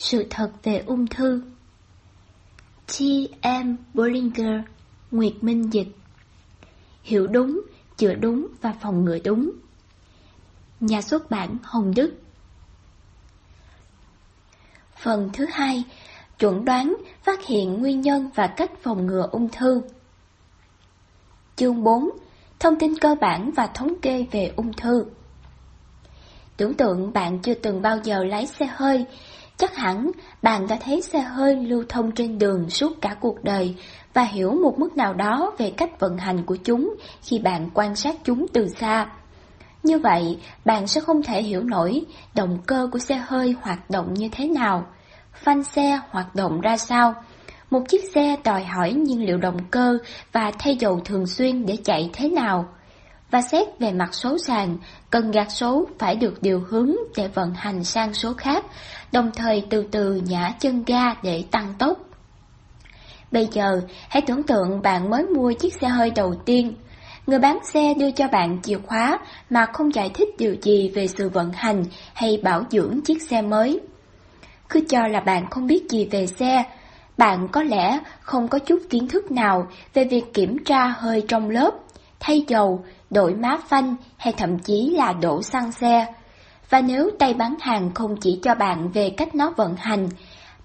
Sự thật về ung thư T. M. Bollinger Nguyệt Minh Dịch Hiểu đúng, chữa đúng và phòng ngừa đúng Nhà xuất bản Hồng Đức Phần thứ hai Chuẩn đoán, phát hiện nguyên nhân và cách phòng ngừa ung thư Chương 4 Thông tin cơ bản và thống kê về ung thư Tưởng tượng bạn chưa từng bao giờ lái xe hơi Chắc hẳn bạn đã thấy xe hơi lưu thông trên đường suốt cả cuộc đời và hiểu một mức nào đó về cách vận hành của chúng khi bạn quan sát chúng từ xa. Như vậy, bạn sẽ không thể hiểu nổi động cơ của xe hơi hoạt động như thế nào, phanh xe hoạt động ra sao. Một chiếc xe đòi hỏi nhiên liệu động cơ và thay dầu thường xuyên để chạy thế nào. Và xét về mặt số sàn, cần gạt số phải được điều hướng để vận hành sang số khác, đồng thời từ từ nhả chân ga để tăng tốc. Bây giờ, hãy tưởng tượng bạn mới mua chiếc xe hơi đầu tiên. Người bán xe đưa cho bạn chìa khóa mà không giải thích điều gì về sự vận hành hay bảo dưỡng chiếc xe mới. Cứ cho là bạn không biết gì về xe, bạn có lẽ không có chút kiến thức nào về việc kiểm tra hơi trong lớp, thay dầu, đổi má phanh hay thậm chí là đổ xăng xe. Và nếu tay bán hàng không chỉ cho bạn về cách nó vận hành,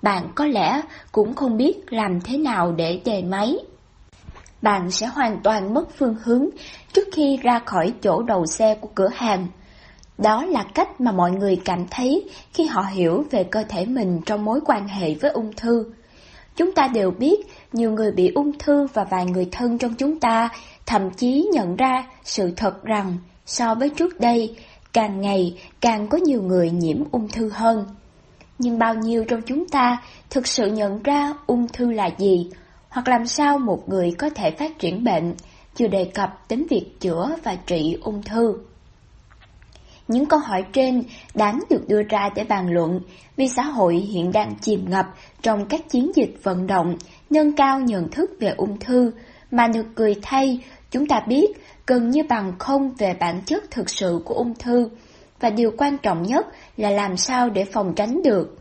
bạn có lẽ cũng không biết làm thế nào để đề máy. Bạn sẽ hoàn toàn mất phương hướng trước khi ra khỏi chỗ đầu xe của cửa hàng. Đó là cách mà mọi người cảm thấy khi họ hiểu về cơ thể mình trong mối quan hệ với ung thư. Chúng ta đều biết nhiều người bị ung thư và vài người thân trong chúng ta thậm chí nhận ra sự thật rằng so với trước đây, càng ngày càng có nhiều người nhiễm ung thư hơn. Nhưng bao nhiêu trong chúng ta thực sự nhận ra ung thư là gì, hoặc làm sao một người có thể phát triển bệnh, chưa đề cập đến việc chữa và trị ung thư. Những câu hỏi trên đáng được đưa ra để bàn luận vì xã hội hiện đang chìm ngập trong các chiến dịch vận động nâng cao nhận thức về ung thư, mà được cười thay, chúng ta biết gần như bằng không về bản chất thực sự của ung thư, và điều quan trọng nhất là làm sao để phòng tránh được.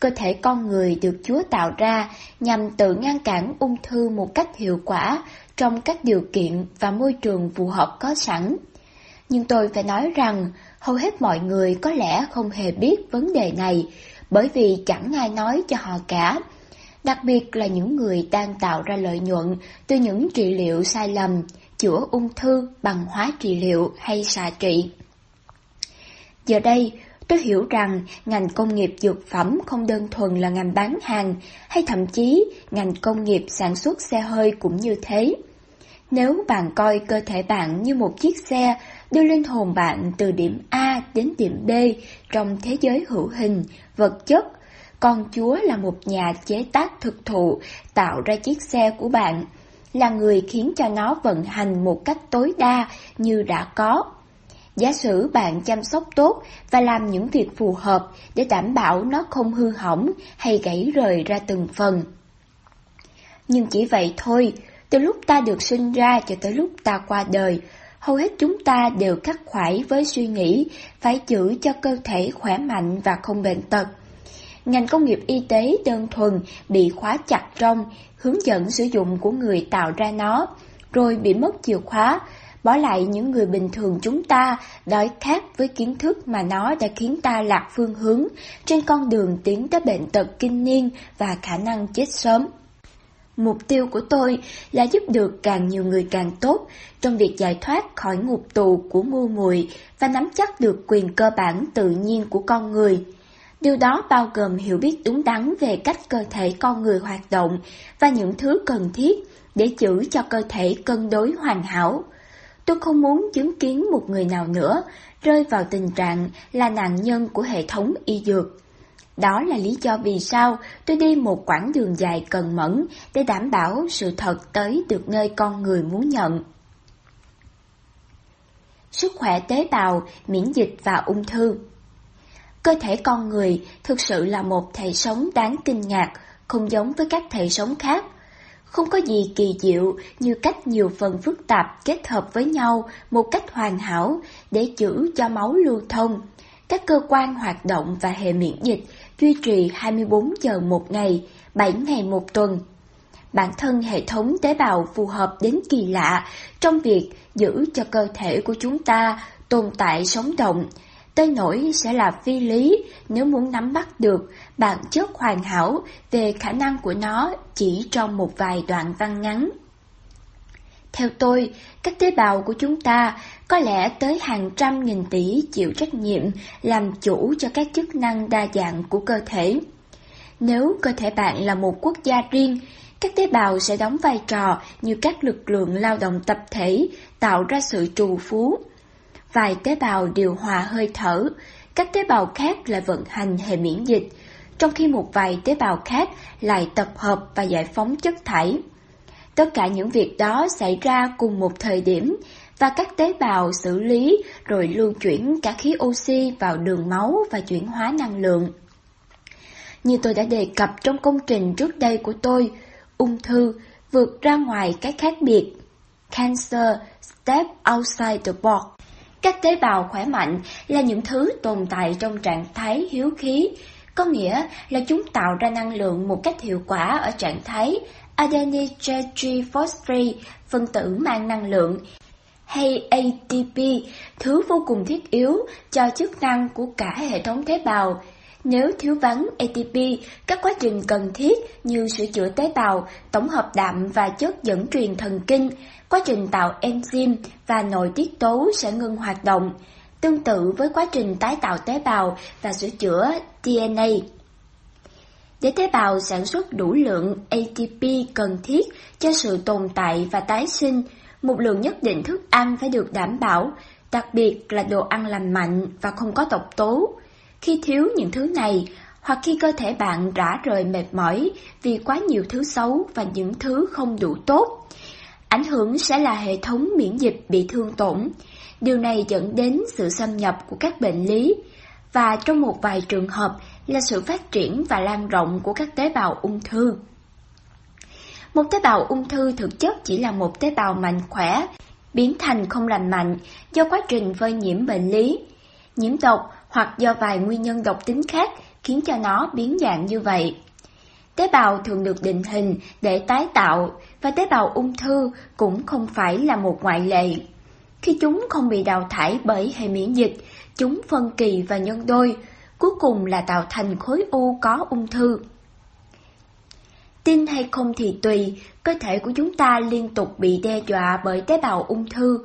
Cơ thể con người được Chúa tạo ra nhằm tự ngăn cản ung thư một cách hiệu quả trong các điều kiện và môi trường phù hợp có sẵn. Nhưng tôi phải nói rằng hầu hết mọi người có lẽ không hề biết vấn đề này bởi vì chẳng ai nói cho họ cả. Đặc biệt là những người đang tạo ra lợi nhuận từ những trị liệu sai lầm, chữa ung thư bằng hóa trị liệu hay xạ trị. Giờ đây, tôi hiểu rằng ngành công nghiệp dược phẩm không đơn thuần là ngành bán hàng, hay thậm chí ngành công nghiệp sản xuất xe hơi cũng như thế. Nếu bạn coi cơ thể bạn như một chiếc xe đưa linh hồn bạn từ điểm A đến điểm B trong thế giới hữu hình, vật chất, con Chúa là một nhà chế tác thực thụ tạo ra chiếc xe của bạn, là người khiến cho nó vận hành một cách tối đa như đã có. Giả sử bạn chăm sóc tốt và làm những việc phù hợp để đảm bảo nó không hư hỏng hay gãy rời ra từng phần. Nhưng chỉ vậy thôi, từ lúc ta được sinh ra cho tới lúc ta qua đời, hầu hết chúng ta đều khắc khoải với suy nghĩ phải giữ cho cơ thể khỏe mạnh và không bệnh tật. Ngành công nghiệp y tế đơn thuần bị khóa chặt trong hướng dẫn sử dụng của người tạo ra nó, rồi bị mất chìa khóa, bỏ lại những người bình thường chúng ta đói khát với kiến thức mà nó đã khiến ta lạc phương hướng trên con đường tiến tới bệnh tật kinh niên và khả năng chết sớm. Mục tiêu của tôi là giúp được càng nhiều người càng tốt trong việc giải thoát khỏi ngục tù của ngu muội và nắm chắc được quyền cơ bản tự nhiên của con người. Điều đó bao gồm hiểu biết đúng đắn về cách cơ thể con người hoạt động và những thứ cần thiết để giữ cho cơ thể cân đối hoàn hảo. Tôi không muốn chứng kiến một người nào nữa rơi vào tình trạng là nạn nhân của hệ thống y dược. Đó là lý do vì sao tôi đi một quãng đường dài cần mẫn để đảm bảo sự thật tới được nơi con người muốn nhận. Sức khỏe tế bào, miễn dịch và ung thư Cơ thể con người thực sự là một thể sống đáng kinh ngạc, không giống với các thể sống khác. Không có gì kỳ diệu như cách nhiều phần phức tạp kết hợp với nhau một cách hoàn hảo để giữ cho máu lưu thông. Các cơ quan hoạt động và hệ miễn dịch duy trì 24 giờ một ngày, 7 ngày một tuần. Bản thân hệ thống tế bào phù hợp đến kỳ lạ trong việc giữ cho cơ thể của chúng ta tồn tại sống động, tới nỗi sẽ là phi lý nếu muốn nắm bắt được bản chất hoàn hảo về khả năng của nó chỉ trong một vài đoạn văn ngắn. Theo tôi, các tế bào của chúng ta có lẽ tới hàng trăm nghìn tỷ chịu trách nhiệm làm chủ cho các chức năng đa dạng của cơ thể. Nếu cơ thể bạn là một quốc gia riêng, các tế bào sẽ đóng vai trò như các lực lượng lao động tập thể tạo ra sự trù phú. Vài tế bào điều hòa hơi thở, các tế bào khác lại vận hành hệ miễn dịch, trong khi một vài tế bào khác lại tập hợp và giải phóng chất thải. Tất cả những việc đó xảy ra cùng một thời điểm và các tế bào xử lý rồi lưu chuyển cả khí oxy vào đường máu và chuyển hóa năng lượng. Như tôi đã đề cập trong công trình trước đây của tôi, ung thư vượt ra ngoài cái khác biệt. Cancer step outside the box. Các tế bào khỏe mạnh là những thứ tồn tại trong trạng thái hiếu khí, có nghĩa là chúng tạo ra năng lượng một cách hiệu quả ở trạng thái adenyl triphosphate, phân tử mang năng lượng, hay ATP, thứ vô cùng thiết yếu cho chức năng của cả hệ thống tế bào. Nếu thiếu vắng ATP, các quá trình cần thiết như sửa chữa tế bào, tổng hợp đạm và chất dẫn truyền thần kinh, quá trình tạo enzyme và nội tiết tố sẽ ngừng hoạt động, tương tự với quá trình tái tạo tế bào và sửa chữa DNA. Để tế bào sản xuất đủ lượng ATP cần thiết cho sự tồn tại và tái sinh, một lượng nhất định thức ăn phải được đảm bảo, đặc biệt là đồ ăn lành mạnh và không có độc tố. Khi thiếu những thứ này, hoặc khi cơ thể bạn rã rời mệt mỏi vì quá nhiều thứ xấu và những thứ không đủ tốt, ảnh hưởng sẽ là hệ thống miễn dịch bị thương tổn. Điều này dẫn đến sự xâm nhập của các bệnh lý, và trong một vài trường hợp là sự phát triển và lan rộng của các tế bào ung thư. Một tế bào ung thư thực chất chỉ là một tế bào mạnh khỏe, biến thành không lành mạnh do quá trình phơi nhiễm bệnh lý, nhiễm độc hoặc do vài nguyên nhân độc tính khác khiến cho nó biến dạng như vậy. Tế bào thường được định hình để tái tạo và tế bào ung thư cũng không phải là một ngoại lệ. Khi chúng không bị đào thải bởi hệ miễn dịch, chúng phân kỳ và nhân đôi, cuối cùng là tạo thành khối u có ung thư. Tin hay không thì tùy, cơ thể của chúng ta liên tục bị đe dọa bởi tế bào ung thư.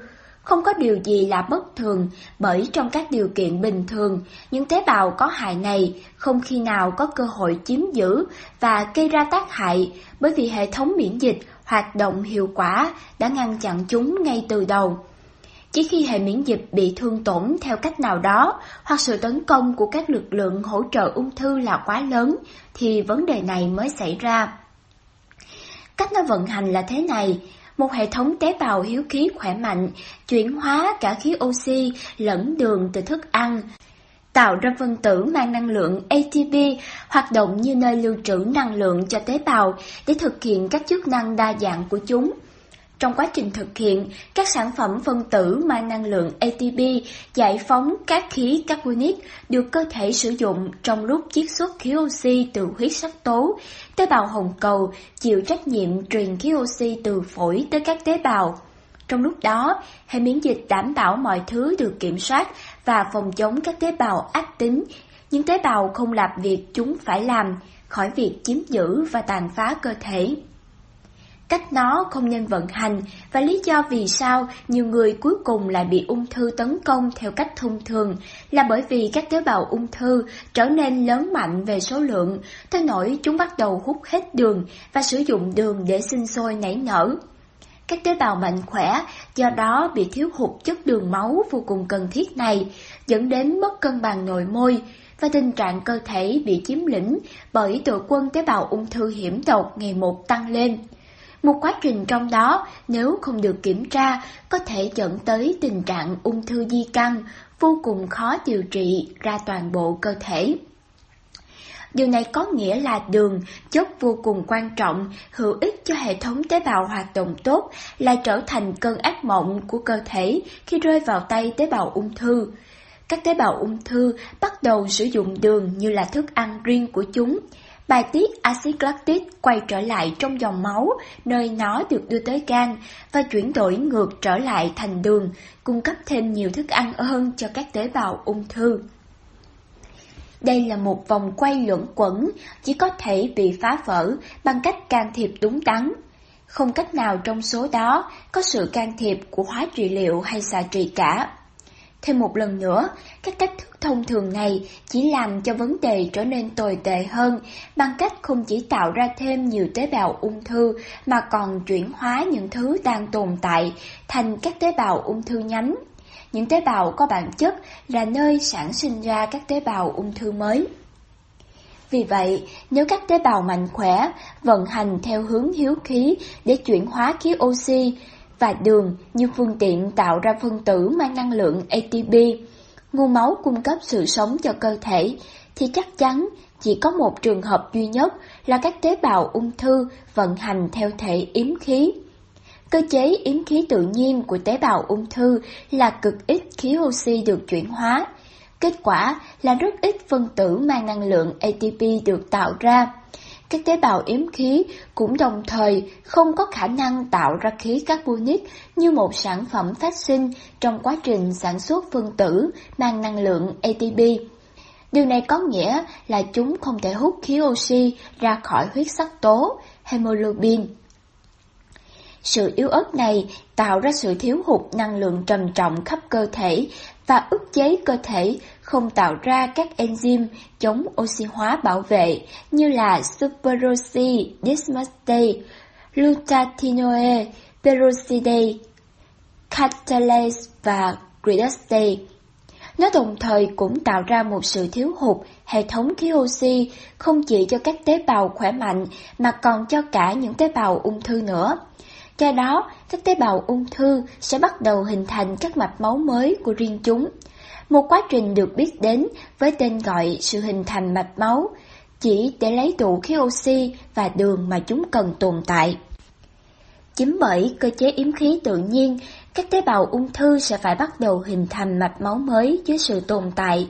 Không có điều gì là bất thường, bởi trong các điều kiện bình thường, những tế bào có hại này không khi nào có cơ hội chiếm giữ và gây ra tác hại bởi vì hệ thống miễn dịch hoạt động hiệu quả đã ngăn chặn chúng ngay từ đầu. Chỉ khi hệ miễn dịch bị thương tổn theo cách nào đó hoặc sự tấn công của các lực lượng hỗ trợ ung thư là quá lớn thì vấn đề này mới xảy ra. Cách nó vận hành là thế này, một hệ thống tế bào hiếu khí khỏe mạnh chuyển hóa cả khí oxy lẫn đường từ thức ăn, tạo ra phân tử mang năng lượng ATP hoạt động như nơi lưu trữ năng lượng cho tế bào để thực hiện các chức năng đa dạng của chúng. Trong quá trình thực hiện, các sản phẩm phân tử mang năng lượng ATP giải phóng các khí carbonic được cơ thể sử dụng trong lúc chiết xuất khí oxy từ huyết sắc tố. Tế bào hồng cầu chịu trách nhiệm truyền khí oxy từ phổi tới các tế bào. Trong lúc đó, hệ miễn dịch đảm bảo mọi thứ được kiểm soát và phòng chống các tế bào ác tính, những tế bào không làm việc chúng phải làm, khỏi việc chiếm giữ và tàn phá cơ thể cách nó không nên vận hành và lý do vì sao nhiều người cuối cùng lại bị ung thư tấn công theo cách thông thường là bởi vì các tế bào ung thư trở nên lớn mạnh về số lượng, tới nỗi chúng bắt đầu hút hết đường và sử dụng đường để sinh sôi nảy nở. Các tế bào mạnh khỏe do đó bị thiếu hụt chất đường máu vô cùng cần thiết này, dẫn đến mất cân bằng nội môi, và tình trạng cơ thể bị chiếm lĩnh bởi đội quân tế bào ung thư hiểm độc ngày một tăng lên. Một quá trình trong đó, nếu không được kiểm tra, có thể dẫn tới tình trạng ung thư di căn, vô cùng khó điều trị ra toàn bộ cơ thể. Điều này có nghĩa là đường, chất vô cùng quan trọng, hữu ích cho hệ thống tế bào hoạt động tốt, lại trở thành cơn ác mộng của cơ thể khi rơi vào tay tế bào ung thư. các tế bào ung thư bắt đầu sử dụng đường như là thức ăn riêng của chúng. Bài tiết axit lactic quay trở lại trong dòng máu, nơi nó được đưa tới gan và chuyển đổi ngược trở lại thành đường, cung cấp thêm nhiều thức ăn hơn cho các tế bào ung thư. Đây là một vòng quay luẩn quẩn, chỉ có thể bị phá vỡ bằng cách can thiệp đúng đắn. Không cách nào trong số đó có sự can thiệp của hóa trị liệu hay xạ trị cả. Thêm một lần nữa, các cách thức thông thường này chỉ làm cho vấn đề trở nên tồi tệ hơn bằng cách không chỉ tạo ra thêm nhiều tế bào ung thư mà còn chuyển hóa những thứ đang tồn tại thành các tế bào ung thư nhánh. Những tế bào có bản chất là nơi sản sinh ra các tế bào ung thư mới. Vì vậy, nếu các tế bào mạnh khỏe, vận hành theo hướng hiếu khí để chuyển hóa khí oxy và đường như phương tiện tạo ra phân tử mang năng lượng ATP, nguồn máu cung cấp sự sống cho cơ thể, thì chắc chắn chỉ có một trường hợp duy nhất là các tế bào ung thư vận hành theo thể yếm khí. Cơ chế yếm khí tự nhiên của tế bào ung thư là cực ít khí oxy được chuyển hóa. Kết quả là rất ít phân tử mang năng lượng ATP được tạo ra. Các tế bào yếm khí cũng đồng thời không có khả năng tạo ra khí carbonic như một sản phẩm phát sinh trong quá trình sản xuất phân tử mang năng lượng ATP. Điều này có nghĩa là chúng không thể hút khí oxy ra khỏi huyết sắc tố, hemoglobin. Sự yếu ớt này tạo ra sự thiếu hụt năng lượng trầm trọng khắp cơ thể và ức chế cơ thể không tạo ra các enzyme chống oxy hóa bảo vệ như là superoxy dismutase, glutathione, peroxidase, catalase và gridastase. Nó đồng thời cũng tạo ra một sự thiếu hụt hệ thống khí oxy không chỉ cho các tế bào khỏe mạnh mà còn cho cả những tế bào ung thư nữa. Do đó, các tế bào ung thư sẽ bắt đầu hình thành các mạch máu mới của riêng chúng. Một quá trình được biết đến với tên gọi sự hình thành mạch máu, chỉ để lấy đủ khí oxy và đường mà chúng cần tồn tại. Chính bởi cơ chế yếm khí tự nhiên, các tế bào ung thư sẽ phải bắt đầu hình thành mạch máu mới dưới sự tồn tại.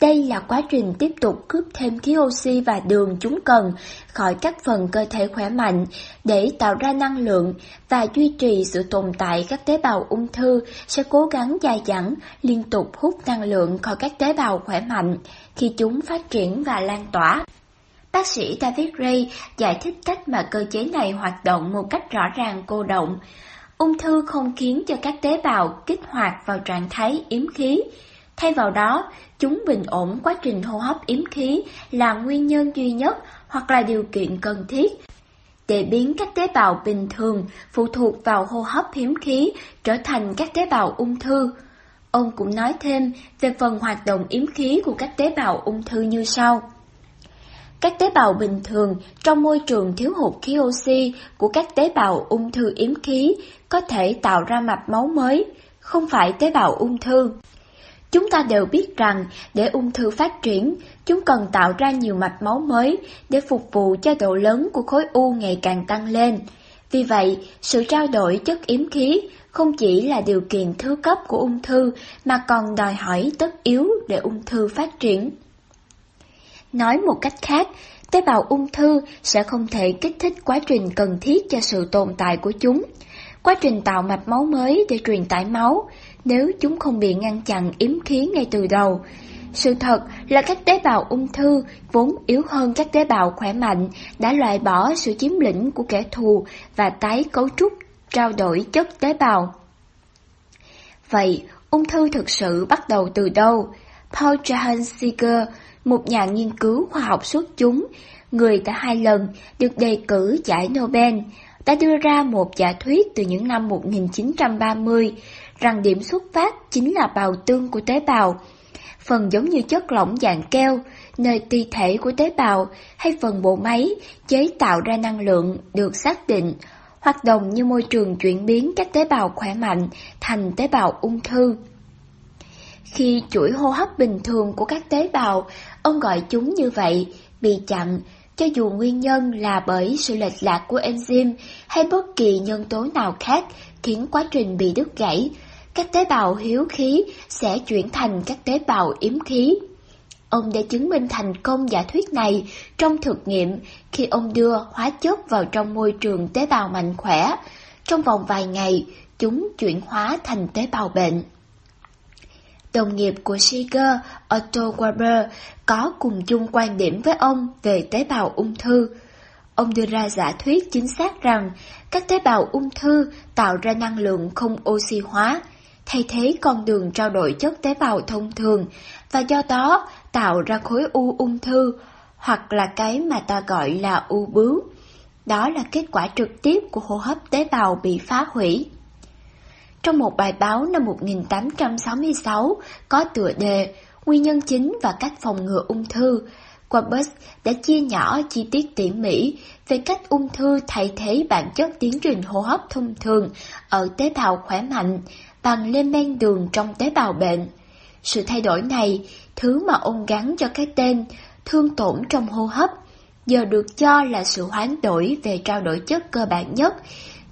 Đây là quá trình tiếp tục cướp thêm khí oxy và đường chúng cần khỏi các phần cơ thể khỏe mạnh để tạo ra năng lượng và duy trì sự tồn tại các tế bào ung thư sẽ cố gắng dài dẳng liên tục hút năng lượng khỏi các tế bào khỏe mạnh khi chúng phát triển và lan tỏa. Bác sĩ David Ray giải thích cách mà cơ chế này hoạt động một cách rõ ràng cô động. Ung thư không khiến cho các tế bào kích hoạt vào trạng thái yếm khí. Thay vào đó, chúng bình ổn quá trình hô hấp yếm khí là nguyên nhân duy nhất hoặc là điều kiện cần thiết để biến các tế bào bình thường phụ thuộc vào hô hấp hiếm khí trở thành các tế bào ung thư. Ông cũng nói thêm về phần hoạt động yếm khí của các tế bào ung thư như sau. Các tế bào bình thường trong môi trường thiếu hụt khí oxy của các tế bào ung thư yếm khí có thể tạo ra mạch máu mới, không phải tế bào ung thư. Chúng ta đều biết rằng để ung thư phát triển, chúng cần tạo ra nhiều mạch máu mới để phục vụ cho độ lớn của khối u ngày càng tăng lên. Vì vậy, sự trao đổi chất yếm khí không chỉ là điều kiện thứ cấp của ung thư mà còn đòi hỏi tất yếu để ung thư phát triển. Nói một cách khác, tế bào ung thư sẽ không thể kích thích quá trình cần thiết cho sự tồn tại của chúng. Quá trình tạo mạch máu mới để truyền tải máu, nếu chúng không bị ngăn chặn yếm khí ngay từ đầu. Sự thật là các tế bào ung thư vốn yếu hơn các tế bào khỏe mạnh đã loại bỏ sự chiếm lĩnh của kẻ thù và tái cấu trúc, trao đổi chất tế bào. Vậy, ung thư thực sự bắt đầu từ đâu? Paul Jahansiger, một nhà nghiên cứu khoa học xuất chúng, người đã hai lần được đề cử giải Nobel, đã đưa ra một giả thuyết từ những năm 1930 rằng điểm xuất phát chính là bào tương của tế bào. Phần giống như chất lỏng dạng keo, nơi ti thể của tế bào hay phần bộ máy chế tạo ra năng lượng được xác định, hoạt động như môi trường chuyển biến các tế bào khỏe mạnh thành tế bào ung thư. Khi chuỗi hô hấp bình thường của các tế bào, ông gọi chúng như vậy, bị chặn, cho dù nguyên nhân là bởi sự lệch lạc của enzyme hay bất kỳ nhân tố nào khác khiến quá trình bị đứt gãy, các tế bào hiếu khí sẽ chuyển thành các tế bào yếm khí. Ông đã chứng minh thành công giả thuyết này trong thực nghiệm khi ông đưa hóa chất vào trong môi trường tế bào mạnh khỏe. Trong vòng vài ngày, chúng chuyển hóa thành tế bào bệnh. Đồng nghiệp của Seeger, Otto Warburg, có cùng chung quan điểm với ông về tế bào ung thư. Ông đưa ra giả thuyết chính xác rằng các tế bào ung thư tạo ra năng lượng không oxy hóa, thay thế con đường trao đổi chất tế bào thông thường và do đó tạo ra khối u ung thư hoặc là cái mà ta gọi là u bướu. Đó là kết quả trực tiếp của hô hấp tế bào bị phá hủy. Trong một bài báo năm 1866 có tựa đề Nguyên nhân chính và cách phòng ngừa ung thư, Quabus đã chia nhỏ chi tiết tỉ mỉ về cách ung thư thay thế bản chất tiến trình hô hấp thông thường ở tế bào khỏe mạnh bằng lên men đường trong tế bào bệnh. Sự thay đổi này, thứ mà ông gắn cho cái tên thương tổn trong hô hấp, giờ được cho là sự hoán đổi về trao đổi chất cơ bản nhất,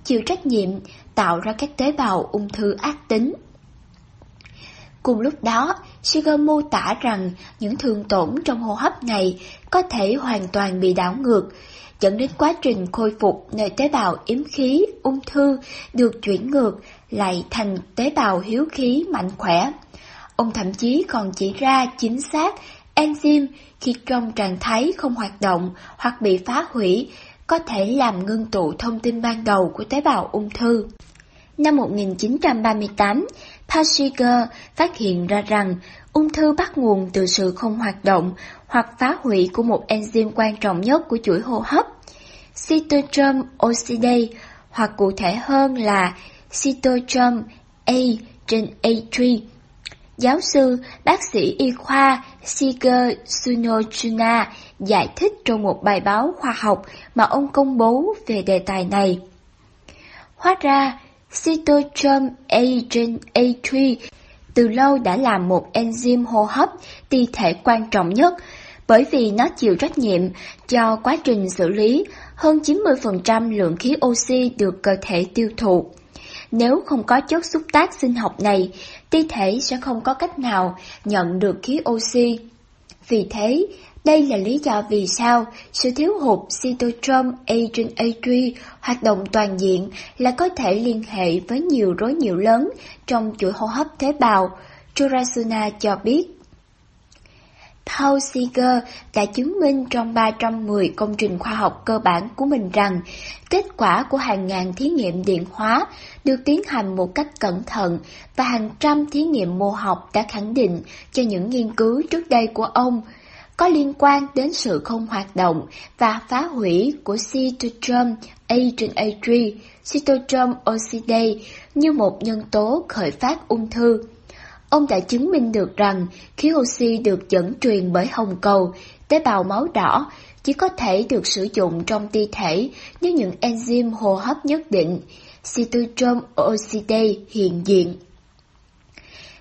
chịu trách nhiệm tạo ra các tế bào ung thư ác tính. Cùng lúc đó, Seeger mô tả rằng những thương tổn trong hô hấp này có thể hoàn toàn bị đảo ngược, dẫn đến quá trình khôi phục nơi tế bào yếm khí, ung thư được chuyển ngược lại thành tế bào hiếu khí mạnh khỏe. Ông thậm chí còn chỉ ra chính xác enzyme khi trong trạng thái không hoạt động hoặc bị phá hủy có thể làm ngưng tụ thông tin ban đầu của tế bào ung thư. Năm 1938, Paschiger phát hiện ra rằng ung thư bắt nguồn từ sự không hoạt động hoặc phá hủy của một enzyme quan trọng nhất của chuỗi hô hấp, cytochrome oxidase, hoặc cụ thể hơn là cytochrome A trên A3. Giáo sư, bác sĩ y khoa Shiger Sunochuna giải thích trong một bài báo khoa học mà ông công bố về đề tài này. Hóa ra, cytochrome A trên A3 từ lâu đã là một enzyme hô hấp ti thể quan trọng nhất bởi vì nó chịu trách nhiệm cho quá trình xử lý hơn 90% lượng khí oxy được cơ thể tiêu thụ. Nếu không có chất xúc tác sinh học này, ti thể sẽ không có cách nào nhận được khí oxy. Vì thế, đây là lý do vì sao sự thiếu hụt cytochrome A trên A3 hoạt động toàn diện là có thể liên hệ với nhiều rối nhiễu lớn trong chuỗi hô hấp tế bào, Churasuna cho biết. Paul Seeger đã chứng minh trong 310 công trình khoa học cơ bản của mình rằng kết quả của hàng ngàn thí nghiệm điện hóa được tiến hành một cách cẩn thận và hàng trăm thí nghiệm mô học đã khẳng định cho những nghiên cứu trước đây của ông có liên quan đến sự không hoạt động và phá hủy của cytochrome A trên A3, cytochrome oxidase như một nhân tố khởi phát ung thư. Ông đã chứng minh được rằng khí oxy được dẫn truyền bởi hồng cầu, tế bào máu đỏ, chỉ có thể được sử dụng trong ti thể như những enzyme hô hấp nhất định, cytochrome oxidase hiện diện.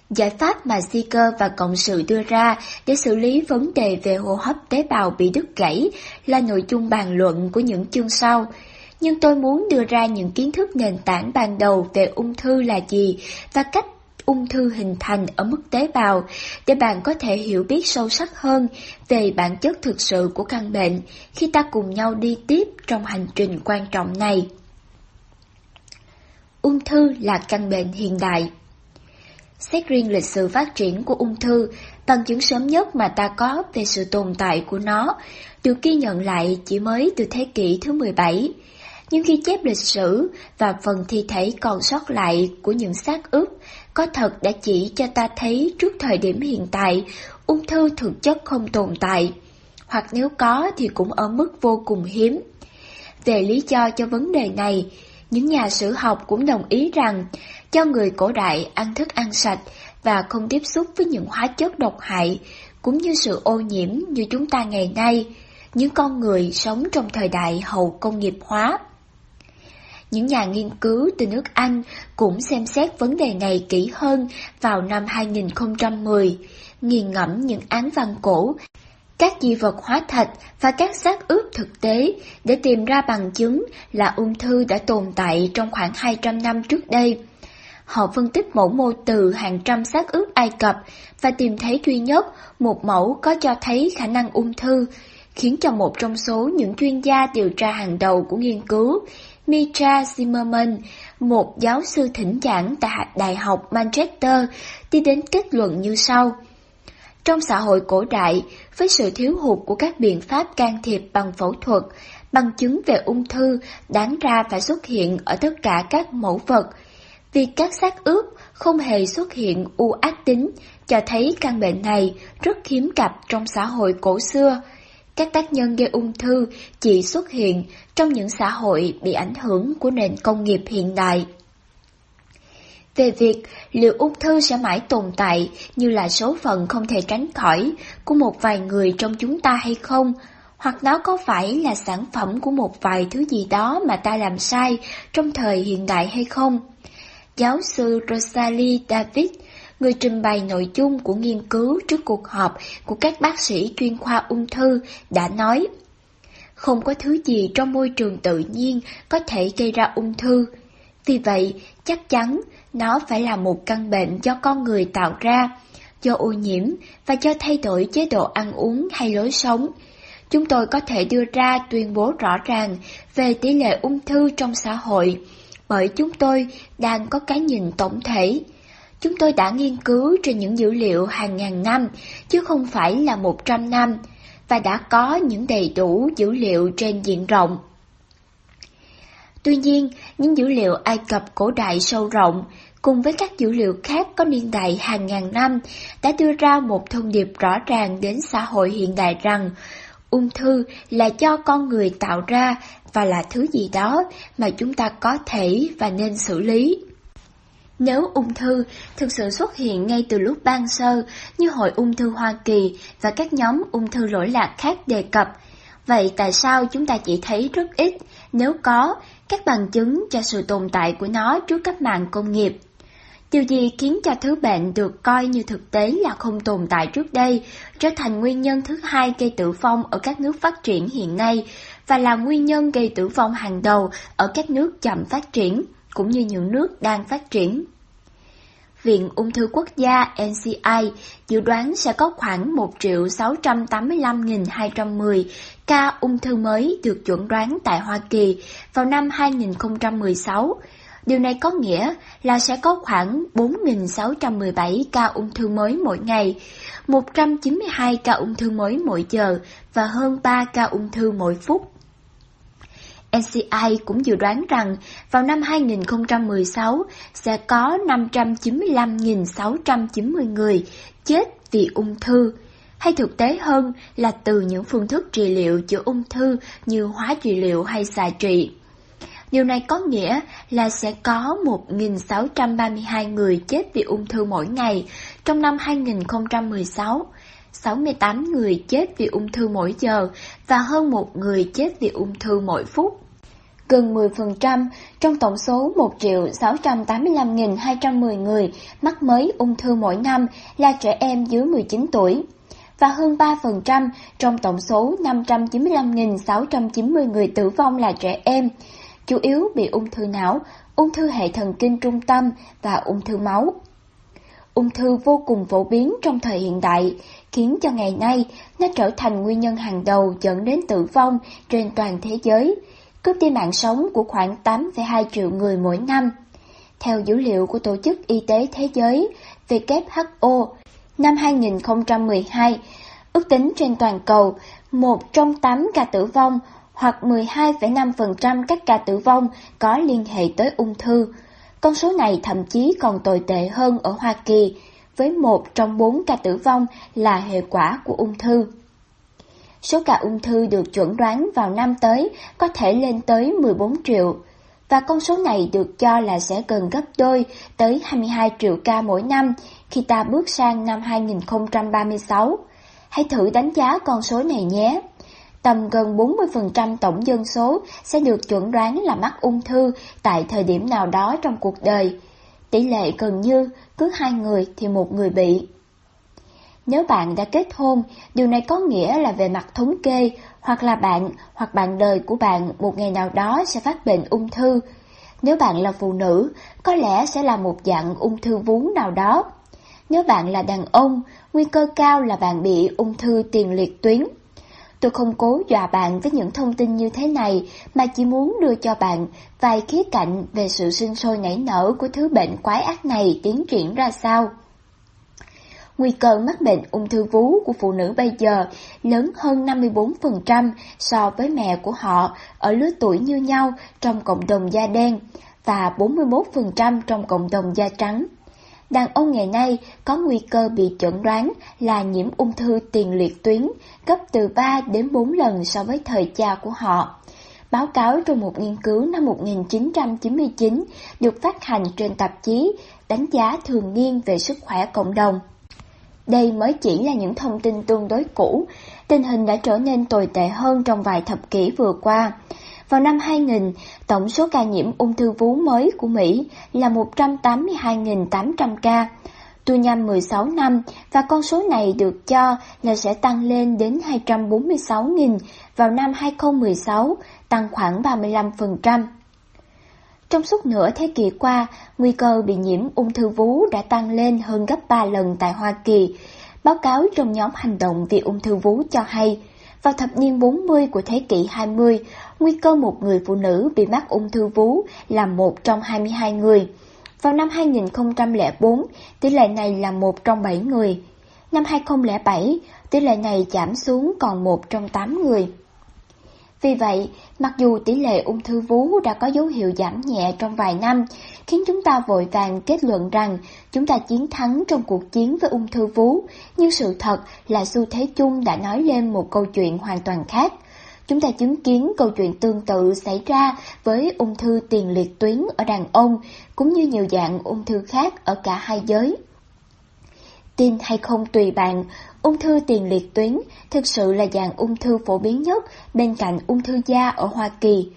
Giải pháp mà Seeker và Cộng sự đưa ra để xử lý vấn đề về hô hấp tế bào bị đứt gãy là nội dung bàn luận của những chương sau. Nhưng tôi muốn đưa ra những kiến thức nền tảng ban đầu về ung thư là gì và cách ung thư hình thành ở mức tế bào để bạn có thể hiểu biết sâu sắc hơn về bản chất thực sự của căn bệnh khi ta cùng nhau đi tiếp trong hành trình quan trọng này. Ung thư là căn bệnh hiện đại Xét riêng lịch sử phát triển của ung thư, bằng chứng sớm nhất mà ta có về sự tồn tại của nó được ghi nhận lại chỉ mới từ thế kỷ thứ 17. Nhưng khi chép lịch sử và phần thi thể còn sót lại của những xác ướp có thật đã chỉ cho ta thấy trước thời điểm hiện tại, ung thư thực chất không tồn tại, hoặc nếu có thì cũng ở mức vô cùng hiếm. Về lý do cho vấn đề này, những nhà sử học cũng đồng ý rằng cho người cổ đại ăn thức ăn sạch và không tiếp xúc với những hóa chất độc hại, cũng như sự ô nhiễm như chúng ta ngày nay, những con người sống trong thời đại hậu công nghiệp hóa. Những nhà nghiên cứu từ nước Anh cũng xem xét vấn đề này kỹ hơn vào năm 2010, nghiền ngẫm những án văn cổ, các di vật hóa thạch và các xác ướp thực tế để tìm ra bằng chứng là ung thư đã tồn tại trong khoảng 200 năm trước đây. Họ phân tích mẫu mô từ hàng trăm xác ướp Ai Cập và tìm thấy duy nhất một mẫu có cho thấy khả năng ung thư, khiến cho một trong số những chuyên gia điều tra hàng đầu của nghiên cứu, Mitra Zimmerman, một giáo sư thỉnh giảng tại Đại học Manchester, đi đến kết luận như sau. Trong xã hội cổ đại, với sự thiếu hụt của các biện pháp can thiệp bằng phẫu thuật, bằng chứng về ung thư đáng ra phải xuất hiện ở tất cả các mẫu vật. Việc các xác ướp không hề xuất hiện u ác tính cho thấy căn bệnh này rất hiếm gặp trong xã hội cổ xưa. Các tác nhân gây ung thư chỉ xuất hiện trong những xã hội bị ảnh hưởng của nền công nghiệp hiện đại. Về việc liệu ung thư sẽ mãi tồn tại như là số phận không thể tránh khỏi của một vài người trong chúng ta hay không, hoặc nó có phải là sản phẩm của một vài thứ gì đó mà ta làm sai trong thời hiện đại hay không? Giáo sư Rosalie David, người trình bày nội dung của nghiên cứu trước cuộc họp của các bác sĩ chuyên khoa ung thư, đã nói không có thứ gì trong môi trường tự nhiên có thể gây ra ung thư. Vì vậy, chắc chắn nó phải là một căn bệnh do con người tạo ra, do ô nhiễm và do thay đổi chế độ ăn uống hay lối sống. Chúng tôi có thể đưa ra tuyên bố rõ ràng về tỷ lệ ung thư trong xã hội, bởi chúng tôi đang có cái nhìn tổng thể. Chúng tôi đã nghiên cứu trên những dữ liệu hàng ngàn năm, chứ không phải là một trăm năm, và đã có những đầy đủ dữ liệu trên diện rộng. Tuy nhiên, những dữ liệu Ai Cập cổ đại sâu rộng, cùng với các dữ liệu khác có niên đại hàng ngàn năm, đã đưa ra một thông điệp rõ ràng đến xã hội hiện đại rằng ung thư là do con người tạo ra và là thứ gì đó mà chúng ta có thể và nên xử lý. Nếu ung thư thực sự xuất hiện ngay từ lúc ban sơ như Hội ung thư Hoa Kỳ và các nhóm ung thư lỗi lạc khác đề cập, vậy tại sao chúng ta chỉ thấy rất ít, nếu có, các bằng chứng cho sự tồn tại của nó trước cách mạng công nghiệp? Điều gì khiến cho thứ bệnh được coi như thực tế là không tồn tại trước đây, trở thành nguyên nhân thứ hai gây tử vong ở các nước phát triển hiện nay và là nguyên nhân gây tử vong hàng đầu ở các nước chậm phát triển, cũng như những nước đang phát triển? Viện Ung thư Quốc gia NCI dự đoán sẽ có khoảng 1 triệu 685.210 ca ung thư mới được chuẩn đoán tại Hoa Kỳ vào năm 2016, Điều này có nghĩa là sẽ có khoảng 4.617 ca ung thư mới mỗi ngày, 192 ca ung thư mới mỗi giờ và hơn 3 ca ung thư mỗi phút. NCI cũng dự đoán rằng vào năm 2016 sẽ có 595.690 người chết vì ung thư, hay thực tế hơn là từ những phương thức trị liệu chữa ung thư như hóa trị liệu hay xạ trị. Điều này có nghĩa là sẽ có 1.632 người chết vì ung thư mỗi ngày trong năm 2016, 68 người chết vì ung thư mỗi giờ và hơn một người chết vì ung thư mỗi phút. Gần 10% trong tổng số 1.685.210 người mắc mới ung thư mỗi năm là trẻ em dưới 19 tuổi và hơn 3% trong tổng số 595.690 người tử vong là trẻ em, chủ yếu bị ung thư não, ung thư hệ thần kinh trung tâm và ung thư máu. Ung thư vô cùng phổ biến trong thời hiện đại, khiến cho ngày nay nó trở thành nguyên nhân hàng đầu dẫn đến tử vong trên toàn thế giới, cướp đi mạng sống của khoảng 8,2 triệu người mỗi năm. Theo dữ liệu của Tổ chức Y tế Thế giới WHO, năm 2012, ước tính trên toàn cầu, một trong 8 ca tử vong hoặc 12,5% các ca tử vong có liên hệ tới ung thư. Con số này thậm chí còn tồi tệ hơn ở Hoa Kỳ, với một trong bốn ca tử vong là hệ quả của ung thư. Số ca ung thư được chuẩn đoán vào năm tới có thể lên tới 14 triệu, và con số này được cho là sẽ gần gấp đôi tới 22 triệu ca mỗi năm khi ta bước sang năm 2036. Hãy thử đánh giá con số này nhé tầm gần 40% tổng dân số sẽ được chuẩn đoán là mắc ung thư tại thời điểm nào đó trong cuộc đời. Tỷ lệ gần như cứ hai người thì một người bị. Nếu bạn đã kết hôn, điều này có nghĩa là về mặt thống kê, hoặc là bạn hoặc bạn đời của bạn một ngày nào đó sẽ phát bệnh ung thư. Nếu bạn là phụ nữ, có lẽ sẽ là một dạng ung thư vú nào đó. Nếu bạn là đàn ông, nguy cơ cao là bạn bị ung thư tiền liệt tuyến. Tôi không cố dọa bạn với những thông tin như thế này, mà chỉ muốn đưa cho bạn vài khía cạnh về sự sinh sôi nảy nở của thứ bệnh quái ác này tiến triển ra sao. Nguy cơ mắc bệnh ung thư vú của phụ nữ bây giờ lớn hơn 54% so với mẹ của họ ở lứa tuổi như nhau trong cộng đồng da đen và 41% trong cộng đồng da trắng. Đàn ông ngày nay có nguy cơ bị chẩn đoán là nhiễm ung thư tiền liệt tuyến gấp từ 3 đến 4 lần so với thời cha của họ. Báo cáo trong một nghiên cứu năm 1999 được phát hành trên tạp chí đánh giá thường niên về sức khỏe cộng đồng. Đây mới chỉ là những thông tin tương đối cũ, tình hình đã trở nên tồi tệ hơn trong vài thập kỷ vừa qua. Vào năm 2000, tổng số ca nhiễm ung thư vú mới của Mỹ là 182.800 ca. Tu nhằm 16 năm và con số này được cho là sẽ tăng lên đến 246.000 vào năm 2016, tăng khoảng 35%. Trong suốt nửa thế kỷ qua, nguy cơ bị nhiễm ung thư vú đã tăng lên hơn gấp 3 lần tại Hoa Kỳ. Báo cáo trong nhóm hành động vì ung thư vú cho hay, vào thập niên 40 của thế kỷ 20, nguy cơ một người phụ nữ bị mắc ung thư vú là một trong 22 người. Vào năm 2004, tỷ lệ này là một trong 7 người. Năm 2007, tỷ lệ này giảm xuống còn một trong 8 người. Vì vậy, mặc dù tỷ lệ ung thư vú đã có dấu hiệu giảm nhẹ trong vài năm, khiến chúng ta vội vàng kết luận rằng chúng ta chiến thắng trong cuộc chiến với ung thư vú, nhưng sự thật là xu thế chung đã nói lên một câu chuyện hoàn toàn khác. Chúng ta chứng kiến câu chuyện tương tự xảy ra với ung thư tiền liệt tuyến ở đàn ông, cũng như nhiều dạng ung thư khác ở cả hai giới. Tin hay không tùy bạn, ung thư tiền liệt tuyến thực sự là dạng ung thư phổ biến nhất bên cạnh ung thư da ở Hoa Kỳ.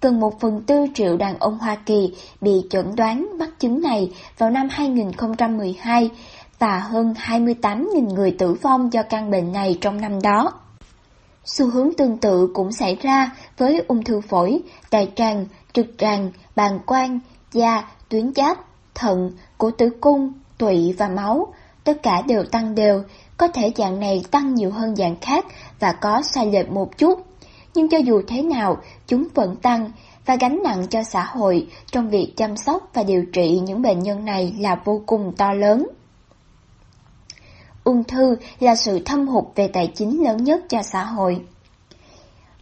Gần một phần tư triệu đàn ông Hoa Kỳ bị chẩn đoán mắc chứng này vào năm 2012 và hơn 28.000 người tử vong do căn bệnh này trong năm đó. Xu hướng tương tự cũng xảy ra với ung thư phổi, đại tràng, trực tràng, bàng quang, da, tuyến giáp, thận, cổ tử cung, tụy và máu, tất cả đều tăng đều, có thể dạng này tăng nhiều hơn dạng khác và có sai lệch một chút. Nhưng cho dù thế nào, chúng vẫn tăng và gánh nặng cho xã hội trong việc chăm sóc và điều trị những bệnh nhân này là vô cùng to lớn. Ung thư là sự thâm hụt về tài chính lớn nhất cho xã hội.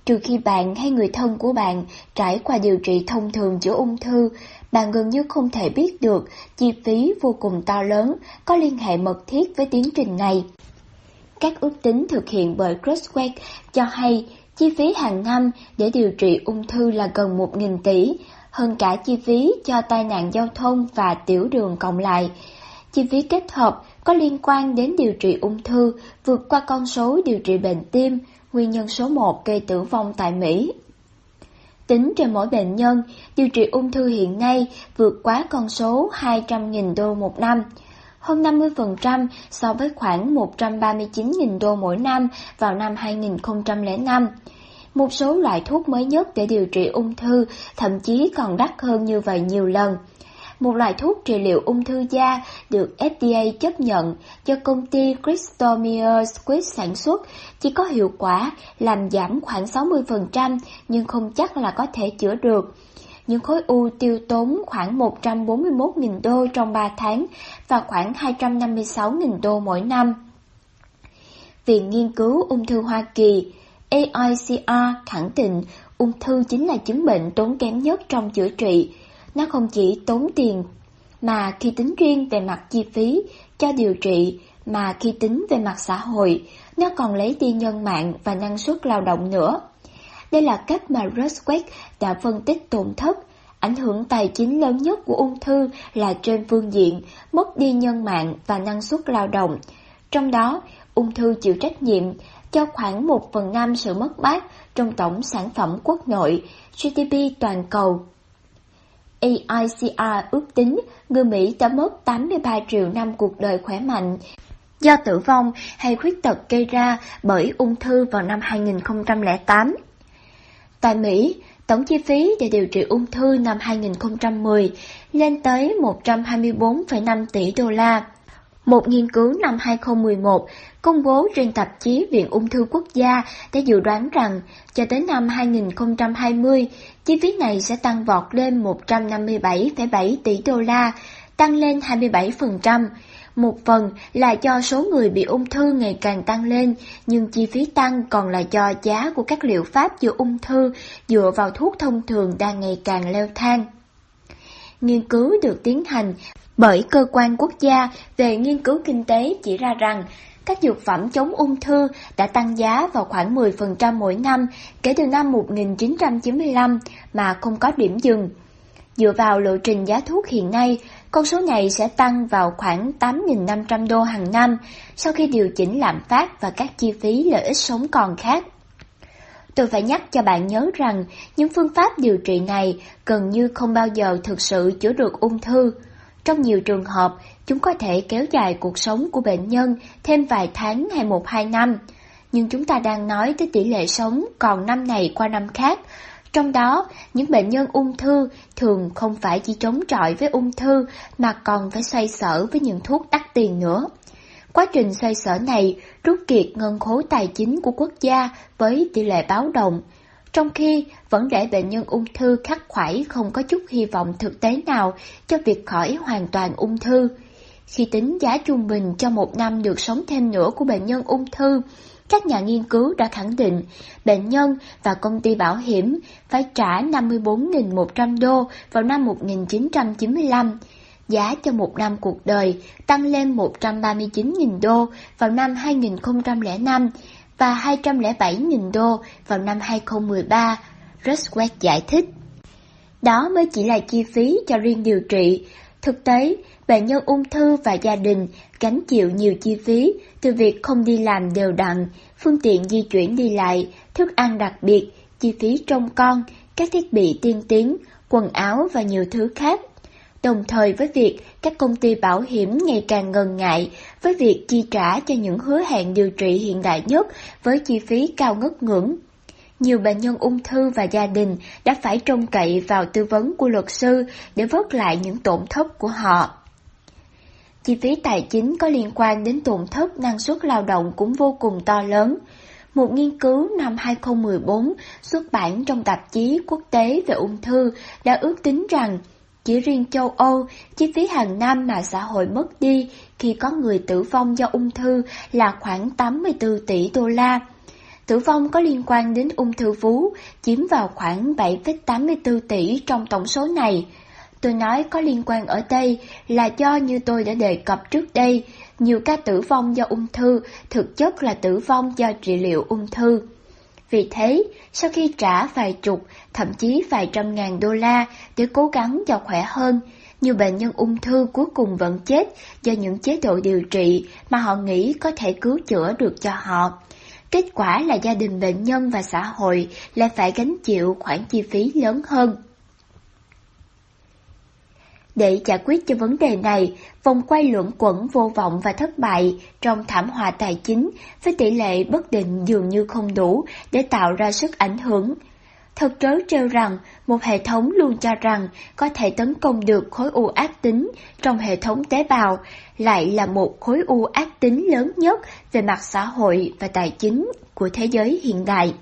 Trừ khi bạn hay người thân của bạn trải qua điều trị thông thường chữa ung thư, bạn gần như không thể biết được chi phí vô cùng to lớn có liên hệ mật thiết với tiến trình này. Các ước tính thực hiện bởi Crosswalk cho hay chi phí hàng năm để điều trị ung thư là gần 1.000 tỷ, hơn cả chi phí cho tai nạn giao thông và tiểu đường cộng lại. Chi phí kết hợp có liên quan đến điều trị ung thư vượt qua con số điều trị bệnh tim, nguyên nhân số 1 gây tử vong tại Mỹ. Tính trên mỗi bệnh nhân, điều trị ung thư hiện nay vượt quá con số 200.000 đô một năm, hơn 50% so với khoảng 139.000 đô mỗi năm vào năm 2005. Một số loại thuốc mới nhất để điều trị ung thư thậm chí còn đắt hơn như vậy nhiều lần một loại thuốc trị liệu ung thư da được FDA chấp nhận do công ty Crystal Squibb sản xuất, chỉ có hiệu quả làm giảm khoảng 60% nhưng không chắc là có thể chữa được. Những khối u tiêu tốn khoảng 141.000 đô trong 3 tháng và khoảng 256.000 đô mỗi năm. Viện Nghiên cứu Ung thư Hoa Kỳ AICR khẳng định ung thư chính là chứng bệnh tốn kém nhất trong chữa trị nó không chỉ tốn tiền, mà khi tính riêng về mặt chi phí cho điều trị, mà khi tính về mặt xã hội, nó còn lấy đi nhân mạng và năng suất lao động nữa. Đây là cách mà Roswell đã phân tích tổn thất. Ảnh hưởng tài chính lớn nhất của ung thư là trên phương diện mất đi nhân mạng và năng suất lao động. Trong đó, ung thư chịu trách nhiệm cho khoảng 1 phần 5 sự mất mát trong tổng sản phẩm quốc nội, GDP toàn cầu AICR ước tính người Mỹ đã mất 83 triệu năm cuộc đời khỏe mạnh do tử vong hay khuyết tật gây ra bởi ung thư vào năm 2008. Tại Mỹ, Tổng chi phí để điều trị ung thư năm 2010 lên tới 124,5 tỷ đô la. Một nghiên cứu năm 2011 công bố trên tạp chí Viện Ung thư Quốc gia đã dự đoán rằng cho tới năm 2020, chi phí này sẽ tăng vọt lên 157,7 tỷ đô la, tăng lên 27%. Một phần là do số người bị ung thư ngày càng tăng lên, nhưng chi phí tăng còn là do giá của các liệu pháp chữa ung thư dựa vào thuốc thông thường đang ngày càng leo thang. Nghiên cứu được tiến hành bởi cơ quan quốc gia về nghiên cứu kinh tế chỉ ra rằng các dược phẩm chống ung thư đã tăng giá vào khoảng 10% mỗi năm kể từ năm 1995 mà không có điểm dừng. Dựa vào lộ trình giá thuốc hiện nay, con số này sẽ tăng vào khoảng 8.500 đô hàng năm sau khi điều chỉnh lạm phát và các chi phí lợi ích sống còn khác. Tôi phải nhắc cho bạn nhớ rằng những phương pháp điều trị này gần như không bao giờ thực sự chữa được ung thư. Trong nhiều trường hợp, chúng có thể kéo dài cuộc sống của bệnh nhân thêm vài tháng hay một hai năm. Nhưng chúng ta đang nói tới tỷ lệ sống còn năm này qua năm khác. Trong đó, những bệnh nhân ung thư thường không phải chỉ chống chọi với ung thư mà còn phải xoay sở với những thuốc đắt tiền nữa. Quá trình xoay sở này rút kiệt ngân khố tài chính của quốc gia với tỷ lệ báo động, trong khi vẫn để bệnh nhân ung thư khắc khoải không có chút hy vọng thực tế nào cho việc khỏi hoàn toàn ung thư. Khi tính giá trung bình cho một năm được sống thêm nữa của bệnh nhân ung thư, các nhà nghiên cứu đã khẳng định bệnh nhân và công ty bảo hiểm phải trả 54.100 đô vào năm 1995, giá cho một năm cuộc đời tăng lên 139.000 đô vào năm 2005 và 207.000 đô vào năm 2013, Ruswet giải thích. Đó mới chỉ là chi phí cho riêng điều trị. Thực tế, bệnh nhân ung thư và gia đình gánh chịu nhiều chi phí từ việc không đi làm đều đặn, phương tiện di chuyển đi lại, thức ăn đặc biệt, chi phí trông con, các thiết bị tiên tiến, quần áo và nhiều thứ khác. Đồng thời với việc các công ty bảo hiểm ngày càng ngần ngại, với việc chi trả cho những hứa hẹn điều trị hiện đại nhất với chi phí cao ngất ngưỡng. Nhiều bệnh nhân ung thư và gia đình đã phải trông cậy vào tư vấn của luật sư để vớt lại những tổn thất của họ. Chi phí tài chính có liên quan đến tổn thất năng suất lao động cũng vô cùng to lớn. Một nghiên cứu năm 2014 xuất bản trong tạp chí quốc tế về ung thư đã ước tính rằng chỉ riêng châu Âu, chi phí hàng năm mà xã hội mất đi khi có người tử vong do ung thư là khoảng 84 tỷ đô la. Tử vong có liên quan đến ung thư vú chiếm vào khoảng 7,84 tỷ trong tổng số này. Tôi nói có liên quan ở đây là do như tôi đã đề cập trước đây, nhiều ca tử vong do ung thư thực chất là tử vong do trị liệu ung thư. Vì thế, sau khi trả vài chục, thậm chí vài trăm ngàn đô la để cố gắng cho khỏe hơn, nhiều bệnh nhân ung thư cuối cùng vẫn chết do những chế độ điều trị mà họ nghĩ có thể cứu chữa được cho họ. Kết quả là gia đình bệnh nhân và xã hội lại phải gánh chịu khoản chi phí lớn hơn. Để giải quyết cho vấn đề này, vòng quay luẩn quẩn vô vọng và thất bại trong thảm họa tài chính với tỷ lệ bất định dường như không đủ để tạo ra sức ảnh hưởng. Thật trớ trêu rằng một hệ thống luôn cho rằng có thể tấn công được khối u ác tính trong hệ thống tế bào, lại là một khối u ác tính lớn nhất về mặt xã hội và tài chính của thế giới hiện đại.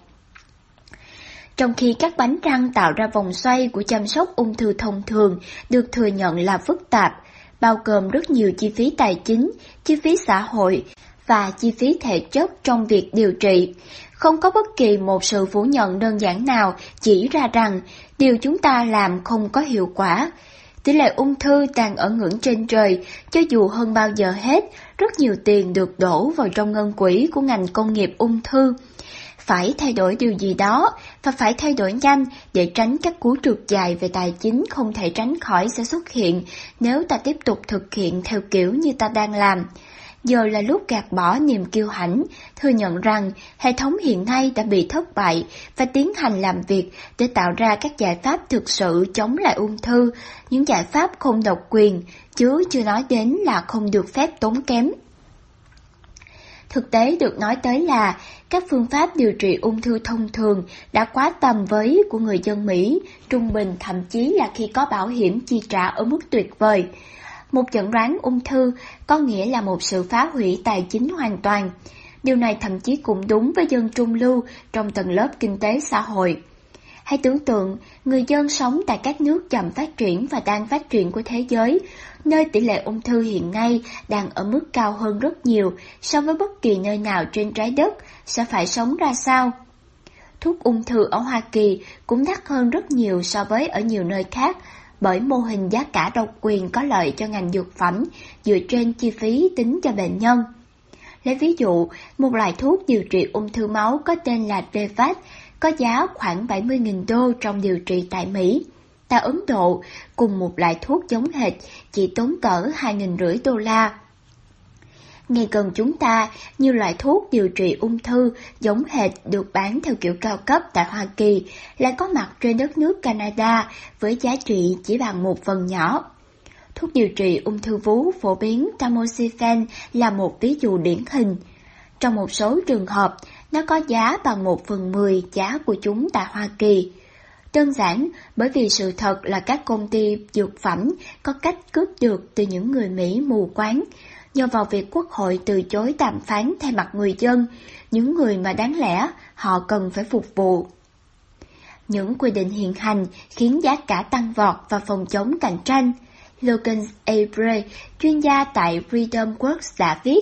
Trong khi các bánh răng tạo ra vòng xoay của chăm sóc ung thư thông thường được thừa nhận là phức tạp, bao gồm rất nhiều chi phí tài chính, chi phí xã hội và chi phí thể chất trong việc điều trị. Không có bất kỳ một sự phủ nhận đơn giản nào chỉ ra rằng điều chúng ta làm không có hiệu quả. Tỷ lệ ung thư đang ở ngưỡng trên trời, cho dù hơn bao giờ hết, rất nhiều tiền được đổ vào trong ngân quỹ của ngành công nghiệp ung thư phải thay đổi điều gì đó và phải thay đổi nhanh để tránh các cú trượt dài về tài chính không thể tránh khỏi sẽ xuất hiện nếu ta tiếp tục thực hiện theo kiểu như ta đang làm. Giờ là lúc gạt bỏ niềm kiêu hãnh, thừa nhận rằng hệ thống hiện nay đã bị thất bại và tiến hành làm việc để tạo ra các giải pháp thực sự chống lại ung thư, những giải pháp không độc quyền, chứ chưa nói đến là không được phép tốn kém. Thực tế được nói tới là các phương pháp điều trị ung thư thông thường đã quá tầm với của người dân Mỹ, trung bình thậm chí là khi có bảo hiểm chi trả ở mức tuyệt vời. Một chẩn đoán ung thư có nghĩa là một sự phá hủy tài chính hoàn toàn. Điều này thậm chí cũng đúng với dân trung lưu trong tầng lớp kinh tế xã hội. Hãy tưởng tượng, người dân sống tại các nước chậm phát triển và đang phát triển của thế giới, nơi tỷ lệ ung thư hiện nay đang ở mức cao hơn rất nhiều so với bất kỳ nơi nào trên trái đất, sẽ phải sống ra sao? Thuốc ung thư ở Hoa Kỳ cũng đắt hơn rất nhiều so với ở nhiều nơi khác, bởi mô hình giá cả độc quyền có lợi cho ngành dược phẩm dựa trên chi phí tính cho bệnh nhân. Lấy ví dụ, một loại thuốc điều trị ung thư máu có tên là Devat có giá khoảng 70.000 đô trong điều trị tại Mỹ. Tại Ấn Độ, cùng một loại thuốc giống hệt chỉ tốn cỡ 2.500 đô la. Ngay gần chúng ta, nhiều loại thuốc điều trị ung thư giống hệt được bán theo kiểu cao cấp tại Hoa Kỳ lại có mặt trên đất nước Canada với giá trị chỉ bằng một phần nhỏ. Thuốc điều trị ung thư vú phổ biến tamoxifen là một ví dụ điển hình. Trong một số trường hợp, nó có giá bằng một phần mười giá của chúng tại Hoa Kỳ. Đơn giản bởi vì sự thật là các công ty dược phẩm có cách cướp được từ những người Mỹ mù quáng, nhờ vào việc quốc hội từ chối đàm phán thay mặt người dân, những người mà đáng lẽ họ cần phải phục vụ. Những quy định hiện hành khiến giá cả tăng vọt và phòng chống cạnh tranh. Logan Abre, chuyên gia tại Freedom Works đã viết,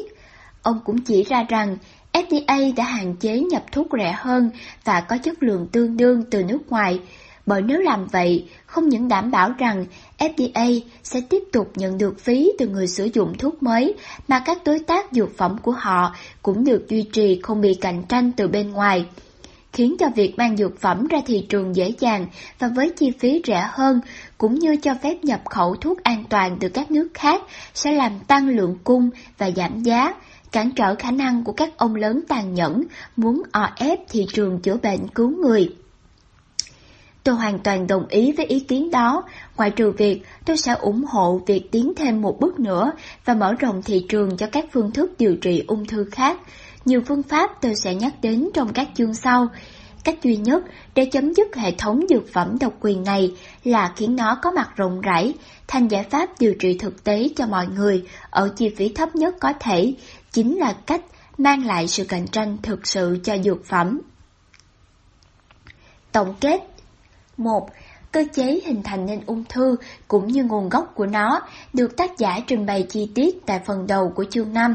ông cũng chỉ ra rằng FDA đã hạn chế nhập thuốc rẻ hơn và có chất lượng tương đương từ nước ngoài, bởi nếu làm vậy, không những đảm bảo rằng FDA sẽ tiếp tục nhận được phí từ người sử dụng thuốc mới, mà các đối tác dược phẩm của họ cũng được duy trì không bị cạnh tranh từ bên ngoài khiến cho việc mang dược phẩm ra thị trường dễ dàng và với chi phí rẻ hơn, cũng như cho phép nhập khẩu thuốc an toàn từ các nước khác sẽ làm tăng lượng cung và giảm giá, cản trở khả năng của các ông lớn tàn nhẫn muốn o ép thị trường chữa bệnh cứu người. Tôi hoàn toàn đồng ý với ý kiến đó, ngoại trừ việc tôi sẽ ủng hộ việc tiến thêm một bước nữa và mở rộng thị trường cho các phương thức điều trị ung thư khác. Nhiều phương pháp tôi sẽ nhắc đến trong các chương sau. Cách duy nhất để chấm dứt hệ thống dược phẩm độc quyền này là khiến nó có mặt rộng rãi, thành giải pháp điều trị thực tế cho mọi người ở chi phí thấp nhất có thể, chính là cách mang lại sự cạnh tranh thực sự cho dược phẩm. Tổng kết 1. Cơ chế hình thành nên ung thư cũng như nguồn gốc của nó được tác giả trình bày chi tiết tại phần đầu của chương 5.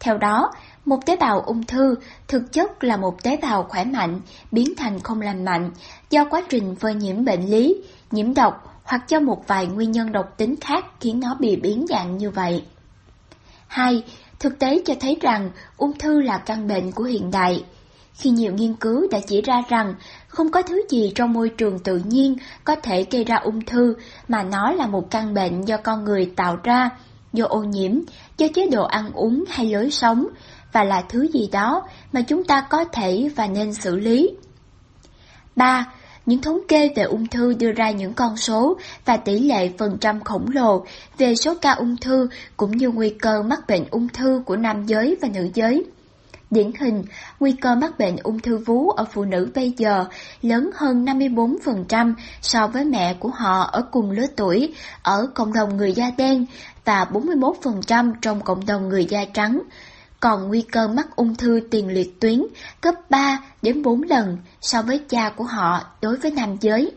Theo đó, một tế bào ung thư thực chất là một tế bào khỏe mạnh biến thành không lành mạnh do quá trình phơi nhiễm bệnh lý, nhiễm độc hoặc do một vài nguyên nhân độc tính khác khiến nó bị biến dạng như vậy. 2. Thực tế cho thấy rằng ung thư là căn bệnh của hiện đại. Khi nhiều nghiên cứu đã chỉ ra rằng không có thứ gì trong môi trường tự nhiên có thể gây ra ung thư mà nó là một căn bệnh do con người tạo ra, do ô nhiễm, do chế độ ăn uống hay lối sống, và là thứ gì đó mà chúng ta có thể và nên xử lý. 3. Những thống kê về ung thư đưa ra những con số và tỷ lệ phần trăm khổng lồ về số ca ung thư cũng như nguy cơ mắc bệnh ung thư của nam giới và nữ giới. Điển hình, nguy cơ mắc bệnh ung thư vú ở phụ nữ bây giờ lớn hơn 54% so với mẹ của họ ở cùng lứa tuổi ở cộng đồng người da đen và 41% trong cộng đồng người da trắng, còn nguy cơ mắc ung thư tiền liệt tuyến gấp 3 đến 4 lần so với cha của họ đối với nam giới.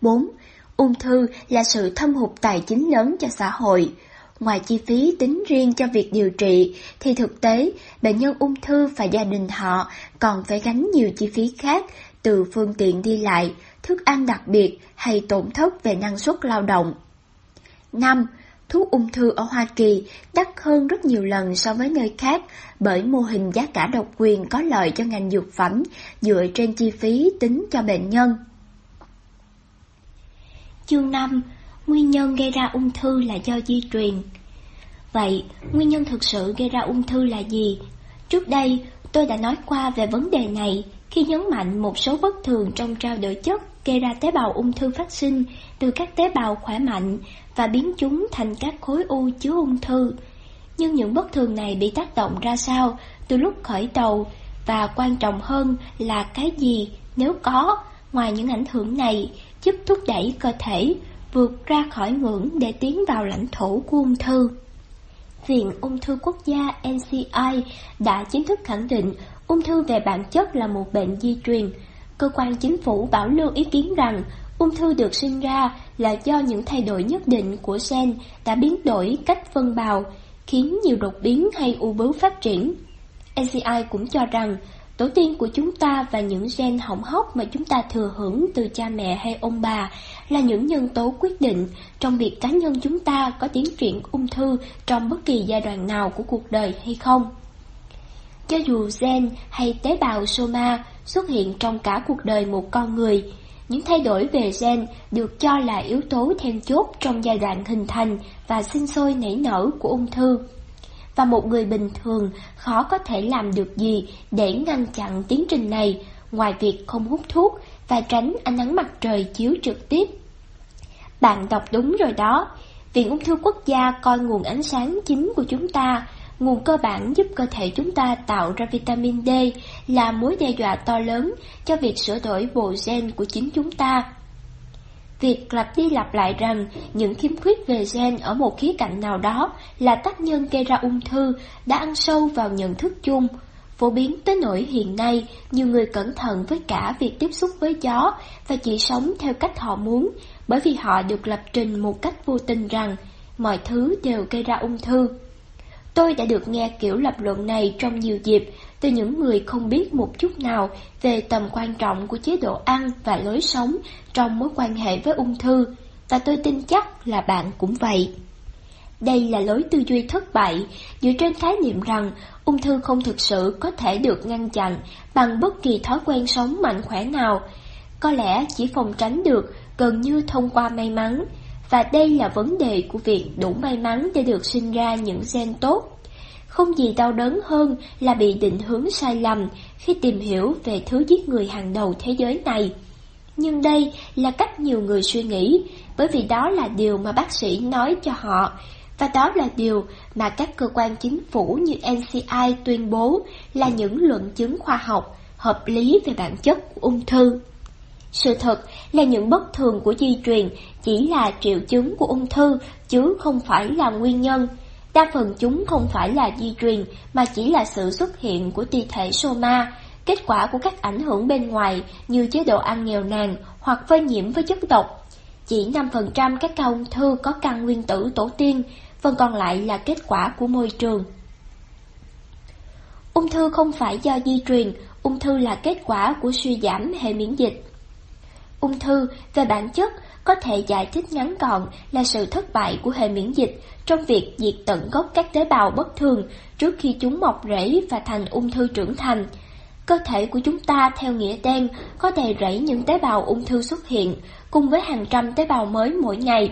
4. Ung thư là sự thâm hụt tài chính lớn cho xã hội. Ngoài chi phí tính riêng cho việc điều trị, thì thực tế, bệnh nhân ung thư và gia đình họ còn phải gánh nhiều chi phí khác từ phương tiện đi lại, thức ăn đặc biệt hay tổn thất về năng suất lao động. 5 thuốc ung thư ở Hoa Kỳ đắt hơn rất nhiều lần so với nơi khác bởi mô hình giá cả độc quyền có lợi cho ngành dược phẩm dựa trên chi phí tính cho bệnh nhân. Chương 5. Nguyên nhân gây ra ung thư là do di truyền Vậy, nguyên nhân thực sự gây ra ung thư là gì? Trước đây, tôi đã nói qua về vấn đề này khi nhấn mạnh một số bất thường trong trao đổi chất gây ra tế bào ung thư phát sinh từ các tế bào khỏe mạnh và biến chúng thành các khối u chứa ung thư. nhưng những bất thường này bị tác động ra sao từ lúc khởi đầu, và quan trọng hơn là cái gì nếu có, ngoài những ảnh hưởng này, giúp thúc đẩy cơ thể vượt ra khỏi ngưỡng để tiến vào lãnh thổ của ung thư. Viện Ung thư Quốc gia NCI đã chính thức khẳng định ung thư về bản chất là một bệnh di truyền. Cơ quan chính phủ bảo lưu ý kiến rằng ung thư được sinh ra là do những thay đổi nhất định của gen đã biến đổi cách phân bào, khiến nhiều đột biến hay u bướu phát triển. ACI cũng cho rằng tổ tiên của chúng ta và những gen hỏng hóc mà chúng ta thừa hưởng từ cha mẹ hay ông bà là những nhân tố quyết định trong việc cá nhân chúng ta có tiến triển ung thư trong bất kỳ giai đoạn nào của cuộc đời hay không. Cho dù gen hay tế bào soma xuất hiện trong cả cuộc đời một con người, những thay đổi về gen được cho là yếu tố then chốt trong giai đoạn hình thành và sinh sôi nảy nở của ung thư. Và một người bình thường khó có thể làm được gì để ngăn chặn tiến trình này ngoài việc không hút thuốc và tránh ánh nắng mặt trời chiếu trực tiếp. Bạn đọc đúng rồi đó, Viện Ung thư Quốc gia coi nguồn ánh sáng chính của chúng ta, nguồn cơ bản giúp cơ thể chúng ta tạo ra vitamin D là mối đe dọa to lớn cho việc sửa đổi bộ gen của chính chúng ta. Việc lặp đi lặp lại rằng những khiếm khuyết về gen ở một khía cạnh nào đó là tác nhân gây ra ung thư đã ăn sâu vào nhận thức chung, phổ biến tới nỗi hiện nay nhiều người cẩn thận với cả việc tiếp xúc với gió và chỉ sống theo cách họ muốn bởi vì họ được lập trình một cách vô tình rằng mọi thứ đều gây ra ung thư. Tôi đã được nghe kiểu lập luận này trong nhiều dịp từ những người không biết một chút nào về tầm quan trọng của chế độ ăn và lối sống trong mối quan hệ với ung thư, và tôi tin chắc là bạn cũng vậy. Đây là lối tư duy thất bại, dựa trên khái niệm rằng ung thư không thực sự có thể được ngăn chặn bằng bất kỳ thói quen sống mạnh khỏe nào. Có lẽ chỉ phòng tránh được gần như thông qua may mắn, và đây là vấn đề của việc đủ may mắn để được sinh ra những gen tốt. Không gì đau đớn hơn là bị định hướng sai lầm khi tìm hiểu về thứ giết người hàng đầu thế giới này. Nhưng đây là cách nhiều người suy nghĩ, bởi vì đó là điều mà bác sĩ nói cho họ, và đó là điều mà các cơ quan chính phủ như NCI tuyên bố là những luận chứng khoa học, hợp lý về bản chất của ung thư. Sự thật là những bất thường của di truyền chỉ là triệu chứng của ung thư chứ không phải là nguyên nhân. Đa phần chúng không phải là di truyền mà chỉ là sự xuất hiện của ti thể soma, kết quả của các ảnh hưởng bên ngoài như chế độ ăn nghèo nàn hoặc phơi nhiễm với chất độc. Chỉ 5% các ca ung thư có căn nguyên tử tổ tiên, phần còn lại là kết quả của môi trường. Ung thư không phải do di truyền, ung thư là kết quả của suy giảm hệ miễn dịch. Ung thư về bản chất có thể giải thích ngắn gọn là sự thất bại của hệ miễn dịch trong việc diệt tận gốc các tế bào bất thường trước khi chúng mọc rễ và thành ung thư trưởng thành. Cơ thể của chúng ta theo nghĩa đen có đầy rẫy những tế bào ung thư xuất hiện cùng với hàng trăm tế bào mới mỗi ngày.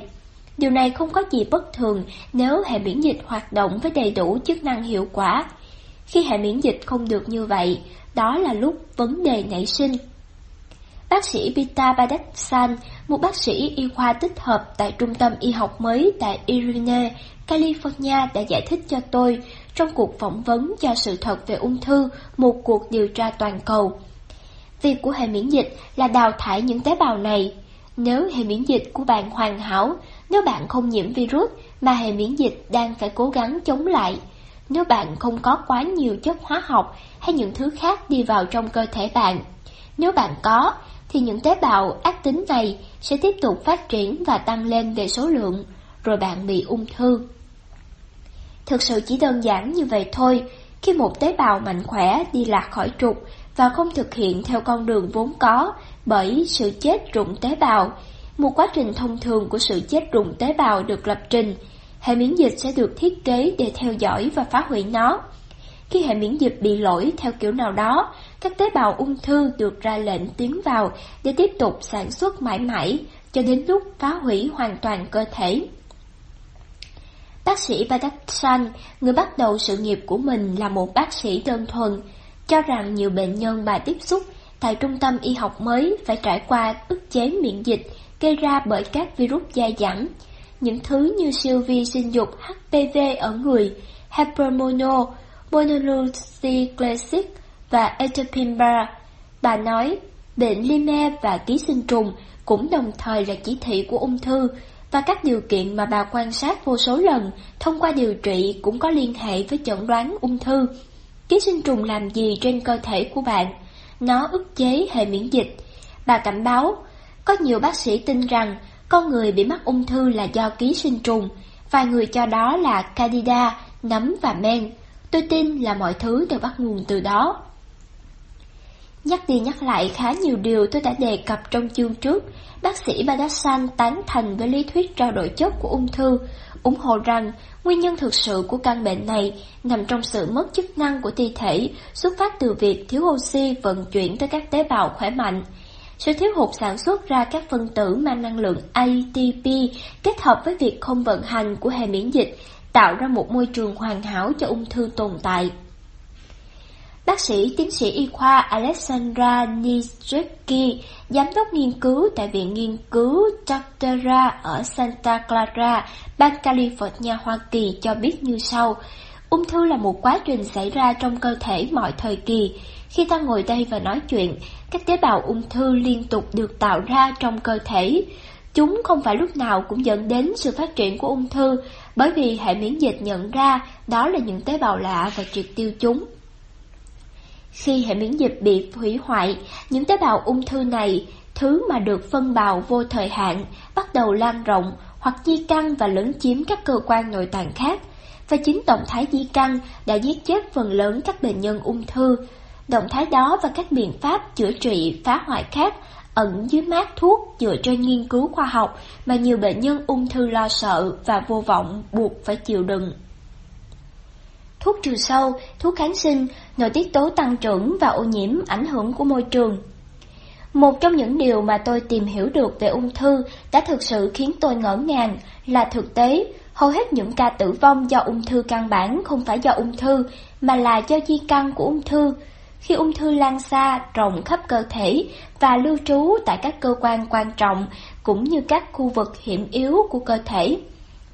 Điều này không có gì bất thường nếu hệ miễn dịch hoạt động với đầy đủ chức năng hiệu quả. Khi hệ miễn dịch không được như vậy, đó là lúc vấn đề nảy sinh. Bác sĩ Pita Badaksan, một bác sĩ y khoa tích hợp tại Trung tâm Y học mới tại Irine, California đã giải thích cho tôi trong cuộc phỏng vấn cho sự thật về ung thư, một cuộc điều tra toàn cầu. Việc của hệ miễn dịch là đào thải những tế bào này. Nếu hệ miễn dịch của bạn hoàn hảo, nếu bạn không nhiễm virus mà hệ miễn dịch đang phải cố gắng chống lại, nếu bạn không có quá nhiều chất hóa học hay những thứ khác đi vào trong cơ thể bạn, nếu bạn có, thì những tế bào ác tính này sẽ tiếp tục phát triển và tăng lên về số lượng, rồi bạn bị ung thư. Thực sự chỉ đơn giản như vậy thôi, khi một tế bào mạnh khỏe đi lạc khỏi trục và không thực hiện theo con đường vốn có bởi sự chết rụng tế bào, một quá trình thông thường của sự chết rụng tế bào được lập trình, hệ miễn dịch sẽ được thiết kế để theo dõi và phá hủy nó. Khi hệ miễn dịch bị lỗi theo kiểu nào đó, các tế bào ung thư được ra lệnh tiến vào để tiếp tục sản xuất mãi mãi, cho đến lúc phá hủy hoàn toàn cơ thể. Bác sĩ Badaksan, người bắt đầu sự nghiệp của mình là một bác sĩ đơn thuần, cho rằng nhiều bệnh nhân bà tiếp xúc tại trung tâm y học mới phải trải qua ức chế miễn dịch gây ra bởi các virus dai dẳng, những thứ như siêu vi sinh dục HPV ở người, Hypermono, classic và Etopimbra. Bà nói, bệnh Lyme và ký sinh trùng cũng đồng thời là chỉ thị của ung thư và các điều kiện mà bà quan sát vô số lần thông qua điều trị cũng có liên hệ với chẩn đoán ung thư. Ký sinh trùng làm gì trên cơ thể của bạn? Nó ức chế hệ miễn dịch. Bà cảnh báo, có nhiều bác sĩ tin rằng con người bị mắc ung thư là do ký sinh trùng, vài người cho đó là candida, nấm và men. Tôi tin là mọi thứ đều bắt nguồn từ đó. Nhắc đi nhắc lại khá nhiều điều tôi đã đề cập trong chương trước. Bác sĩ Badassan tán thành với lý thuyết trao đổi chất của ung thư, ủng hộ rằng nguyên nhân thực sự của căn bệnh này nằm trong sự mất chức năng của thi thể, xuất phát từ việc thiếu oxy vận chuyển tới các tế bào khỏe mạnh. Sự thiếu hụt sản xuất ra các phân tử mang năng lượng ATP kết hợp với việc không vận hành của hệ miễn dịch tạo ra một môi trường hoàn hảo cho ung thư tồn tại. Bác sĩ tiến sĩ y khoa Alexandra Nijewski, giám đốc nghiên cứu tại Viện Nghiên cứu Doctora ở Santa Clara, bang California, Hoa Kỳ cho biết như sau. Ung thư là một quá trình xảy ra trong cơ thể mọi thời kỳ. Khi ta ngồi đây và nói chuyện, các tế bào ung thư liên tục được tạo ra trong cơ thể. Chúng không phải lúc nào cũng dẫn đến sự phát triển của ung thư, bởi vì hệ miễn dịch nhận ra đó là những tế bào lạ và triệt tiêu chúng. Khi hệ miễn dịch bị hủy hoại, những tế bào ung thư này, thứ mà được phân bào vô thời hạn, bắt đầu lan rộng hoặc di căn và lấn chiếm các cơ quan nội tạng khác. Và chính động thái di căn đã giết chết phần lớn các bệnh nhân ung thư. Động thái đó và các biện pháp chữa trị phá hoại khác ẩn dưới mát thuốc dựa trên nghiên cứu khoa học mà nhiều bệnh nhân ung thư lo sợ và vô vọng buộc phải chịu đựng. Thuốc trừ sâu, thuốc kháng sinh, nội tiết tố tăng trưởng và ô nhiễm ảnh hưởng của môi trường. Một trong những điều mà tôi tìm hiểu được về ung thư đã thực sự khiến tôi ngỡ ngàng là thực tế hầu hết những ca tử vong do ung thư căn bản không phải do ung thư mà là do di căn của ung thư. Khi ung thư lan xa, rộng khắp cơ thể và lưu trú tại các cơ quan quan trọng cũng như các khu vực hiểm yếu của cơ thể.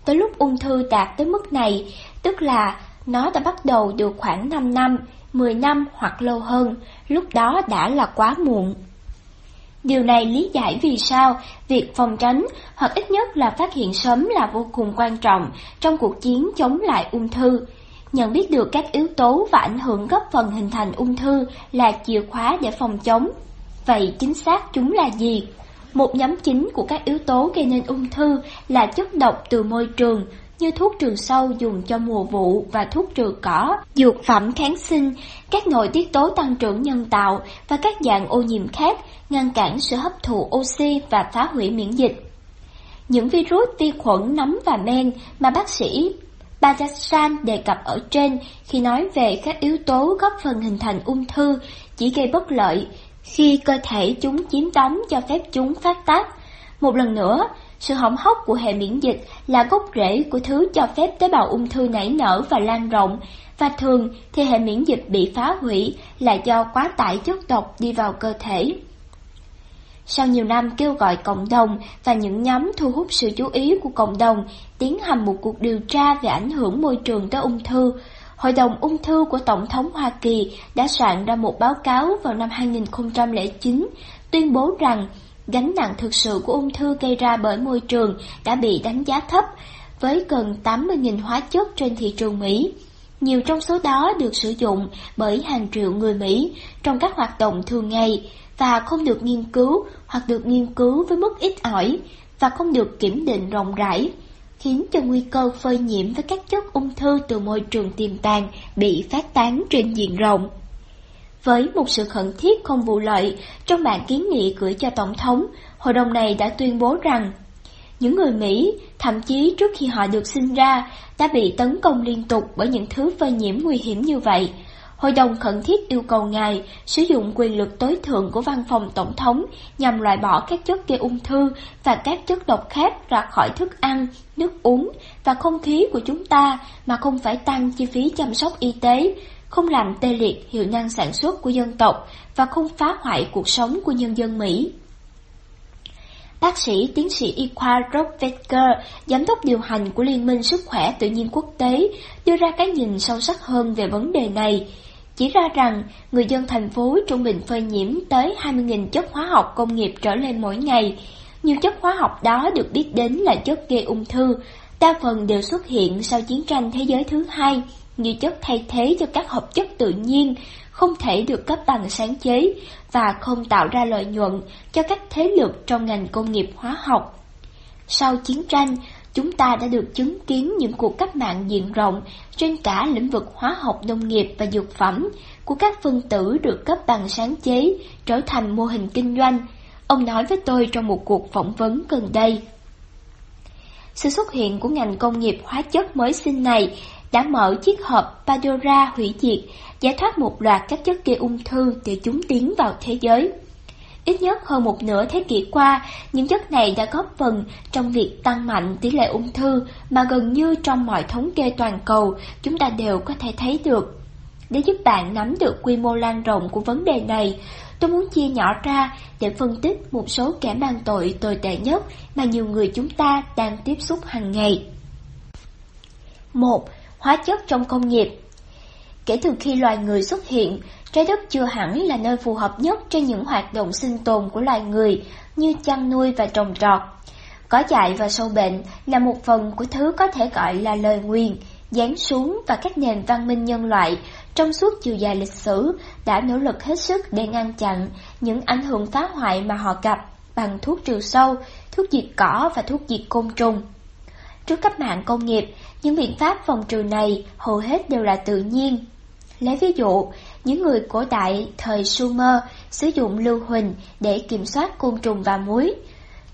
Tới lúc ung thư đạt tới mức này, tức là nó đã bắt đầu được khoảng 5 năm, 10 năm hoặc lâu hơn, lúc đó đã là quá muộn. Điều này lý giải vì sao việc phòng tránh hoặc ít nhất là phát hiện sớm là vô cùng quan trọng trong cuộc chiến chống lại ung thư. Nhận biết được các yếu tố và ảnh hưởng góp phần hình thành ung thư là chìa khóa để phòng chống. Vậy chính xác chúng là gì? Một nhóm chính của các yếu tố gây nên ung thư là chất độc từ môi trường, như thuốc trừ sâu dùng cho mùa vụ và thuốc trừ cỏ, dược phẩm kháng sinh, các nội tiết tố tăng trưởng nhân tạo và các dạng ô nhiễm khác ngăn cản sự hấp thụ oxy và phá hủy miễn dịch. Những virus, vi khuẩn, nấm và men mà bác sĩ Bajashan đề cập ở trên khi nói về các yếu tố góp phần hình thành ung thư chỉ gây bất lợi khi cơ thể chúng chiếm đóng cho phép chúng phát tác. Một lần nữa, sự hỏng hóc của hệ miễn dịch là gốc rễ của thứ cho phép tế bào ung thư nảy nở và lan rộng, và thường thì hệ miễn dịch bị phá hủy là do quá tải chất độc đi vào cơ thể. Sau nhiều năm kêu gọi cộng đồng và những nhóm thu hút sự chú ý của cộng đồng tiến hành một cuộc điều tra về ảnh hưởng môi trường tới ung thư, Hội đồng ung thư của Tổng thống Hoa Kỳ đã soạn ra một báo cáo vào năm 2009 tuyên bố rằng gánh nặng thực sự của ung thư gây ra bởi môi trường đã bị đánh giá thấp, với gần 80.000 hóa chất trên thị trường Mỹ. Nhiều trong số đó được sử dụng bởi hàng triệu người Mỹ trong các hoạt động thường ngày và không được nghiên cứu hoặc được nghiên cứu với mức ít ỏi và không được kiểm định rộng rãi, khiến cho nguy cơ phơi nhiễm với các chất ung thư từ môi trường tiềm tàng bị phát tán trên diện rộng. Với một sự khẩn thiết không vụ lợi, trong bản kiến nghị gửi cho Tổng thống, hội đồng này đã tuyên bố rằng những người Mỹ, thậm chí trước khi họ được sinh ra, đã bị tấn công liên tục bởi những thứ phơi nhiễm nguy hiểm như vậy. Hội đồng khẩn thiết yêu cầu ngài sử dụng quyền lực tối thượng của văn phòng tổng thống nhằm loại bỏ các chất gây ung thư và các chất độc khác ra khỏi thức ăn, nước uống và không khí của chúng ta mà không phải tăng chi phí chăm sóc y tế, không làm tê liệt hiệu năng sản xuất của dân tộc và không phá hoại cuộc sống của nhân dân Mỹ. Bác sĩ tiến sĩ y khoa Rob Vetker, giám đốc điều hành của Liên minh Sức khỏe tự nhiên quốc tế, đưa ra cái nhìn sâu sắc hơn về vấn đề này. Chỉ ra rằng, người dân thành phố trung bình phơi nhiễm tới 20.000 chất hóa học công nghiệp trở lên mỗi ngày. Nhiều chất hóa học đó được biết đến là chất gây ung thư, đa phần đều xuất hiện sau chiến tranh thế giới thứ hai, như chất thay thế cho các hợp chất tự nhiên, không thể được cấp bằng sáng chế và không tạo ra lợi nhuận cho các thế lực trong ngành công nghiệp hóa học. Sau chiến tranh, chúng ta đã được chứng kiến những cuộc cách mạng diện rộng trên cả lĩnh vực hóa học nông nghiệp và dược phẩm của các phân tử được cấp bằng sáng chế trở thành mô hình kinh doanh. Ông nói với tôi trong một cuộc phỏng vấn gần đây. Sự xuất hiện của ngành công nghiệp hóa chất mới sinh này đã mở chiếc hộp Pandora hủy diệt, giải thoát một loạt các chất gây ung thư để chúng tiến vào thế giới. Ít nhất hơn một nửa thế kỷ qua, những chất này đã góp phần trong việc tăng mạnh tỷ lệ ung thư mà gần như trong mọi thống kê toàn cầu chúng ta đều có thể thấy được. Để giúp bạn nắm được quy mô lan rộng của vấn đề này, tôi muốn chia nhỏ ra để phân tích một số kẻ mang tội tồi tệ nhất mà nhiều người chúng ta đang tiếp xúc hàng ngày. 1 hóa chất trong công nghiệp. Kể từ khi loài người xuất hiện, trái đất chưa hẳn là nơi phù hợp nhất cho những hoạt động sinh tồn của loài người như chăn nuôi và trồng trọt. Có dại và sâu bệnh là một phần của thứ có thể gọi là lời nguyền, giáng xuống và các nền văn minh nhân loại trong suốt chiều dài lịch sử đã nỗ lực hết sức để ngăn chặn những ảnh hưởng phá hoại mà họ gặp bằng thuốc trừ sâu, thuốc diệt cỏ và thuốc diệt côn trùng. Trước cách mạng công nghiệp, những biện pháp phòng trừ này hầu hết đều là tự nhiên. Lấy ví dụ, những người cổ đại thời Sumer sử dụng lưu huỳnh để kiểm soát côn trùng và muối,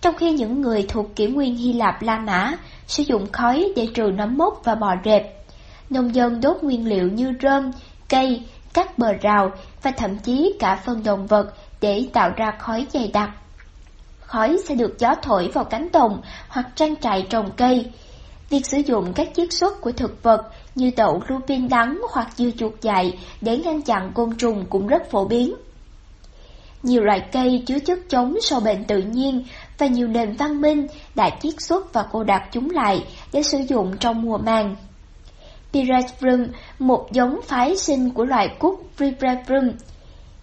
trong khi những người thuộc kỷ nguyên Hy Lạp La Mã sử dụng khói để trừ nấm mốc và bò rệp. Nông dân đốt nguyên liệu như rơm, cây, các bờ rào và thậm chí cả phân động vật để tạo ra khói dày đặc. Khói sẽ được gió thổi vào cánh đồng hoặc trang trại trồng cây, Việc sử dụng các chiết xuất của thực vật như đậu lupin đắng hoặc dưa chuột dại để ngăn chặn côn trùng cũng rất phổ biến. Nhiều loại cây chứa chất chống sâu bệnh tự nhiên và nhiều nền văn minh đã chiết xuất và cô đặc chúng lại để sử dụng trong mùa màng. Pyrethrum, một giống phái sinh của loại cúc Pyrethrum,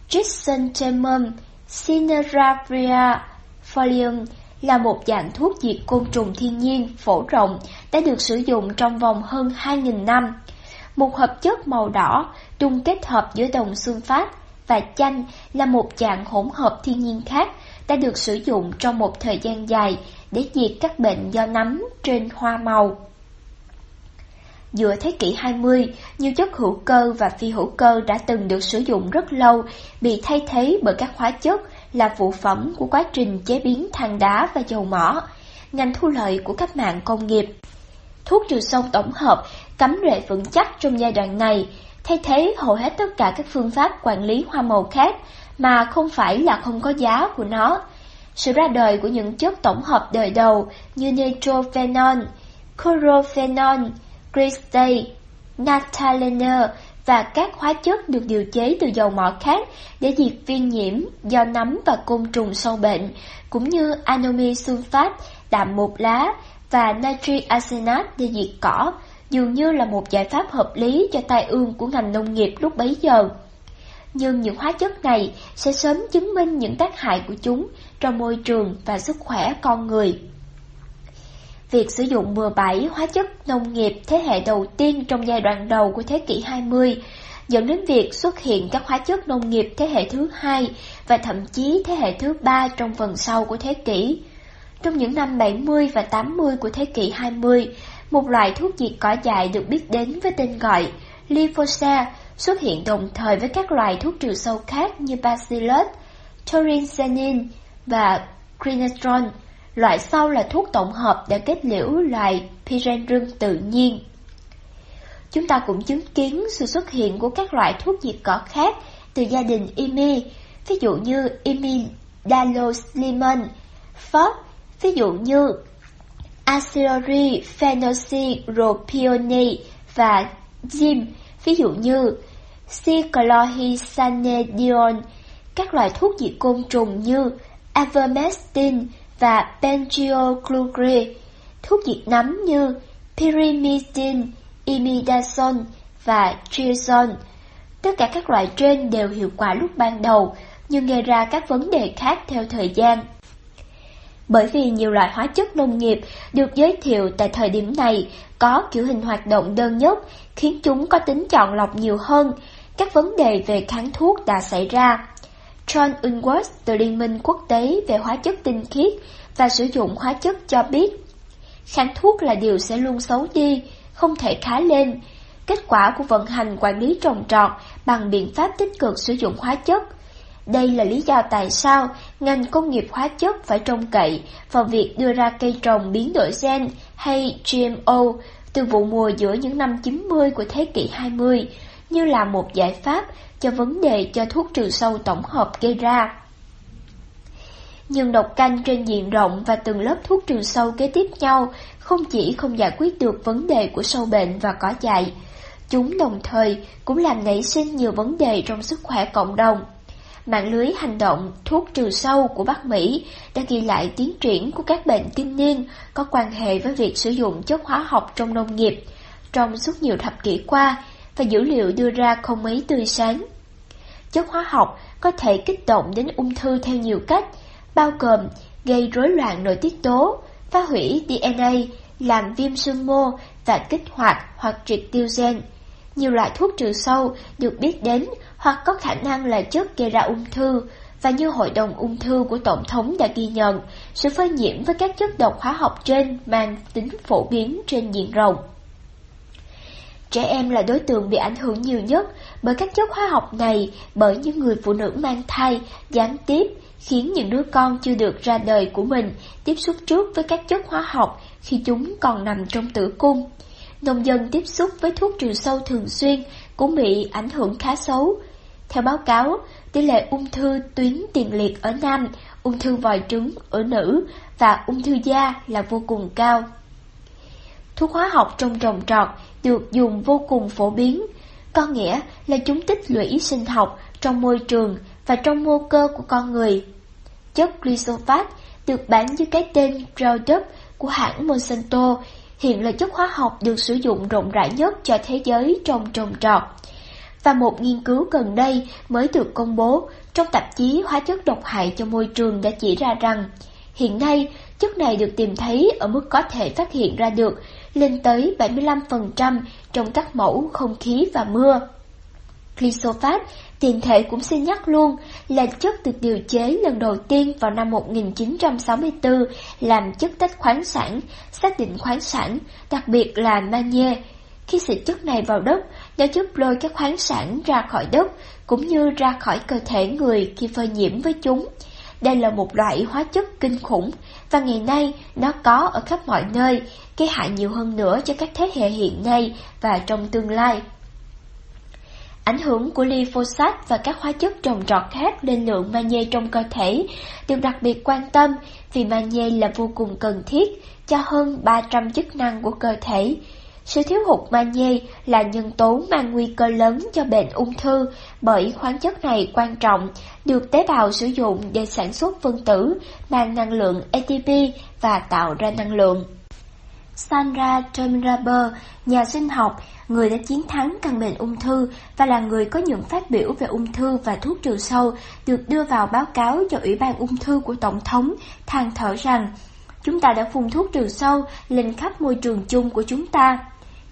Chrysanthemum cinerabria folium là một dạng thuốc diệt côn trùng thiên nhiên phổ rộng đã được sử dụng trong vòng hơn 2.000 năm. Một hợp chất màu đỏ trung kết hợp giữa đồng xương phát và chanh là một dạng hỗn hợp thiên nhiên khác đã được sử dụng trong một thời gian dài để diệt các bệnh do nấm trên hoa màu. Giữa thế kỷ 20, nhiều chất hữu cơ và phi hữu cơ đã từng được sử dụng rất lâu, bị thay thế bởi các hóa chất là phụ phẩm của quá trình chế biến than đá và dầu mỏ, ngành thu lợi của cách mạng công nghiệp. Thuốc trừ sâu tổng hợp cấm rễ vững chắc trong giai đoạn này, thay thế hầu hết tất cả các phương pháp quản lý hoa màu khác mà không phải là không có giá của nó. Sự ra đời của những chất tổng hợp đời đầu như nitrophenol, chlorophenol, Christay, Nathalene và các hóa chất được điều chế từ dầu mỏ khác để diệt viên nhiễm do nấm và côn trùng sâu bệnh, cũng như anomi sulfat, đạm một lá và natri arsenate để diệt cỏ, dường như là một giải pháp hợp lý cho tai ương của ngành nông nghiệp lúc bấy giờ. Nhưng những hóa chất này sẽ sớm chứng minh những tác hại của chúng trong môi trường và sức khỏe con người. Việc sử dụng bừa bãi hóa chất nông nghiệp thế hệ đầu tiên trong giai đoạn đầu của thế kỷ 20 dẫn đến việc xuất hiện các hóa chất nông nghiệp thế hệ thứ hai và thậm chí thế hệ thứ ba trong phần sau của thế kỷ. Trong những năm 70 và 80 của thế kỷ 20, một loại thuốc diệt cỏ dại được biết đến với tên gọi Glyphosate xuất hiện đồng thời với các loại thuốc trừ sâu khác như Bacillus, Torinxanin và Quinetron. Loại sau là thuốc tổng hợp đã kết liễu loại Pyrendrum tự nhiên. Chúng ta cũng chứng kiến sự xuất hiện của các loại thuốc diệt cỏ khác từ gia đình imi, ví dụ như imidaloslimon, phớt, ví dụ như Acilori phenosiropione và Zim, ví dụ như cyclohexanediol, các loại thuốc diệt côn trùng như Avermestin và Benzoyl thuốc diệt nấm như pyrimidine, imidazole và triazole. Tất cả các loại trên đều hiệu quả lúc ban đầu, nhưng gây ra các vấn đề khác theo thời gian. Bởi vì nhiều loại hóa chất nông nghiệp được giới thiệu tại thời điểm này có kiểu hình hoạt động đơn nhất, khiến chúng có tính chọn lọc nhiều hơn. Các vấn đề về kháng thuốc đã xảy ra. John Unworth từ Liên minh Quốc tế về hóa chất tinh khiết và sử dụng hóa chất cho biết, kháng thuốc là điều sẽ luôn xấu đi, không thể khá lên. Kết quả của vận hành quản lý trồng trọt bằng biện pháp tích cực sử dụng hóa chất đây là lý do tại sao ngành công nghiệp hóa chất phải trông cậy vào việc đưa ra cây trồng biến đổi gen hay GMO từ vụ mùa giữa những năm 90 của thế kỷ 20 như là một giải pháp cho vấn đề cho thuốc trừ sâu tổng hợp gây ra. Nhưng độc canh trên diện rộng và từng lớp thuốc trừ sâu kế tiếp nhau không chỉ không giải quyết được vấn đề của sâu bệnh và cỏ dại, chúng đồng thời cũng làm nảy sinh nhiều vấn đề trong sức khỏe cộng đồng mạng lưới hành động thuốc trừ sâu của Bắc Mỹ đã ghi lại tiến triển của các bệnh kinh niên có quan hệ với việc sử dụng chất hóa học trong nông nghiệp trong suốt nhiều thập kỷ qua và dữ liệu đưa ra không mấy tươi sáng. Chất hóa học có thể kích động đến ung thư theo nhiều cách, bao gồm gây rối loạn nội tiết tố, phá hủy DNA, làm viêm xương mô và kích hoạt hoặc triệt tiêu gen. Nhiều loại thuốc trừ sâu được biết đến hoặc có khả năng là chất gây ra ung thư, và như Hội đồng ung thư của Tổng thống đã ghi nhận, sự phơi nhiễm với các chất độc hóa học trên mang tính phổ biến trên diện rộng. Trẻ em là đối tượng bị ảnh hưởng nhiều nhất bởi các chất hóa học này bởi những người phụ nữ mang thai, gián tiếp, khiến những đứa con chưa được ra đời của mình tiếp xúc trước với các chất hóa học khi chúng còn nằm trong tử cung. Nông dân tiếp xúc với thuốc trừ sâu thường xuyên cũng bị ảnh hưởng khá xấu, theo báo cáo, tỷ lệ ung thư tuyến tiền liệt ở nam, ung thư vòi trứng ở nữ và ung thư da là vô cùng cao. Thuốc hóa học trong trồng trọt được dùng vô cùng phổ biến, có nghĩa là chúng tích lũy sinh học trong môi trường và trong mô cơ của con người. Chất glyphosate được bán dưới cái tên Roundup của hãng Monsanto hiện là chất hóa học được sử dụng rộng rãi nhất cho thế giới trong trồng trọt và một nghiên cứu gần đây mới được công bố trong tạp chí Hóa chất độc hại cho môi trường đã chỉ ra rằng hiện nay chất này được tìm thấy ở mức có thể phát hiện ra được lên tới 75% trong các mẫu không khí và mưa. Glyphosate, tiền thể cũng xin nhắc luôn, là chất được điều chế lần đầu tiên vào năm 1964 làm chất tách khoáng sản, xác định khoáng sản, đặc biệt là magie, khi xịt chất này vào đất, nó giúp lôi các khoáng sản ra khỏi đất, cũng như ra khỏi cơ thể người khi phơi nhiễm với chúng. Đây là một loại hóa chất kinh khủng, và ngày nay nó có ở khắp mọi nơi, gây hại nhiều hơn nữa cho các thế hệ hiện nay và trong tương lai. Ảnh hưởng của glyphosate và các hóa chất trồng trọt khác lên lượng magie trong cơ thể được đặc biệt quan tâm vì magie là vô cùng cần thiết cho hơn 300 chức năng của cơ thể, sự thiếu hụt magie là nhân tố mang nguy cơ lớn cho bệnh ung thư bởi khoáng chất này quan trọng, được tế bào sử dụng để sản xuất phân tử, mang năng lượng ATP và tạo ra năng lượng. Sandra Termraber, nhà sinh học, người đã chiến thắng căn bệnh ung thư và là người có những phát biểu về ung thư và thuốc trừ sâu, được đưa vào báo cáo cho Ủy ban ung thư của Tổng thống, than thở rằng Chúng ta đã phun thuốc trừ sâu lên khắp môi trường chung của chúng ta.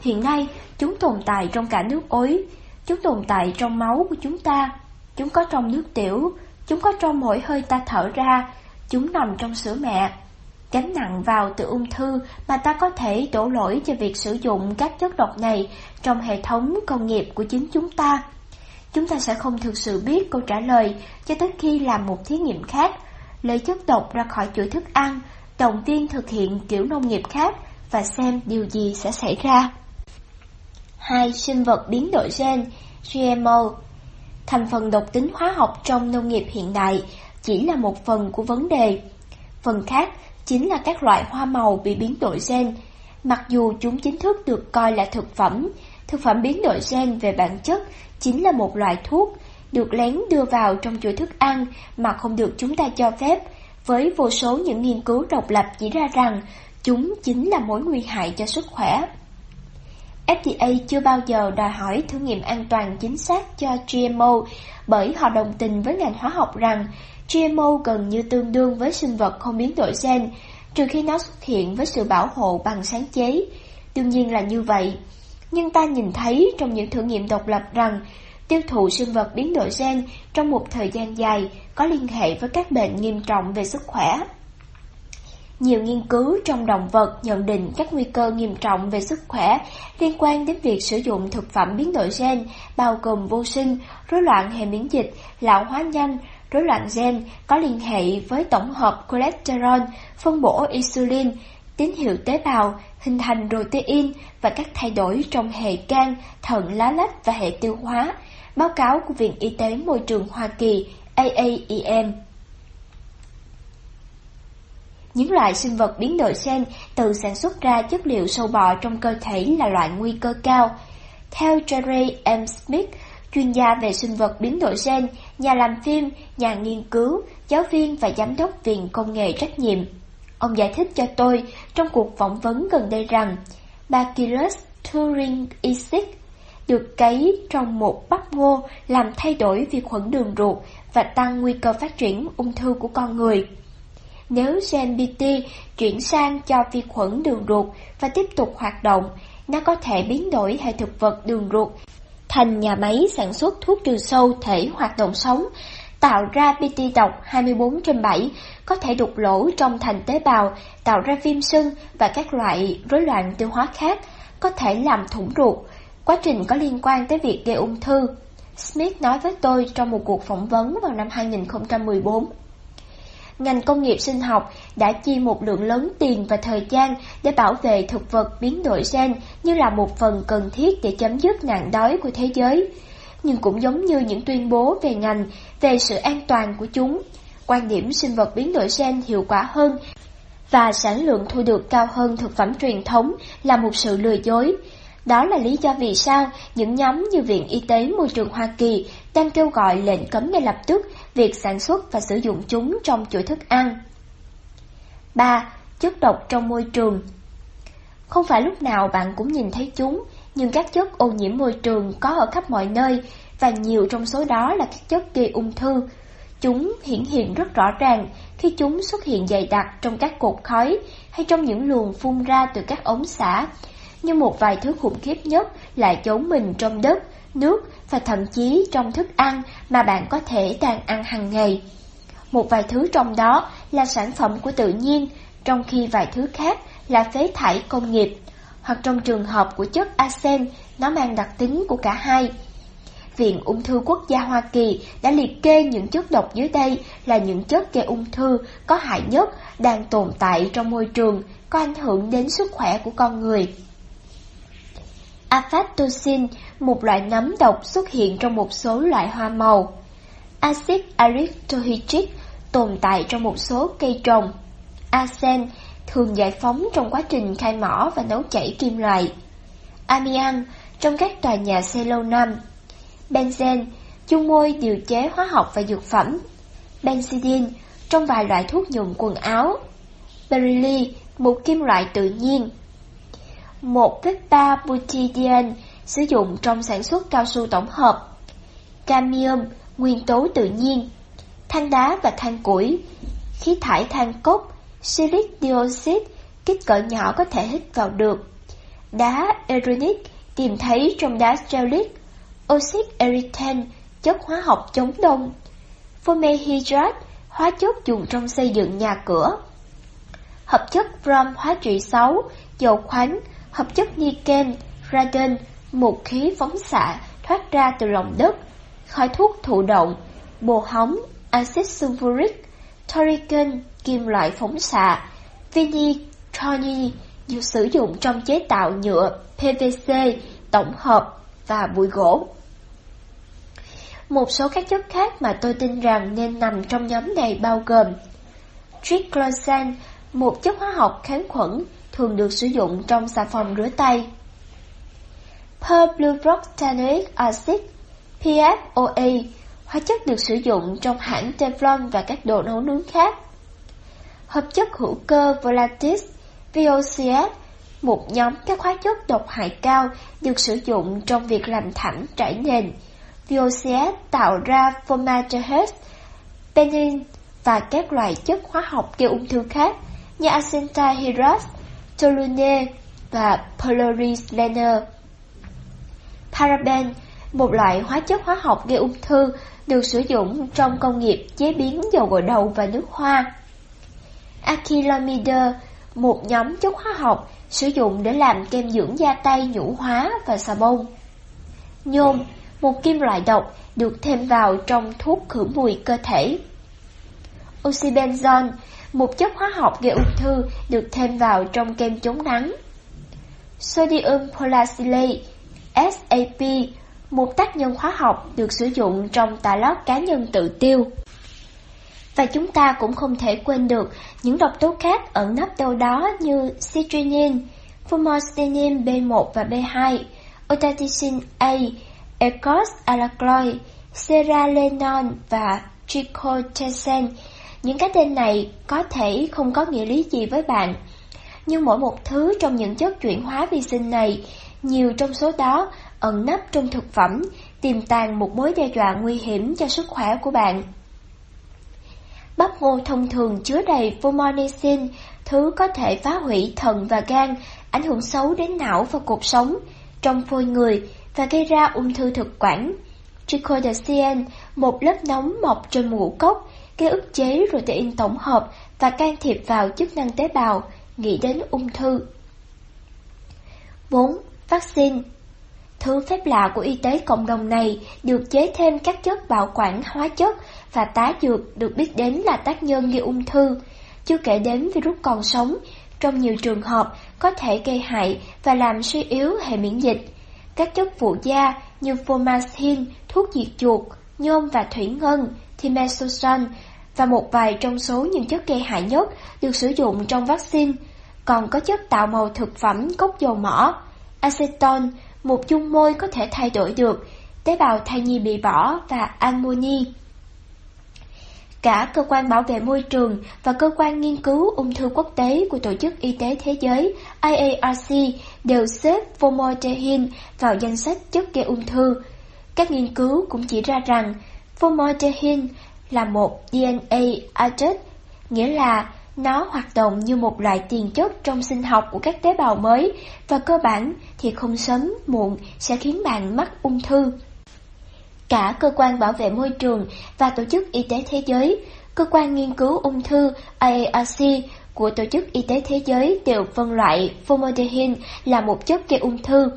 Hiện nay, chúng tồn tại trong cả nước ối, chúng tồn tại trong máu của chúng ta, chúng có trong nước tiểu, chúng có trong mỗi hơi ta thở ra, chúng nằm trong sữa mẹ. Gánh nặng vào từ ung thư mà ta có thể đổ lỗi cho việc sử dụng các chất độc này trong hệ thống công nghiệp của chính chúng ta. Chúng ta sẽ không thực sự biết câu trả lời cho tới khi làm một thí nghiệm khác, lấy chất độc ra khỏi chuỗi thức ăn, động viên thực hiện kiểu nông nghiệp khác và xem điều gì sẽ xảy ra. 2. Sinh vật biến đổi gen GMO Thành phần độc tính hóa học trong nông nghiệp hiện đại chỉ là một phần của vấn đề. Phần khác chính là các loại hoa màu bị biến đổi gen. Mặc dù chúng chính thức được coi là thực phẩm, thực phẩm biến đổi gen về bản chất chính là một loại thuốc được lén đưa vào trong chuỗi thức ăn mà không được chúng ta cho phép với vô số những nghiên cứu độc lập chỉ ra rằng chúng chính là mối nguy hại cho sức khỏe. FDA chưa bao giờ đòi hỏi thử nghiệm an toàn chính xác cho GMO bởi họ đồng tình với ngành hóa học rằng GMO gần như tương đương với sinh vật không biến đổi gen, trừ khi nó xuất hiện với sự bảo hộ bằng sáng chế. Đương nhiên là như vậy. Nhưng ta nhìn thấy trong những thử nghiệm độc lập rằng tiêu thụ sinh vật biến đổi gen trong một thời gian dài có liên hệ với các bệnh nghiêm trọng về sức khỏe. Nhiều nghiên cứu trong động vật nhận định các nguy cơ nghiêm trọng về sức khỏe liên quan đến việc sử dụng thực phẩm biến đổi gen, bao gồm vô sinh, rối loạn hệ miễn dịch, lão hóa nhanh, rối loạn gen có liên hệ với tổng hợp cholesterol, phân bổ insulin, tín hiệu tế bào, hình thành protein và các thay đổi trong hệ can, thận lá lách và hệ tiêu hóa. Báo cáo của Viện Y tế Môi trường Hoa Kỳ AAEM những loại sinh vật biến đổi gen tự sản xuất ra chất liệu sâu bọ trong cơ thể là loại nguy cơ cao. Theo Jerry M. Smith, chuyên gia về sinh vật biến đổi gen, nhà làm phim, nhà nghiên cứu, giáo viên và giám đốc viện công nghệ trách nhiệm. Ông giải thích cho tôi trong cuộc phỏng vấn gần đây rằng Bacillus thuringiensis được cấy trong một bắp ngô làm thay đổi vi khuẩn đường ruột và tăng nguy cơ phát triển ung thư của con người. Nếu GMBT chuyển sang cho vi khuẩn đường ruột và tiếp tục hoạt động, nó có thể biến đổi hệ thực vật đường ruột thành nhà máy sản xuất thuốc trừ sâu thể hoạt động sống, tạo ra BT độc 24 trên 7, có thể đục lỗ trong thành tế bào, tạo ra viêm sưng và các loại rối loạn tiêu hóa khác, có thể làm thủng ruột. Quá trình có liên quan tới việc gây ung thư. Smith nói với tôi trong một cuộc phỏng vấn vào năm 2014 ngành công nghiệp sinh học đã chi một lượng lớn tiền và thời gian để bảo vệ thực vật biến đổi gen như là một phần cần thiết để chấm dứt nạn đói của thế giới. Nhưng cũng giống như những tuyên bố về ngành, về sự an toàn của chúng, quan điểm sinh vật biến đổi gen hiệu quả hơn và sản lượng thu được cao hơn thực phẩm truyền thống là một sự lừa dối. Đó là lý do vì sao những nhóm như Viện Y tế Môi trường Hoa Kỳ đang kêu gọi lệnh cấm ngay lập tức việc sản xuất và sử dụng chúng trong chuỗi thức ăn. 3. Chất độc trong môi trường Không phải lúc nào bạn cũng nhìn thấy chúng, nhưng các chất ô nhiễm môi trường có ở khắp mọi nơi và nhiều trong số đó là các chất gây ung thư. Chúng hiển hiện rất rõ ràng khi chúng xuất hiện dày đặc trong các cột khói hay trong những luồng phun ra từ các ống xả, nhưng một vài thứ khủng khiếp nhất lại giấu mình trong đất, nước và thậm chí trong thức ăn mà bạn có thể đang ăn hàng ngày. Một vài thứ trong đó là sản phẩm của tự nhiên, trong khi vài thứ khác là phế thải công nghiệp, hoặc trong trường hợp của chất arsen, nó mang đặc tính của cả hai. Viện Ung thư Quốc gia Hoa Kỳ đã liệt kê những chất độc dưới đây là những chất gây ung thư có hại nhất đang tồn tại trong môi trường, có ảnh hưởng đến sức khỏe của con người aflatoxin, một loại nấm độc xuất hiện trong một số loại hoa màu. Acid erythrohydric tồn tại trong một số cây trồng. Arsen thường giải phóng trong quá trình khai mỏ và nấu chảy kim loại. Amian trong các tòa nhà xây lâu năm. Benzen, chung môi điều chế hóa học và dược phẩm. Benzidine trong vài loại thuốc nhuộm quần áo. Beryllium, một kim loại tự nhiên một Vecta butadiene sử dụng trong sản xuất cao su tổng hợp. Cadmium, nguyên tố tự nhiên. Than đá và than củi. Khí thải than cốc, silic dioxide, kích cỡ nhỏ có thể hít vào được. Đá eronic tìm thấy trong đá strelic. Oxit erythane, chất hóa học chống đông. Formaldehyde, hóa chất dùng trong xây dựng nhà cửa. Hợp chất brom hóa trị 6, dầu khoáng, hợp chất niken, radon, một khí phóng xạ thoát ra từ lòng đất, khói thuốc thụ động, bồ hóng, axit sulfuric, thorican, kim loại phóng xạ, vinitroni được sử dụng trong chế tạo nhựa, PVC, tổng hợp và bụi gỗ. Một số các chất khác mà tôi tin rằng nên nằm trong nhóm này bao gồm triclosan, một chất hóa học kháng khuẩn thường được sử dụng trong xà phòng rửa tay. Perblubroxtanoic acid PFOA hóa chất được sử dụng trong hãng Teflon và các đồ nấu nướng khác. hợp chất hữu cơ Volatis, VOCS, một nhóm các hóa chất độc hại cao được sử dụng trong việc làm thẳng trải nền. VOCS tạo ra formaldehyde, penicillin và các loại chất hóa học gây ung thư khác như acetaldehyde toluene và polyethylene. Paraben, một loại hóa chất hóa học gây ung thư, được sử dụng trong công nghiệp chế biến dầu gội đầu và nước hoa. Acrylamide, một nhóm chất hóa học sử dụng để làm kem dưỡng da tay nhũ hóa và xà bông. Nhôm, một kim loại độc được thêm vào trong thuốc khử mùi cơ thể. Oxybenzone, một chất hóa học gây ung thư được thêm vào trong kem chống nắng. Sodium polyacylate, SAP, một tác nhân hóa học được sử dụng trong tà lót cá nhân tự tiêu. Và chúng ta cũng không thể quên được những độc tố khác ẩn nấp đâu đó như citrinin, fumostenin B1 và B2, otaticin A, Ecos alkaloid, seralenon và trichotesan. Những cái tên này có thể không có nghĩa lý gì với bạn, nhưng mỗi một thứ trong những chất chuyển hóa vi sinh này, nhiều trong số đó ẩn nấp trong thực phẩm, tiềm tàng một mối đe dọa nguy hiểm cho sức khỏe của bạn. Bắp ngô thông thường chứa đầy fumonicin, thứ có thể phá hủy thận và gan, ảnh hưởng xấu đến não và cuộc sống trong phôi người và gây ra ung thư thực quản. Trichodacin, một lớp nóng mọc trên ngũ cốc, gây ức chế protein tổng hợp và can thiệp vào chức năng tế bào, nghĩ đến ung thư. 4. Vaccine Thứ phép lạ của y tế cộng đồng này được chế thêm các chất bảo quản hóa chất và tá dược được biết đến là tác nhân gây ung thư, chưa kể đến virus còn sống, trong nhiều trường hợp có thể gây hại và làm suy yếu hệ miễn dịch. Các chất phụ gia như formazine, thuốc diệt chuột, nhôm và thủy ngân, thimerosal và một vài trong số những chất gây hại nhất được sử dụng trong vaccine. Còn có chất tạo màu thực phẩm cốc dầu mỏ, aceton, một dung môi có thể thay đổi được, tế bào thai nhi bị bỏ và amoni. Cả Cơ quan Bảo vệ Môi trường và Cơ quan Nghiên cứu Ung thư Quốc tế của Tổ chức Y tế Thế giới IARC đều xếp formaldehyde vào danh sách chất gây ung thư. Các nghiên cứu cũng chỉ ra rằng formaldehyde là một DNA agent, nghĩa là nó hoạt động như một loại tiền chất trong sinh học của các tế bào mới và cơ bản thì không sớm muộn sẽ khiến bạn mắc ung thư. Cả Cơ quan Bảo vệ Môi trường và Tổ chức Y tế Thế giới, Cơ quan Nghiên cứu Ung thư IARC của Tổ chức Y tế Thế giới đều phân loại formaldehyde là một chất gây ung thư.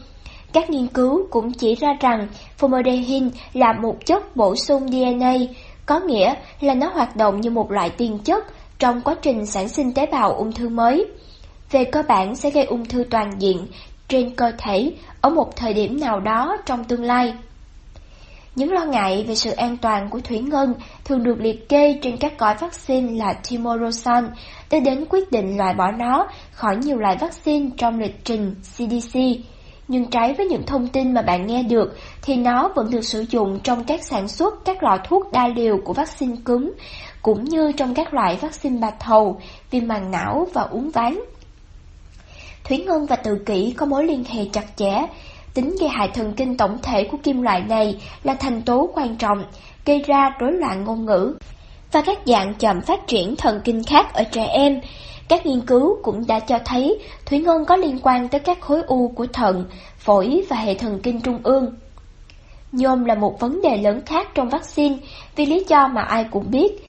Các nghiên cứu cũng chỉ ra rằng formaldehyde là một chất bổ sung DNA, có nghĩa là nó hoạt động như một loại tiền chất trong quá trình sản sinh tế bào ung thư mới. Về cơ bản sẽ gây ung thư toàn diện trên cơ thể ở một thời điểm nào đó trong tương lai. Những lo ngại về sự an toàn của thủy ngân thường được liệt kê trên các gói vaccine là Timorosan, để đến quyết định loại bỏ nó khỏi nhiều loại vaccine trong lịch trình CDC. Nhưng trái với những thông tin mà bạn nghe được, thì nó vẫn được sử dụng trong các sản xuất các lọ thuốc đa liều của vaccine cúm, cũng như trong các loại vaccine bạch hầu, viêm màng não và uống ván. Thủy ngân và tự kỷ có mối liên hệ chặt chẽ, Tính gây hại thần kinh tổng thể của kim loại này là thành tố quan trọng, gây ra rối loạn ngôn ngữ và các dạng chậm phát triển thần kinh khác ở trẻ em. Các nghiên cứu cũng đã cho thấy thủy ngân có liên quan tới các khối u của thận, phổi và hệ thần kinh trung ương. Nhôm là một vấn đề lớn khác trong vaccine vì lý do mà ai cũng biết.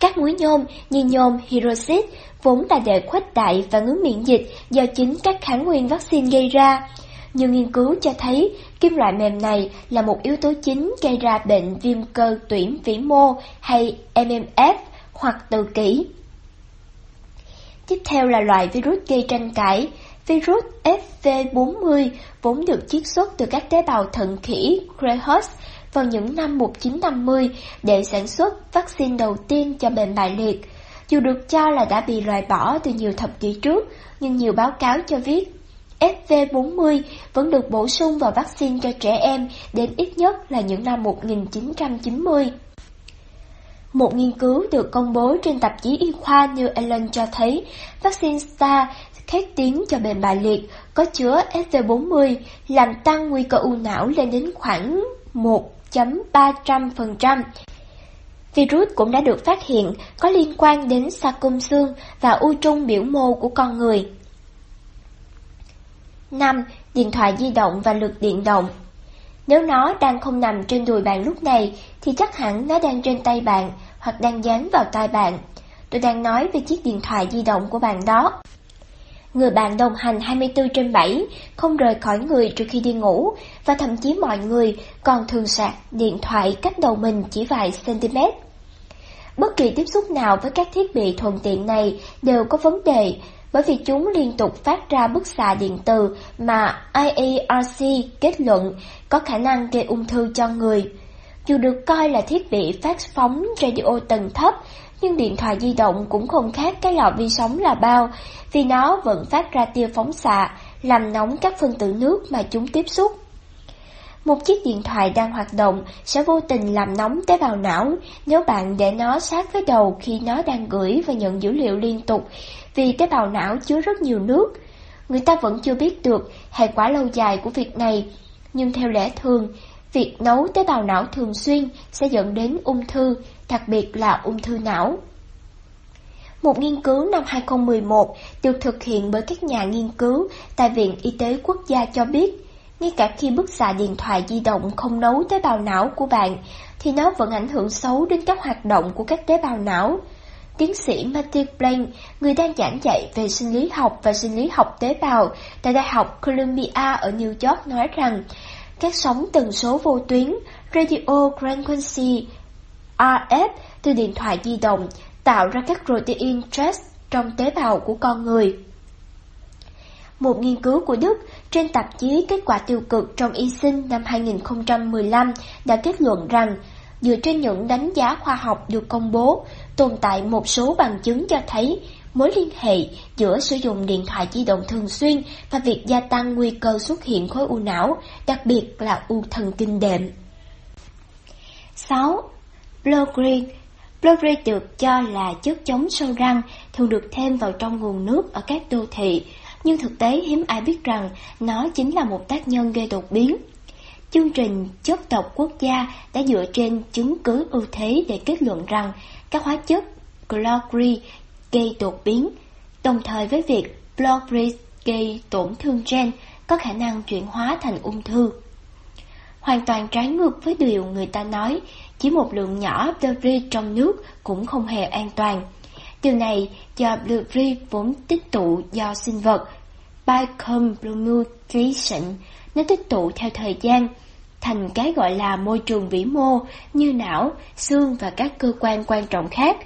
Các muối nhôm như nhôm hydroxit vốn là để khuếch đại và ngứa miễn dịch do chính các kháng nguyên vaccine gây ra. Nhiều nghiên cứu cho thấy kim loại mềm này là một yếu tố chính gây ra bệnh viêm cơ tuyển vĩ mô hay MMF hoặc tự kỷ. Tiếp theo là loại virus gây tranh cãi. Virus FV40 vốn được chiết xuất từ các tế bào thận khỉ Greyhound vào những năm 1950 để sản xuất vaccine đầu tiên cho bệnh bại liệt. Dù được cho là đã bị loại bỏ từ nhiều thập kỷ trước, nhưng nhiều báo cáo cho biết FV40 vẫn được bổ sung vào vaccine cho trẻ em đến ít nhất là những năm 1990. Một nghiên cứu được công bố trên tạp chí y khoa New England cho thấy, vaccine Star khét tiếng cho bệnh bại liệt, có chứa SV40 làm tăng nguy cơ u não lên đến khoảng 1.300%. Virus cũng đã được phát hiện, có liên quan đến sarcom xương và u trung biểu mô của con người. 5. Điện thoại di động và lực điện động nếu nó đang không nằm trên đùi bạn lúc này, thì chắc hẳn nó đang trên tay bạn hoặc đang dán vào tai bạn. Tôi đang nói về chiếc điện thoại di động của bạn đó. Người bạn đồng hành 24 trên 7, không rời khỏi người trước khi đi ngủ, và thậm chí mọi người còn thường sạc điện thoại cách đầu mình chỉ vài cm. Bất kỳ tiếp xúc nào với các thiết bị thuận tiện này đều có vấn đề, bởi vì chúng liên tục phát ra bức xạ điện từ mà IARC kết luận có khả năng gây ung thư cho người. Dù được coi là thiết bị phát phóng radio tầng thấp, nhưng điện thoại di động cũng không khác cái lò vi sóng là bao, vì nó vẫn phát ra tia phóng xạ, làm nóng các phân tử nước mà chúng tiếp xúc. Một chiếc điện thoại đang hoạt động sẽ vô tình làm nóng tế bào não nếu bạn để nó sát với đầu khi nó đang gửi và nhận dữ liệu liên tục, vì tế bào não chứa rất nhiều nước. Người ta vẫn chưa biết được hệ quả lâu dài của việc này, nhưng theo lẽ thường, việc nấu tế bào não thường xuyên sẽ dẫn đến ung thư, đặc biệt là ung thư não. Một nghiên cứu năm 2011 được thực hiện bởi các nhà nghiên cứu tại Viện Y tế Quốc gia cho biết, ngay cả khi bức xạ điện thoại di động không nấu tế bào não của bạn, thì nó vẫn ảnh hưởng xấu đến các hoạt động của các tế bào não. Tiến sĩ Matthew Blank, người đang giảng dạy về sinh lý học và sinh lý học tế bào tại Đại học Columbia ở New York nói rằng, các sóng tần số vô tuyến, radio frequency, RF từ điện thoại di động tạo ra các protein stress trong tế bào của con người. Một nghiên cứu của Đức trên tạp chí Kết quả tiêu cực trong y sinh năm 2015 đã kết luận rằng, dựa trên những đánh giá khoa học được công bố, tồn tại một số bằng chứng cho thấy mối liên hệ giữa sử dụng điện thoại di động thường xuyên và việc gia tăng nguy cơ xuất hiện khối u não, đặc biệt là u thần kinh đệm. 6. Blogri Blogri được cho là chất chống sâu răng, thường được thêm vào trong nguồn nước ở các đô thị, nhưng thực tế hiếm ai biết rằng nó chính là một tác nhân gây đột biến. Chương trình chất độc quốc gia đã dựa trên chứng cứ ưu thế để kết luận rằng các hóa chất Glogri gây đột biến, đồng thời với việc Blogri gây tổn thương gen có khả năng chuyển hóa thành ung thư. Hoàn toàn trái ngược với điều người ta nói, chỉ một lượng nhỏ Blogri trong nước cũng không hề an toàn. Điều này do Blogri vốn tích tụ do sinh vật, biocomplumulation nó tích tụ theo thời gian, thành cái gọi là môi trường vĩ mô như não, xương và các cơ quan quan trọng khác.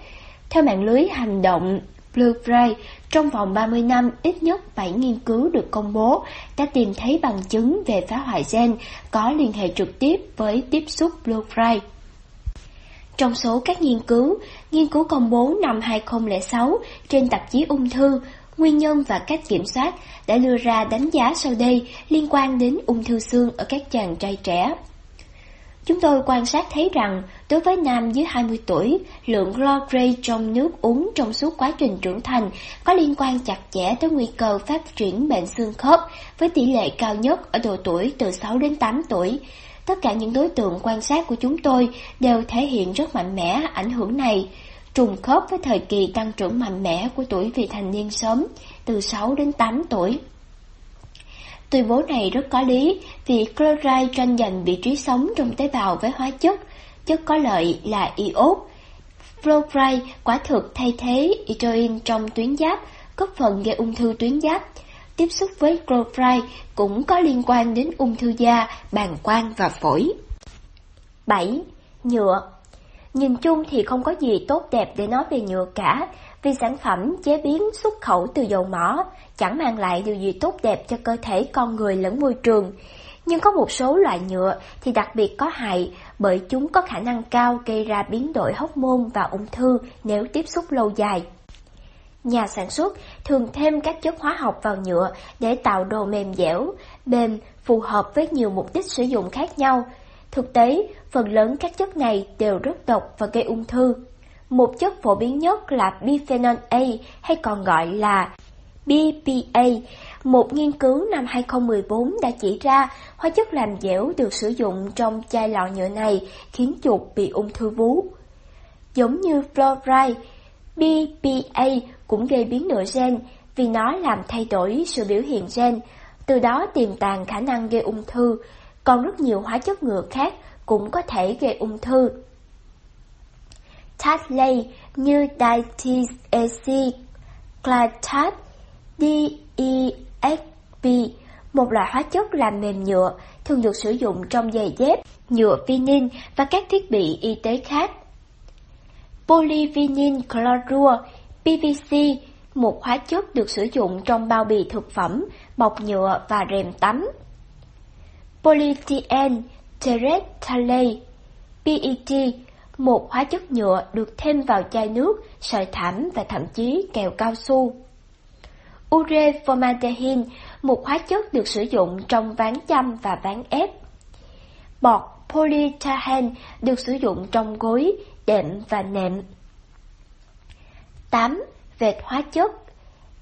Theo mạng lưới hành động Blue trong vòng 30 năm, ít nhất 7 nghiên cứu được công bố đã tìm thấy bằng chứng về phá hoại gen có liên hệ trực tiếp với tiếp xúc Blue Trong số các nghiên cứu, nghiên cứu công bố năm 2006 trên tạp chí ung thư, nguyên nhân và cách kiểm soát đã đưa ra đánh giá sau đây liên quan đến ung thư xương ở các chàng trai trẻ. Chúng tôi quan sát thấy rằng, đối với nam dưới 20 tuổi, lượng chloride trong nước uống trong suốt quá trình trưởng thành có liên quan chặt chẽ tới nguy cơ phát triển bệnh xương khớp với tỷ lệ cao nhất ở độ tuổi từ 6 đến 8 tuổi. Tất cả những đối tượng quan sát của chúng tôi đều thể hiện rất mạnh mẽ ảnh hưởng này, trùng khớp với thời kỳ tăng trưởng mạnh mẽ của tuổi vị thành niên sớm, từ 6 đến 8 tuổi. Tuyên bố này rất có lý vì chloride tranh giành vị trí sống trong tế bào với hóa chất, chất có lợi là iốt. Fluoride quả thực thay thế etoin trong tuyến giáp, góp phần gây ung thư tuyến giáp. Tiếp xúc với chloride cũng có liên quan đến ung thư da, bàng quang và phổi. 7. Nhựa Nhìn chung thì không có gì tốt đẹp để nói về nhựa cả, vì sản phẩm chế biến xuất khẩu từ dầu mỏ chẳng mang lại điều gì tốt đẹp cho cơ thể con người lẫn môi trường. Nhưng có một số loại nhựa thì đặc biệt có hại bởi chúng có khả năng cao gây ra biến đổi hóc môn và ung thư nếu tiếp xúc lâu dài. Nhà sản xuất thường thêm các chất hóa học vào nhựa để tạo đồ mềm dẻo, mềm, phù hợp với nhiều mục đích sử dụng khác nhau. Thực tế, phần lớn các chất này đều rất độc và gây ung thư. Một chất phổ biến nhất là bisphenol A hay còn gọi là BPA. Một nghiên cứu năm 2014 đã chỉ ra hóa chất làm dẻo được sử dụng trong chai lọ nhựa này khiến chuột bị ung thư vú. Giống như fluoride, BPA cũng gây biến đổi gen vì nó làm thay đổi sự biểu hiện gen, từ đó tiềm tàng khả năng gây ung thư, còn rất nhiều hóa chất ngừa khác cũng có thể gây ung thư. Tatley như diethylacid, glytat, DEXP, một loại hóa chất làm mềm nhựa, thường được sử dụng trong giày dép, nhựa vinin và các thiết bị y tế khác. Polyvinyl chlorua, PVC, một hóa chất được sử dụng trong bao bì thực phẩm, bọc nhựa và rèm tắm. Polyethylene terephthalate, PET, một hóa chất nhựa được thêm vào chai nước, sợi thảm và thậm chí kẹo cao su. Ureformaldehyde, một hóa chất được sử dụng trong ván chăm và ván ép. Bọt polyethylene được sử dụng trong gối, đệm và nệm. 8. Vệt hóa chất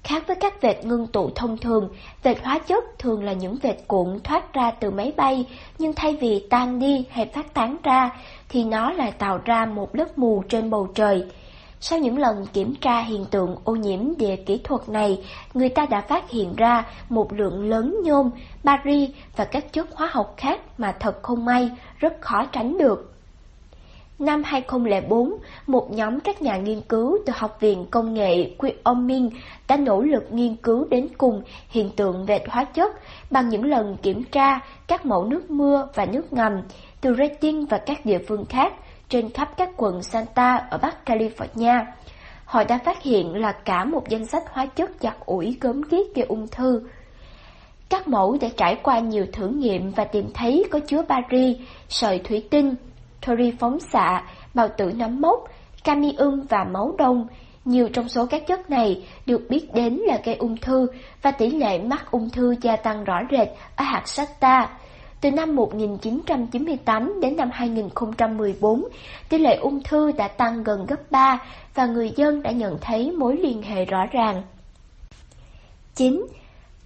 Khác với các vệt ngưng tụ thông thường, vệt hóa chất thường là những vệt cuộn thoát ra từ máy bay, nhưng thay vì tan đi hay phát tán ra, thì nó lại tạo ra một lớp mù trên bầu trời. Sau những lần kiểm tra hiện tượng ô nhiễm địa kỹ thuật này, người ta đã phát hiện ra một lượng lớn nhôm, bari và các chất hóa học khác mà thật không may, rất khó tránh được. Năm 2004, một nhóm các nhà nghiên cứu từ Học viện Công nghệ Wyoming đã nỗ lực nghiên cứu đến cùng hiện tượng vệt hóa chất bằng những lần kiểm tra các mẫu nước mưa và nước ngầm từ Redding và các địa phương khác trên khắp các quận Santa ở Bắc California. Họ đã phát hiện là cả một danh sách hóa chất giặt ủi gớm ghiếc gây ung thư. Các mẫu đã trải qua nhiều thử nghiệm và tìm thấy có chứa bari, sợi thủy tinh, thori phóng xạ, bào tử nấm mốc, camium và máu đông. Nhiều trong số các chất này được biết đến là gây ung thư và tỷ lệ mắc ung thư gia tăng rõ rệt ở hạt sata. Từ năm 1998 đến năm 2014, tỷ lệ ung thư đã tăng gần gấp 3 và người dân đã nhận thấy mối liên hệ rõ ràng. 9.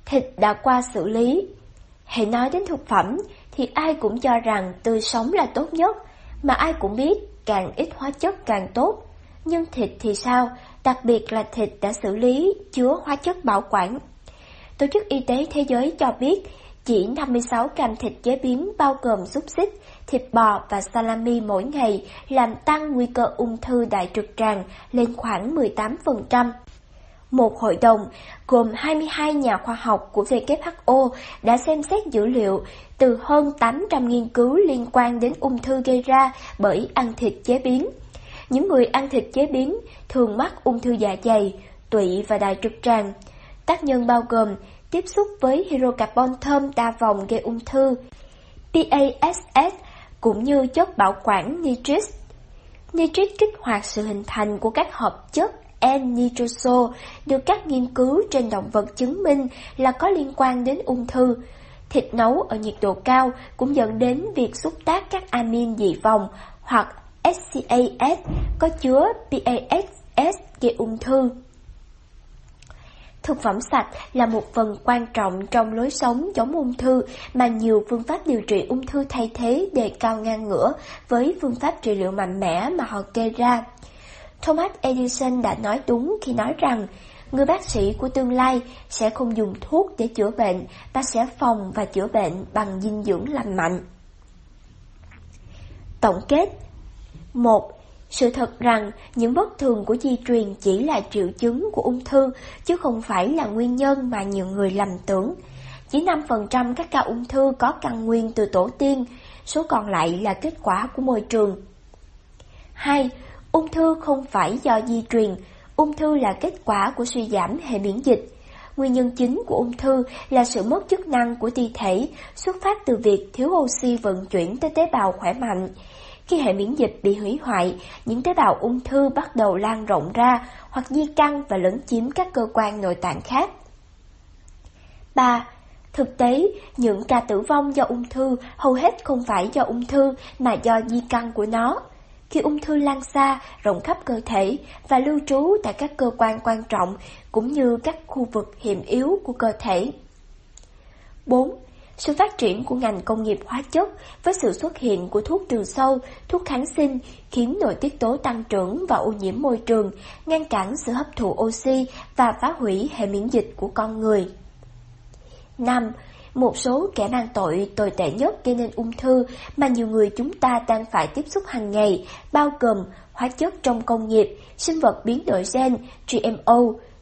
Thịt đã qua xử lý Hãy nói đến thực phẩm thì ai cũng cho rằng tươi sống là tốt nhất, mà ai cũng biết càng ít hóa chất càng tốt. Nhưng thịt thì sao, đặc biệt là thịt đã xử lý chứa hóa chất bảo quản. Tổ chức Y tế Thế giới cho biết chỉ 56 gram thịt chế biến bao gồm xúc xích, thịt bò và salami mỗi ngày làm tăng nguy cơ ung thư đại trực tràng lên khoảng 18%. Một hội đồng gồm 22 nhà khoa học của WHO đã xem xét dữ liệu từ hơn 800 nghiên cứu liên quan đến ung thư gây ra bởi ăn thịt chế biến. Những người ăn thịt chế biến thường mắc ung thư dạ dày, tụy và đại trực tràng. Tác nhân bao gồm tiếp xúc với hydrocarbon thơm đa vòng gây ung thư, PASS cũng như chất bảo quản nitrit. Nitrit kích hoạt sự hình thành của các hợp chất N-nitroso được các nghiên cứu trên động vật chứng minh là có liên quan đến ung thư. Thịt nấu ở nhiệt độ cao cũng dẫn đến việc xúc tác các amin dị vòng hoặc SCAS có chứa PASS gây ung thư. Thực phẩm sạch là một phần quan trọng trong lối sống chống ung thư mà nhiều phương pháp điều trị ung thư thay thế đề cao ngang ngửa với phương pháp trị liệu mạnh mẽ mà họ kê ra. Thomas Edison đã nói đúng khi nói rằng người bác sĩ của tương lai sẽ không dùng thuốc để chữa bệnh, ta sẽ phòng và chữa bệnh bằng dinh dưỡng lành mạnh. Tổng kết 1. Sự thật rằng những bất thường của di truyền chỉ là triệu chứng của ung thư chứ không phải là nguyên nhân mà nhiều người lầm tưởng. Chỉ 5% các ca ung thư có căn nguyên từ tổ tiên, số còn lại là kết quả của môi trường. 2. Ung thư không phải do di truyền, ung thư là kết quả của suy giảm hệ miễn dịch. Nguyên nhân chính của ung thư là sự mất chức năng của ti thể, xuất phát từ việc thiếu oxy vận chuyển tới tế bào khỏe mạnh. Khi hệ miễn dịch bị hủy hoại, những tế bào ung thư bắt đầu lan rộng ra hoặc di căn và lấn chiếm các cơ quan nội tạng khác. 3. Thực tế, những ca tử vong do ung thư hầu hết không phải do ung thư mà do di căn của nó khi ung thư lan xa, rộng khắp cơ thể và lưu trú tại các cơ quan quan trọng cũng như các khu vực hiểm yếu của cơ thể. 4. Sự phát triển của ngành công nghiệp hóa chất với sự xuất hiện của thuốc trừ sâu, thuốc kháng sinh khiến nội tiết tố tăng trưởng và ô nhiễm môi trường, ngăn cản sự hấp thụ oxy và phá hủy hệ miễn dịch của con người. 5. Một số kẻ mang tội tồi tệ nhất gây nên ung thư mà nhiều người chúng ta đang phải tiếp xúc hàng ngày, bao gồm hóa chất trong công nghiệp, sinh vật biến đổi gen, GMO,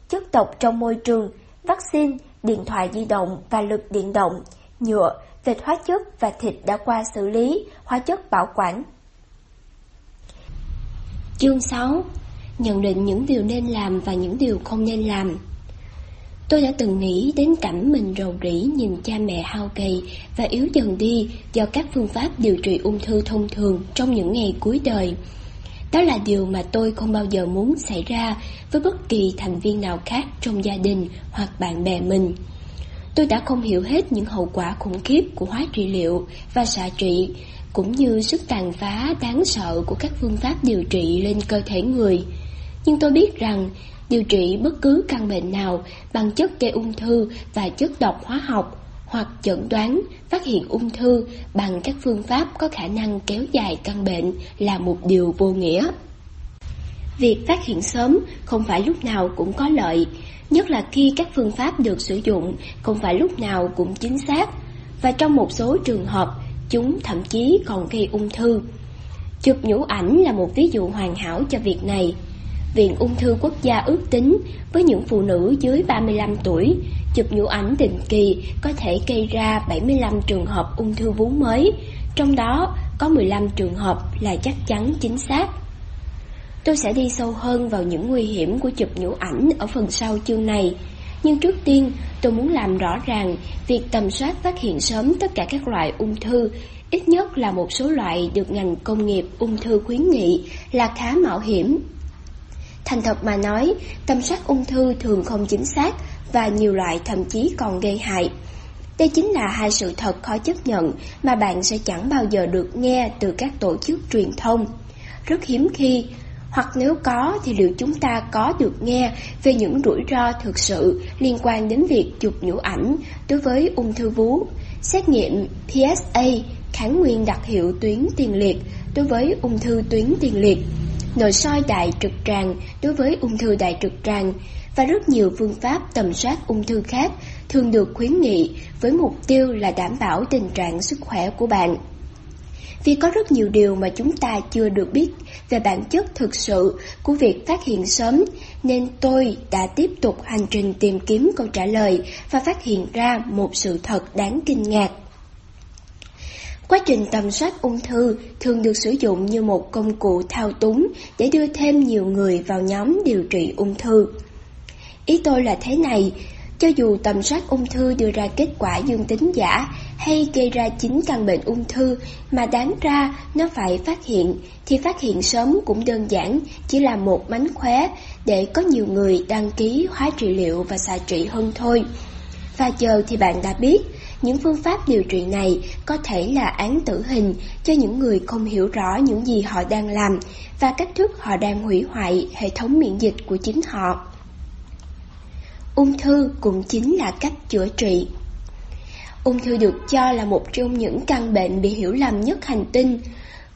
chất độc trong môi trường, vaccine, điện thoại di động và lực điện động, nhựa, vệt hóa chất và thịt đã qua xử lý, hóa chất bảo quản. Chương 6 Nhận định những điều nên làm và những điều không nên làm Tôi đã từng nghĩ đến cảnh mình rầu rĩ nhìn cha mẹ hao gầy và yếu dần đi do các phương pháp điều trị ung thư thông thường trong những ngày cuối đời. Đó là điều mà tôi không bao giờ muốn xảy ra với bất kỳ thành viên nào khác trong gia đình hoặc bạn bè mình. Tôi đã không hiểu hết những hậu quả khủng khiếp của hóa trị liệu và xạ trị, cũng như sức tàn phá đáng sợ của các phương pháp điều trị lên cơ thể người. Nhưng tôi biết rằng điều trị bất cứ căn bệnh nào bằng chất gây ung thư và chất độc hóa học hoặc chẩn đoán phát hiện ung thư bằng các phương pháp có khả năng kéo dài căn bệnh là một điều vô nghĩa. Việc phát hiện sớm không phải lúc nào cũng có lợi, nhất là khi các phương pháp được sử dụng không phải lúc nào cũng chính xác, và trong một số trường hợp, chúng thậm chí còn gây ung thư. Chụp nhũ ảnh là một ví dụ hoàn hảo cho việc này. Viện Ung thư Quốc gia ước tính với những phụ nữ dưới 35 tuổi, chụp nhũ ảnh định kỳ có thể gây ra 75 trường hợp ung thư vú mới, trong đó có 15 trường hợp là chắc chắn chính xác. Tôi sẽ đi sâu hơn vào những nguy hiểm của chụp nhũ ảnh ở phần sau chương này. Nhưng trước tiên, tôi muốn làm rõ ràng việc tầm soát phát hiện sớm tất cả các loại ung thư, ít nhất là một số loại được ngành công nghiệp ung thư khuyến nghị là khá mạo hiểm. Thành thật mà nói, tầm soát ung thư thường không chính xác và nhiều loại thậm chí còn gây hại. Đây chính là hai sự thật khó chấp nhận mà bạn sẽ chẳng bao giờ được nghe từ các tổ chức truyền thông. Rất hiếm khi hoặc nếu có thì liệu chúng ta có được nghe về những rủi ro thực sự liên quan đến việc chụp nhũ ảnh đối với ung thư vú, xét nghiệm PSA, kháng nguyên đặc hiệu tuyến tiền liệt đối với ung thư tuyến tiền liệt, nội soi đại trực tràng đối với ung thư đại trực tràng và rất nhiều phương pháp tầm soát ung thư khác thường được khuyến nghị với mục tiêu là đảm bảo tình trạng sức khỏe của bạn. Vì có rất nhiều điều mà chúng ta chưa được biết về bản chất thực sự của việc phát hiện sớm, nên tôi đã tiếp tục hành trình tìm kiếm câu trả lời và phát hiện ra một sự thật đáng kinh ngạc. Quá trình tầm soát ung thư thường được sử dụng như một công cụ thao túng để đưa thêm nhiều người vào nhóm điều trị ung thư. Ý tôi là thế này, cho dù tầm soát ung thư đưa ra kết quả dương tính giả hay gây ra chính căn bệnh ung thư mà đáng ra nó phải phát hiện, thì phát hiện sớm cũng đơn giản, chỉ là một mánh khóe để có nhiều người đăng ký hóa trị liệu và xạ trị hơn thôi. Và chờ thì bạn đã biết, những phương pháp điều trị này có thể là án tử hình cho những người không hiểu rõ những gì họ đang làm và cách thức họ đang hủy hoại hệ thống miễn dịch của chính họ. Ung thư cũng chính là cách chữa trị. Ung thư được cho là một trong những căn bệnh bị hiểu lầm nhất hành tinh.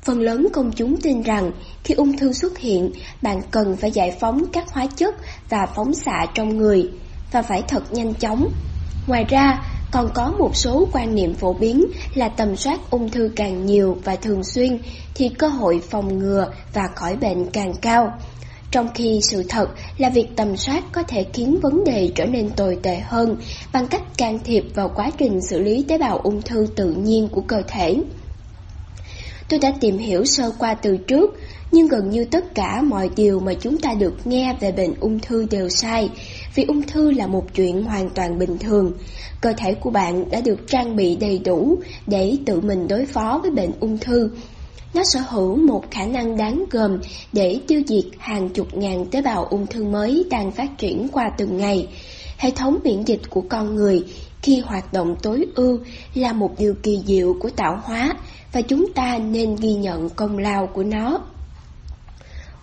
Phần lớn công chúng tin rằng khi ung thư xuất hiện, bạn cần phải giải phóng các hóa chất và phóng xạ trong người, và phải thật nhanh chóng. Ngoài ra, còn có một số quan niệm phổ biến là tầm soát ung thư càng nhiều và thường xuyên thì cơ hội phòng ngừa và khỏi bệnh càng cao. Trong khi sự thật là việc tầm soát có thể khiến vấn đề trở nên tồi tệ hơn bằng cách can thiệp vào quá trình xử lý tế bào ung thư tự nhiên của cơ thể. Tôi đã tìm hiểu sơ qua từ trước, nhưng gần như tất cả mọi điều mà chúng ta được nghe về bệnh ung thư đều sai, vì ung thư là một chuyện hoàn toàn bình thường. Cơ thể của bạn đã được trang bị đầy đủ để tự mình đối phó với bệnh ung thư, nó sở hữu một khả năng đáng gờm để tiêu diệt hàng chục ngàn tế bào ung thư mới đang phát triển qua từng ngày. Hệ thống miễn dịch của con người khi hoạt động tối ưu là một điều kỳ diệu của tạo hóa và chúng ta nên ghi nhận công lao của nó.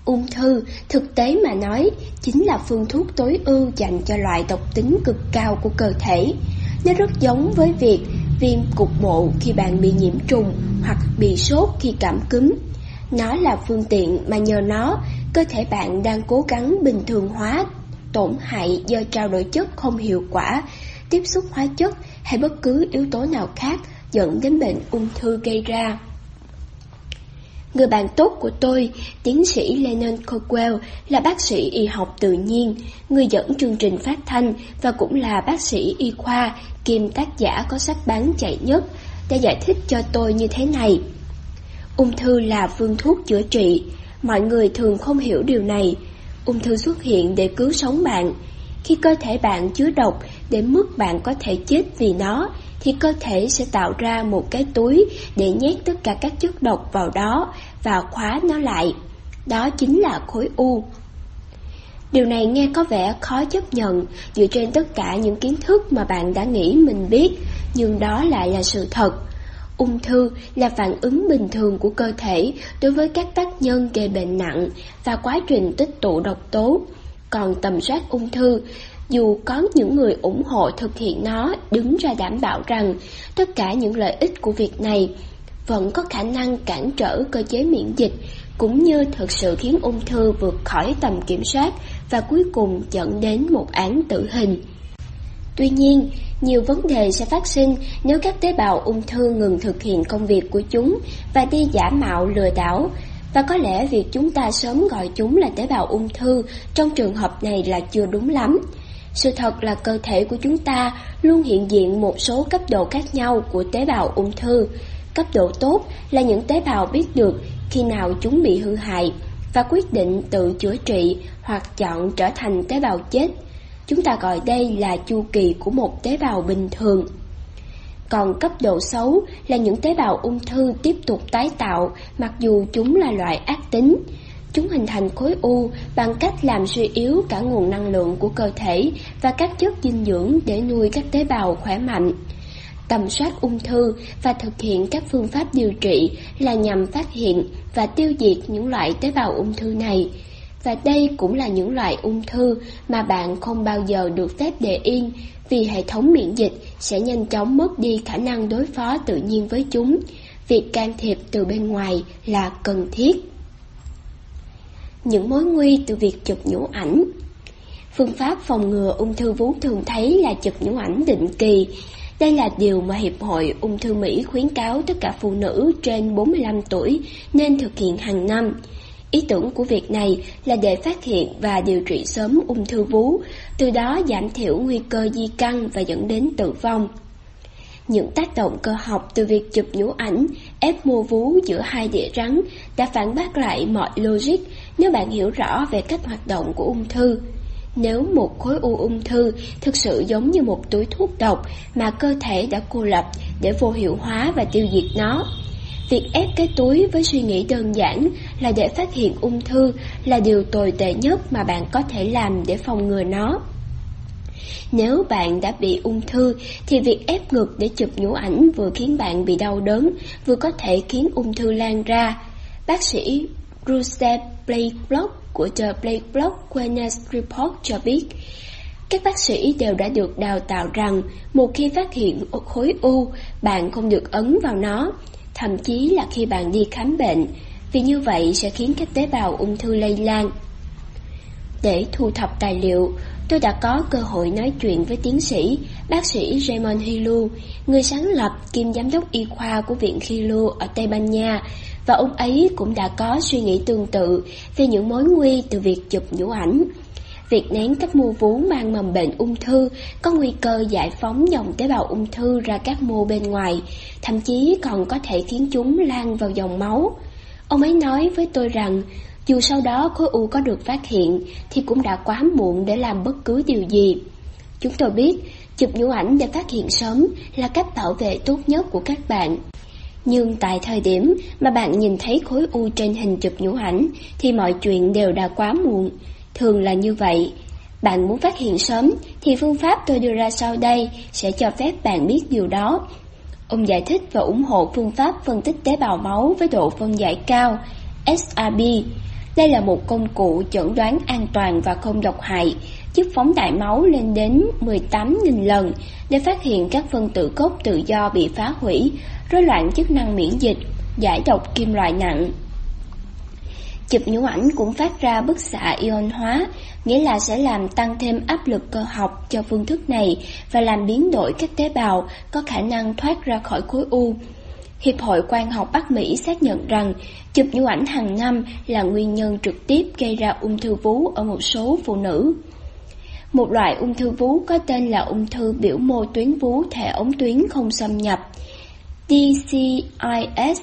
Ung thư, thực tế mà nói, chính là phương thuốc tối ưu dành cho loại độc tính cực cao của cơ thể. Nó rất giống với việc viêm cục bộ khi bạn bị nhiễm trùng hoặc bị sốt khi cảm cúm. Nó là phương tiện mà nhờ nó, cơ thể bạn đang cố gắng bình thường hóa tổn hại do trao đổi chất không hiệu quả, tiếp xúc hóa chất hay bất cứ yếu tố nào khác dẫn đến bệnh ung thư gây ra. Người bạn tốt của tôi, tiến sĩ Lennon Cockwell, là bác sĩ y học tự nhiên, người dẫn chương trình phát thanh và cũng là bác sĩ y khoa, kiêm tác giả có sách bán chạy nhất, đã giải thích cho tôi như thế này. Ung thư là phương thuốc chữa trị, mọi người thường không hiểu điều này. Ung thư xuất hiện để cứu sống bạn. Khi cơ thể bạn chứa độc đến mức bạn có thể chết vì nó, thì cơ thể sẽ tạo ra một cái túi để nhét tất cả các chất độc vào đó và khóa nó lại. Đó chính là khối u. Điều này nghe có vẻ khó chấp nhận dựa trên tất cả những kiến thức mà bạn đã nghĩ mình biết, nhưng đó lại là sự thật. Ung thư là phản ứng bình thường của cơ thể đối với các tác nhân gây bệnh nặng và quá trình tích tụ độc tố. Còn tầm soát ung thư dù có những người ủng hộ thực hiện nó đứng ra đảm bảo rằng tất cả những lợi ích của việc này vẫn có khả năng cản trở cơ chế miễn dịch cũng như thực sự khiến ung thư vượt khỏi tầm kiểm soát và cuối cùng dẫn đến một án tử hình. Tuy nhiên, nhiều vấn đề sẽ phát sinh nếu các tế bào ung thư ngừng thực hiện công việc của chúng và đi giả mạo lừa đảo, và có lẽ việc chúng ta sớm gọi chúng là tế bào ung thư trong trường hợp này là chưa đúng lắm. Sự thật là cơ thể của chúng ta luôn hiện diện một số cấp độ khác nhau của tế bào ung thư. Cấp độ tốt là những tế bào biết được khi nào chúng bị hư hại và quyết định tự chữa trị hoặc chọn trở thành tế bào chết. Chúng ta gọi đây là chu kỳ của một tế bào bình thường. Còn cấp độ xấu là những tế bào ung thư tiếp tục tái tạo, mặc dù chúng là loại ác tính. Chúng hình thành khối u bằng cách làm suy yếu cả nguồn năng lượng của cơ thể và các chất dinh dưỡng để nuôi các tế bào khỏe mạnh. Tầm soát ung thư và thực hiện các phương pháp điều trị là nhằm phát hiện và tiêu diệt những loại tế bào ung thư này. Và đây cũng là những loại ung thư mà bạn không bao giờ được phép để yên, vì hệ thống miễn dịch sẽ nhanh chóng mất đi khả năng đối phó tự nhiên với chúng. Việc can thiệp từ bên ngoài là cần thiết những mối nguy từ việc chụp nhũ ảnh. Phương pháp phòng ngừa ung thư vú thường thấy là chụp nhũ ảnh định kỳ. Đây là điều mà Hiệp hội Ung thư Mỹ khuyến cáo tất cả phụ nữ trên 45 tuổi nên thực hiện hàng năm. Ý tưởng của việc này là để phát hiện và điều trị sớm ung thư vú, từ đó giảm thiểu nguy cơ di căn và dẫn đến tử vong. Những tác động cơ học từ việc chụp nhũ ảnh, ép mô vú giữa hai đĩa rắn đã phản bác lại mọi logic nếu bạn hiểu rõ về cách hoạt động của ung thư. Nếu một khối u ung thư thực sự giống như một túi thuốc độc mà cơ thể đã cô lập để vô hiệu hóa và tiêu diệt nó, việc ép cái túi với suy nghĩ đơn giản là để phát hiện ung thư là điều tồi tệ nhất mà bạn có thể làm để phòng ngừa nó. Nếu bạn đã bị ung thư thì việc ép ngực để chụp nhũ ảnh vừa khiến bạn bị đau đớn, vừa có thể khiến ung thư lan ra. Bác sĩ Bruce Blakeblock của The Blakeblock Wellness Report cho biết, các bác sĩ đều đã được đào tạo rằng một khi phát hiện khối u, bạn không được ấn vào nó, thậm chí là khi bạn đi khám bệnh, vì như vậy sẽ khiến các tế bào ung thư lây lan. Để thu thập tài liệu, tôi đã có cơ hội nói chuyện với tiến sĩ, bác sĩ Raymond Hilu, người sáng lập kiêm giám đốc y khoa của Viện Hilu ở Tây Ban Nha, và ông ấy cũng đã có suy nghĩ tương tự về những mối nguy từ việc chụp nhũ ảnh. Việc nén các mô vú mang mầm bệnh ung thư có nguy cơ giải phóng dòng tế bào ung thư ra các mô bên ngoài, thậm chí còn có thể khiến chúng lan vào dòng máu. Ông ấy nói với tôi rằng, dù sau đó khối u có được phát hiện thì cũng đã quá muộn để làm bất cứ điều gì. Chúng tôi biết, chụp nhũ ảnh để phát hiện sớm là cách bảo vệ tốt nhất của các bạn. Nhưng tại thời điểm mà bạn nhìn thấy khối u trên hình chụp nhũ ảnh thì mọi chuyện đều đã quá muộn. Thường là như vậy. Bạn muốn phát hiện sớm thì phương pháp tôi đưa ra sau đây sẽ cho phép bạn biết điều đó. Ông giải thích và ủng hộ phương pháp phân tích tế bào máu với độ phân giải cao, SRB. Đây là một công cụ chẩn đoán an toàn và không độc hại, giúp phóng đại máu lên đến 18.000 lần để phát hiện các phân tử gốc tự do bị phá hủy, rối loạn chức năng miễn dịch, giải độc kim loại nặng. Chụp nhũ ảnh cũng phát ra bức xạ ion hóa, nghĩa là sẽ làm tăng thêm áp lực cơ học cho phương thức này và làm biến đổi các tế bào có khả năng thoát ra khỏi khối u. Hiệp hội quan học Bắc Mỹ xác nhận rằng chụp nhũ ảnh hàng năm là nguyên nhân trực tiếp gây ra ung thư vú ở một số phụ nữ. Một loại ung thư vú có tên là ung thư biểu mô tuyến vú thể ống tuyến không xâm nhập, DCIS,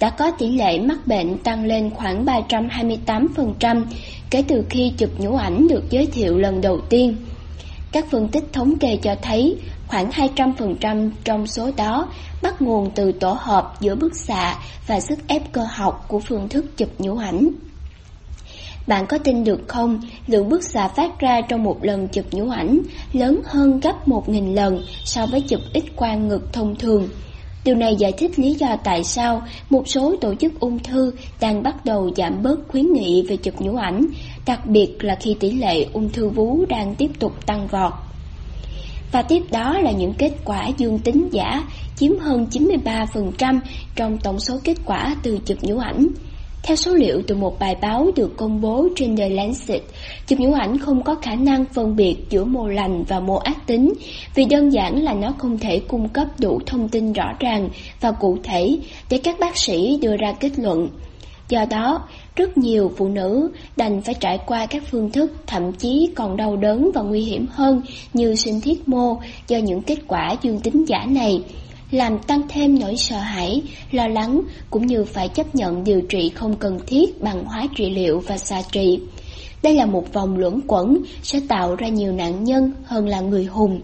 đã có tỷ lệ mắc bệnh tăng lên khoảng 328% kể từ khi chụp nhũ ảnh được giới thiệu lần đầu tiên. Các phân tích thống kê cho thấy khoảng 200% trong số đó bắt nguồn từ tổ hợp giữa bức xạ và sức ép cơ học của phương thức chụp nhũ ảnh. Bạn có tin được không, lượng bức xạ phát ra trong một lần chụp nhũ ảnh lớn hơn gấp 1.000 lần so với chụp x quang ngực thông thường. Điều này giải thích lý do tại sao một số tổ chức ung thư đang bắt đầu giảm bớt khuyến nghị về chụp nhũ ảnh, đặc biệt là khi tỷ lệ ung thư vú đang tiếp tục tăng vọt. Và tiếp đó là những kết quả dương tính giả chiếm hơn 93% trong tổng số kết quả từ chụp nhũ ảnh. Theo số liệu từ một bài báo được công bố trên The Lancet, chụp nhũ ảnh không có khả năng phân biệt giữa mô lành và mô ác tính vì đơn giản là nó không thể cung cấp đủ thông tin rõ ràng và cụ thể để các bác sĩ đưa ra kết luận. Do đó, rất nhiều phụ nữ đành phải trải qua các phương thức thậm chí còn đau đớn và nguy hiểm hơn như sinh thiết mô do những kết quả dương tính giả này làm tăng thêm nỗi sợ hãi, lo lắng cũng như phải chấp nhận điều trị không cần thiết bằng hóa trị liệu và xạ trị. Đây là một vòng luẩn quẩn sẽ tạo ra nhiều nạn nhân hơn là người hùng.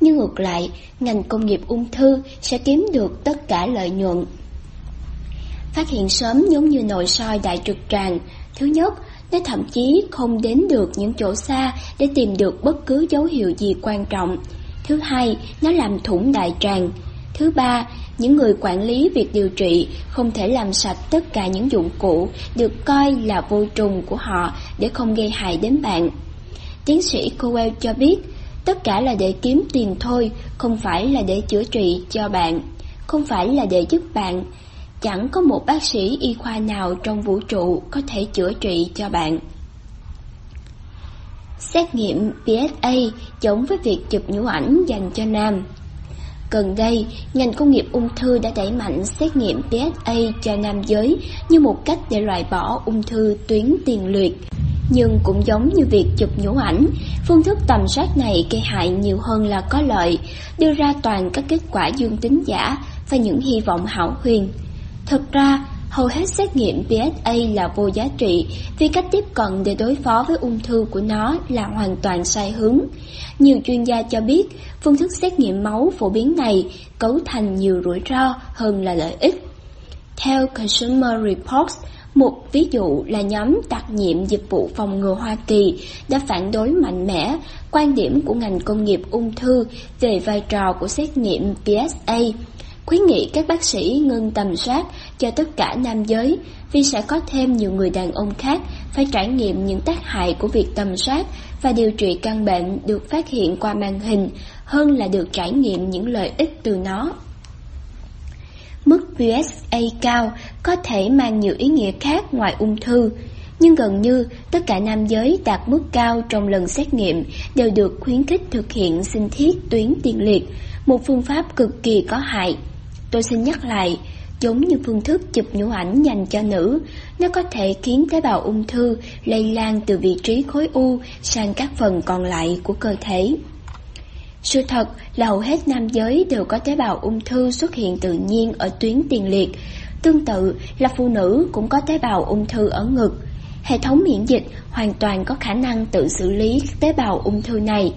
Nhưng ngược lại, ngành công nghiệp ung thư sẽ kiếm được tất cả lợi nhuận. Phát hiện sớm giống như nội soi đại trực tràng. Thứ nhất, nó thậm chí không đến được những chỗ xa để tìm được bất cứ dấu hiệu gì quan trọng. Thứ hai, nó làm thủng đại tràng. Thứ ba, những người quản lý việc điều trị không thể làm sạch tất cả những dụng cụ được coi là vô trùng của họ để không gây hại đến bạn. Tiến sĩ Cowell cho biết, tất cả là để kiếm tiền thôi, không phải là để chữa trị cho bạn, không phải là để giúp bạn. Chẳng có một bác sĩ y khoa nào trong vũ trụ có thể chữa trị cho bạn. Xét nghiệm PSA giống với việc chụp nhũ ảnh dành cho nam. Gần đây, ngành công nghiệp ung thư đã đẩy mạnh xét nghiệm PSA cho nam giới như một cách để loại bỏ ung thư tuyến tiền liệt. Nhưng cũng giống như việc chụp nhũ ảnh, phương thức tầm soát này gây hại nhiều hơn là có lợi, đưa ra toàn các kết quả dương tính giả và những hy vọng hảo huyền. Thực ra, hầu hết xét nghiệm PSA là vô giá trị vì cách tiếp cận để đối phó với ung thư của nó là hoàn toàn sai hướng. Nhiều chuyên gia cho biết phương thức xét nghiệm máu phổ biến này cấu thành nhiều rủi ro hơn là lợi ích. Theo Consumer Reports, một ví dụ là nhóm đặc nhiệm dịch vụ phòng ngừa Hoa Kỳ đã phản đối mạnh mẽ quan điểm của ngành công nghiệp ung thư về vai trò của xét nghiệm PSA khuyến nghị các bác sĩ ngưng tầm soát cho tất cả nam giới vì sẽ có thêm nhiều người đàn ông khác phải trải nghiệm những tác hại của việc tầm soát và điều trị căn bệnh được phát hiện qua màn hình hơn là được trải nghiệm những lợi ích từ nó. Mức PSA cao có thể mang nhiều ý nghĩa khác ngoài ung thư, nhưng gần như tất cả nam giới đạt mức cao trong lần xét nghiệm đều được khuyến khích thực hiện sinh thiết tuyến tiền liệt, một phương pháp cực kỳ có hại. Tôi xin nhắc lại, giống như phương thức chụp nhũ ảnh dành cho nữ, nó có thể khiến tế bào ung thư lây lan từ vị trí khối u sang các phần còn lại của cơ thể. Sự thật là hầu hết nam giới đều có tế bào ung thư xuất hiện tự nhiên ở tuyến tiền liệt. Tương tự là phụ nữ cũng có tế bào ung thư ở ngực. Hệ thống miễn dịch hoàn toàn có khả năng tự xử lý tế bào ung thư này.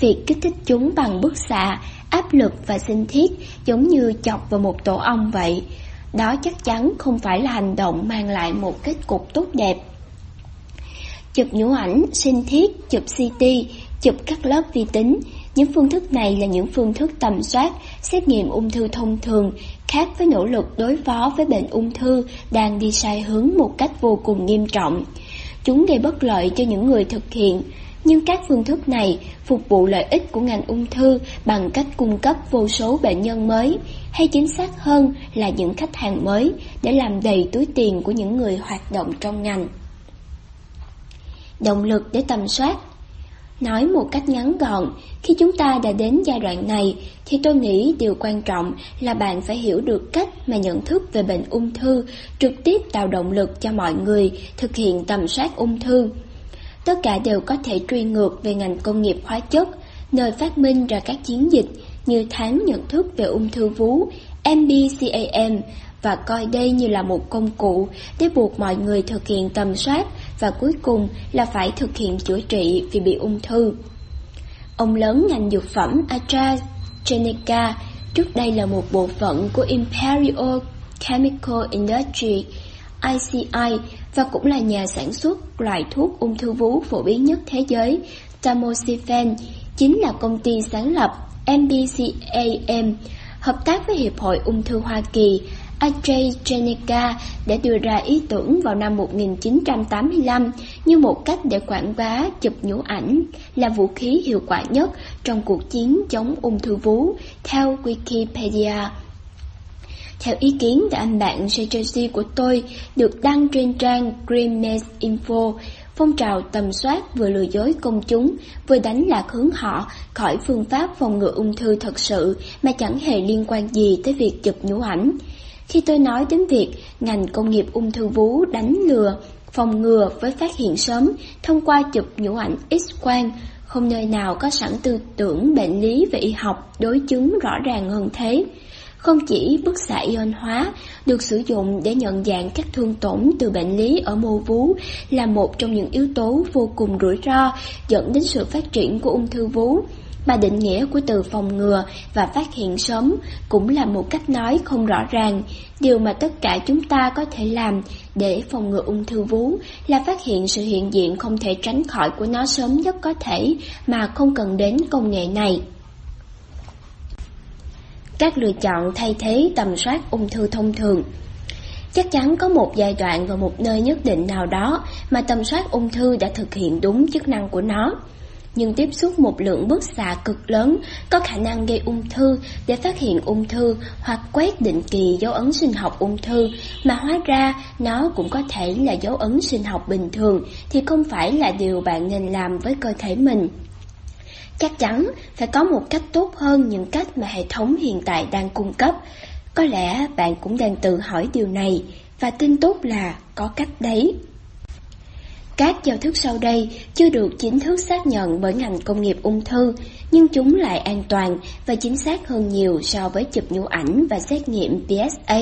Việc kích thích chúng bằng bức xạ áp lực và sinh thiết giống như chọc vào một tổ ong vậy. Đó chắc chắn không phải là hành động mang lại một kết cục tốt đẹp. Chụp nhũ ảnh, sinh thiết, chụp CT, chụp các lớp vi tính, Những phương thức này là những phương thức tầm soát, xét nghiệm ung thư thông thường, khác với nỗ lực đối phó với bệnh ung thư đang đi sai hướng một cách vô cùng nghiêm trọng. Chúng gây bất lợi cho những người thực hiện, nhưng các phương thức này phục vụ lợi ích của ngành ung thư bằng cách cung cấp vô số bệnh nhân mới, hay chính xác hơn là những khách hàng mới để làm đầy túi tiền của những người hoạt động trong ngành. Động lực để tầm soát Nói một cách ngắn gọn, khi chúng ta đã đến giai đoạn này thì tôi nghĩ điều quan trọng là bạn phải hiểu được cách mà nhận thức về bệnh ung thư trực tiếp tạo động lực cho mọi người thực hiện tầm soát ung thư. Tất cả đều có thể truy ngược về ngành công nghiệp hóa chất, nơi phát minh ra các chiến dịch như tháng nhận thức về ung thư vú, MBCAM và coi đây như là một công cụ để buộc mọi người thực hiện tầm soát và cuối cùng là phải thực hiện chữa trị vì bị ung thư. Ông lớn ngành dược phẩm AstraZeneca trước đây là một bộ phận của Imperial Chemical Industry ICI và cũng là nhà sản xuất loại thuốc ung thư vú phổ biến nhất thế giới Tamoxifen, chính là công ty sáng lập MBCAM, hợp tác với Hiệp hội Ung thư Hoa Kỳ AstraZeneca đã đưa ra ý tưởng vào năm 1985 như một cách để quảng bá chụp nhũ ảnh là vũ khí hiệu quả nhất trong cuộc chiến chống ung thư vú, theo Wikipedia. Theo ý kiến của anh bạn Sergey của tôi được đăng trên trang Greenness Info, phong trào tầm soát vừa lừa dối công chúng, vừa đánh lạc hướng họ khỏi phương pháp phòng ngừa ung thư thật sự mà chẳng hề liên quan gì tới việc chụp nhũ ảnh. Khi tôi nói đến việc ngành công nghiệp ung thư vú đánh lừa, phòng ngừa với phát hiện sớm thông qua chụp nhũ ảnh X-quang, không nơi nào có sẵn tư tưởng bệnh lý và y học đối chứng rõ ràng hơn thế. Không chỉ bức xạ ion hóa được sử dụng để nhận dạng các thương tổn từ bệnh lý ở mô vú là một trong những yếu tố vô cùng rủi ro dẫn đến sự phát triển của ung thư vú, mà định nghĩa của từ phòng ngừa và phát hiện sớm cũng là một cách nói không rõ ràng. Điều mà tất cả chúng ta có thể làm để phòng ngừa ung thư vú là phát hiện sự hiện diện không thể tránh khỏi của nó sớm nhất có thể mà không cần đến công nghệ này. Các lựa chọn thay thế tầm soát ung thư thông thường Chắc chắn có một giai đoạn và một nơi nhất định nào đó mà tầm soát ung thư đã thực hiện đúng chức năng của nó nhưng tiếp xúc một lượng bức xạ cực lớn có khả năng gây ung thư để phát hiện ung thư hoặc quét định kỳ dấu ấn sinh học ung thư, mà hóa ra nó cũng có thể là dấu ấn sinh học bình thường thì không phải là điều bạn nên làm với cơ thể mình. Chắc chắn phải có một cách tốt hơn những cách mà hệ thống hiện tại đang cung cấp. Có lẽ bạn cũng đang tự hỏi điều này và tin tốt là có cách đấy. Các giao thức sau đây chưa được chính thức xác nhận bởi ngành công nghiệp ung thư, nhưng chúng lại an toàn và chính xác hơn nhiều so với chụp nhũ ảnh và xét nghiệm PSA.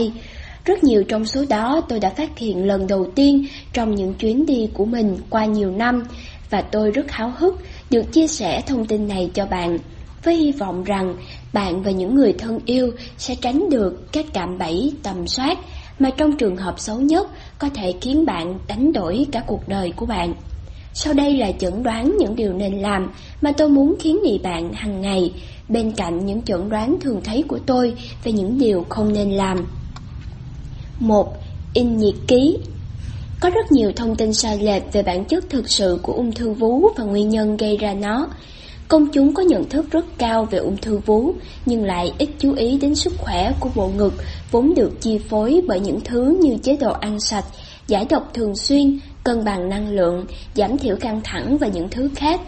Rất nhiều trong số đó tôi đã phát hiện lần đầu tiên trong những chuyến đi của mình qua nhiều năm và tôi rất háo hức được chia sẻ thông tin này cho bạn với hy vọng rằng bạn và những người thân yêu sẽ tránh được các cạm bẫy tầm soát mà trong trường hợp xấu nhất có thể khiến bạn đánh đổi cả cuộc đời của bạn. Sau đây là chẩn đoán những điều nên làm mà tôi muốn khiến nghị bạn hàng ngày, bên cạnh những chẩn đoán thường thấy của tôi về những điều không nên làm. 1. In nhiệt ký có rất nhiều thông tin sai lệch về bản chất thực sự của ung thư vú và nguyên nhân gây ra nó. Công chúng có nhận thức rất cao về ung thư vú, nhưng lại ít chú ý đến sức khỏe của bộ ngực, vốn được chi phối bởi những thứ như chế độ ăn sạch, giải độc thường xuyên, cân bằng năng lượng, giảm thiểu căng thẳng và những thứ khác.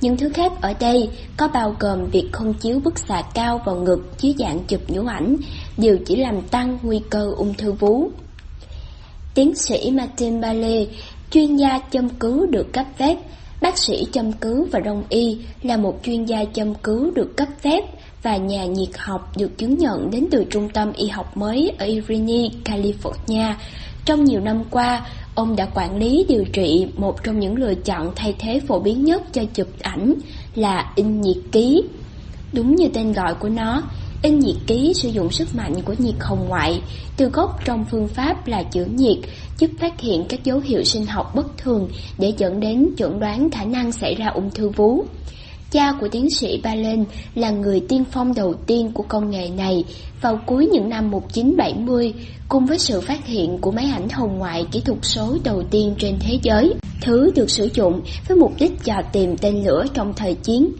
Những thứ khác ở đây có bao gồm việc không chiếu bức xạ cao vào ngực dưới dạng chụp nhũ ảnh, đều chỉ làm tăng nguy cơ ung thư vú. Tiến sĩ Martin Bailey, chuyên gia châm cứu được cấp phép, Bác sĩ châm cứu và đông y là một chuyên gia châm cứu được cấp phép và nhà nhiệt học được chứng nhận đến từ trung tâm y học mới ở Irvine, California. Trong nhiều năm qua, ông đã quản lý điều trị một trong những lựa chọn thay thế phổ biến nhất cho chụp ảnh là in nhiệt ký. Đúng như tên gọi của nó, In nhiệt ký sử dụng sức mạnh của nhiệt hồng ngoại, từ gốc trong phương pháp là chữa nhiệt, giúp phát hiện các dấu hiệu sinh học bất thường để dẫn đến chuẩn đoán khả năng xảy ra ung thư vú. Cha của tiến sĩ Balen là người tiên phong đầu tiên của công nghệ này vào cuối những năm 1970 cùng với sự phát hiện của máy ảnh hồng ngoại kỹ thuật số đầu tiên trên thế giới. Thứ được sử dụng với mục đích dò tìm tên lửa trong thời chiến.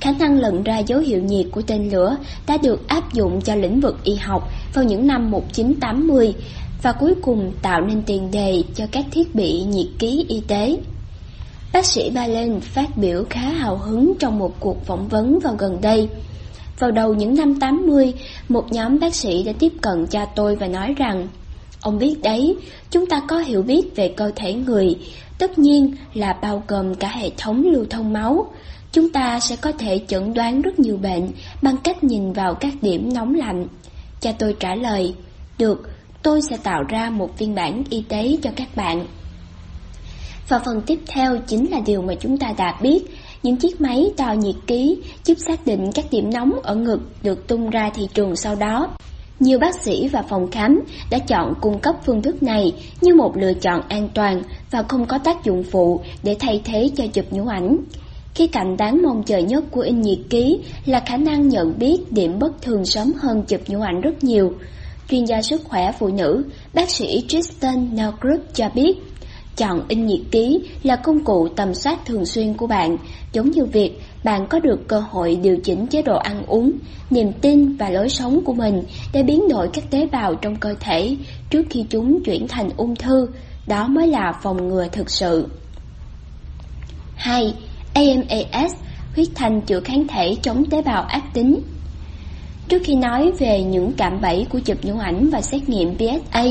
Khả năng lần ra dấu hiệu nhiệt của tên lửa đã được áp dụng cho lĩnh vực y học vào những năm 1980 và cuối cùng tạo nên tiền đề cho các thiết bị nhiệt ký y tế. Bác sĩ Balen phát biểu khá hào hứng trong một cuộc phỏng vấn vào gần đây. Vào đầu những năm 80, một nhóm bác sĩ đã tiếp cận cha tôi và nói rằng Ông biết đấy, chúng ta có hiểu biết về cơ thể người, tất nhiên là bao gồm cả hệ thống lưu thông máu. Chúng ta sẽ có thể chẩn đoán rất nhiều bệnh bằng cách nhìn vào các điểm nóng lạnh. Cha tôi trả lời, được, tôi sẽ tạo ra một phiên bản y tế cho các bạn. Và phần tiếp theo chính là điều mà chúng ta đã biết, những chiếc máy đo nhiệt ký giúp xác định các điểm nóng ở ngực được tung ra thị trường sau đó. Nhiều bác sĩ và phòng khám đã chọn cung cấp phương thức này như một lựa chọn an toàn và không có tác dụng phụ để thay thế cho chụp nhũ ảnh. Khi cạnh đáng mong chờ nhất của in nhiệt ký là khả năng nhận biết điểm bất thường sớm hơn chụp nhũ ảnh rất nhiều. Chuyên gia sức khỏe phụ nữ, bác sĩ Tristan Norgrup cho biết, chọn in nhiệt ký là công cụ tầm soát thường xuyên của bạn, giống như việc bạn có được cơ hội điều chỉnh chế độ ăn uống, niềm tin và lối sống của mình để biến đổi các tế bào trong cơ thể trước khi chúng chuyển thành ung thư, đó mới là phòng ngừa thực sự. 2. AMAS, huyết thanh chữa kháng thể chống tế bào ác tính. Trước khi nói về những cạm bẫy của chụp nhũ ảnh và xét nghiệm PSA,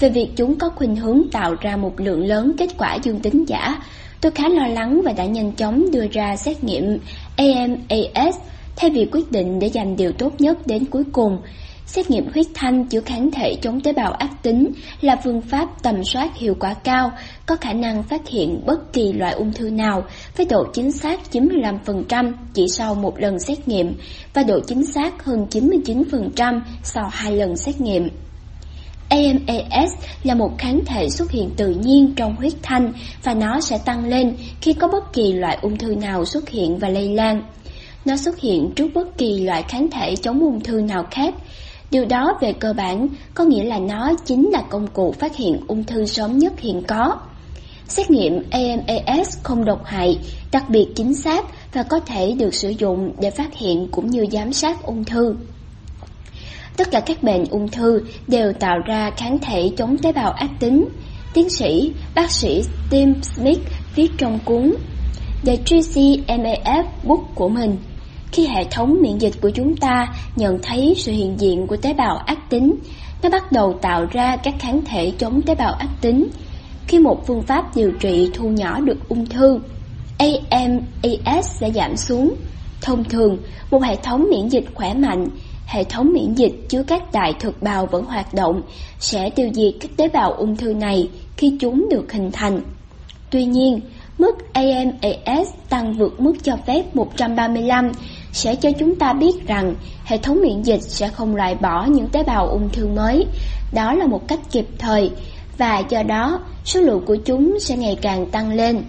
về việc chúng có khuynh hướng tạo ra một lượng lớn kết quả dương tính giả, tôi khá lo lắng và đã nhanh chóng đưa ra xét nghiệm AMAS thay vì quyết định để dành điều tốt nhất đến cuối cùng. Xét nghiệm huyết thanh chữa kháng thể chống tế bào ác tính là phương pháp tầm soát hiệu quả cao, có khả năng phát hiện bất kỳ loại ung thư nào với độ chính xác 95% chỉ sau một lần xét nghiệm và độ chính xác hơn 99% sau hai lần xét nghiệm. AMAS là một kháng thể xuất hiện tự nhiên trong huyết thanh và nó sẽ tăng lên khi có bất kỳ loại ung thư nào xuất hiện và lây lan. Nó xuất hiện trước bất kỳ loại kháng thể chống ung thư nào khác. Điều đó về cơ bản có nghĩa là nó chính là công cụ phát hiện ung thư sớm nhất hiện có. Xét nghiệm AMAS không độc hại, đặc biệt chính xác và có thể được sử dụng để phát hiện cũng như giám sát ung thư. Tất cả các bệnh ung thư đều tạo ra kháng thể chống tế bào ác tính. Tiến sĩ, bác sĩ Tim Smith viết trong cuốn The Tracy MAF Book của mình. Khi hệ thống miễn dịch của chúng ta nhận thấy sự hiện diện của tế bào ác tính, nó bắt đầu tạo ra các kháng thể chống tế bào ác tính. Khi một phương pháp điều trị thu nhỏ được ung thư, AMAS sẽ giảm xuống. Thông thường, một hệ thống miễn dịch khỏe mạnh hệ thống miễn dịch chứa các đại thực bào vẫn hoạt động sẽ tiêu diệt các tế bào ung thư này khi chúng được hình thành. Tuy nhiên, mức AMAS tăng vượt mức cho phép 135 sẽ cho chúng ta biết rằng hệ thống miễn dịch sẽ không loại bỏ những tế bào ung thư mới. Đó là một cách kịp thời và do đó số lượng của chúng sẽ ngày càng tăng lên.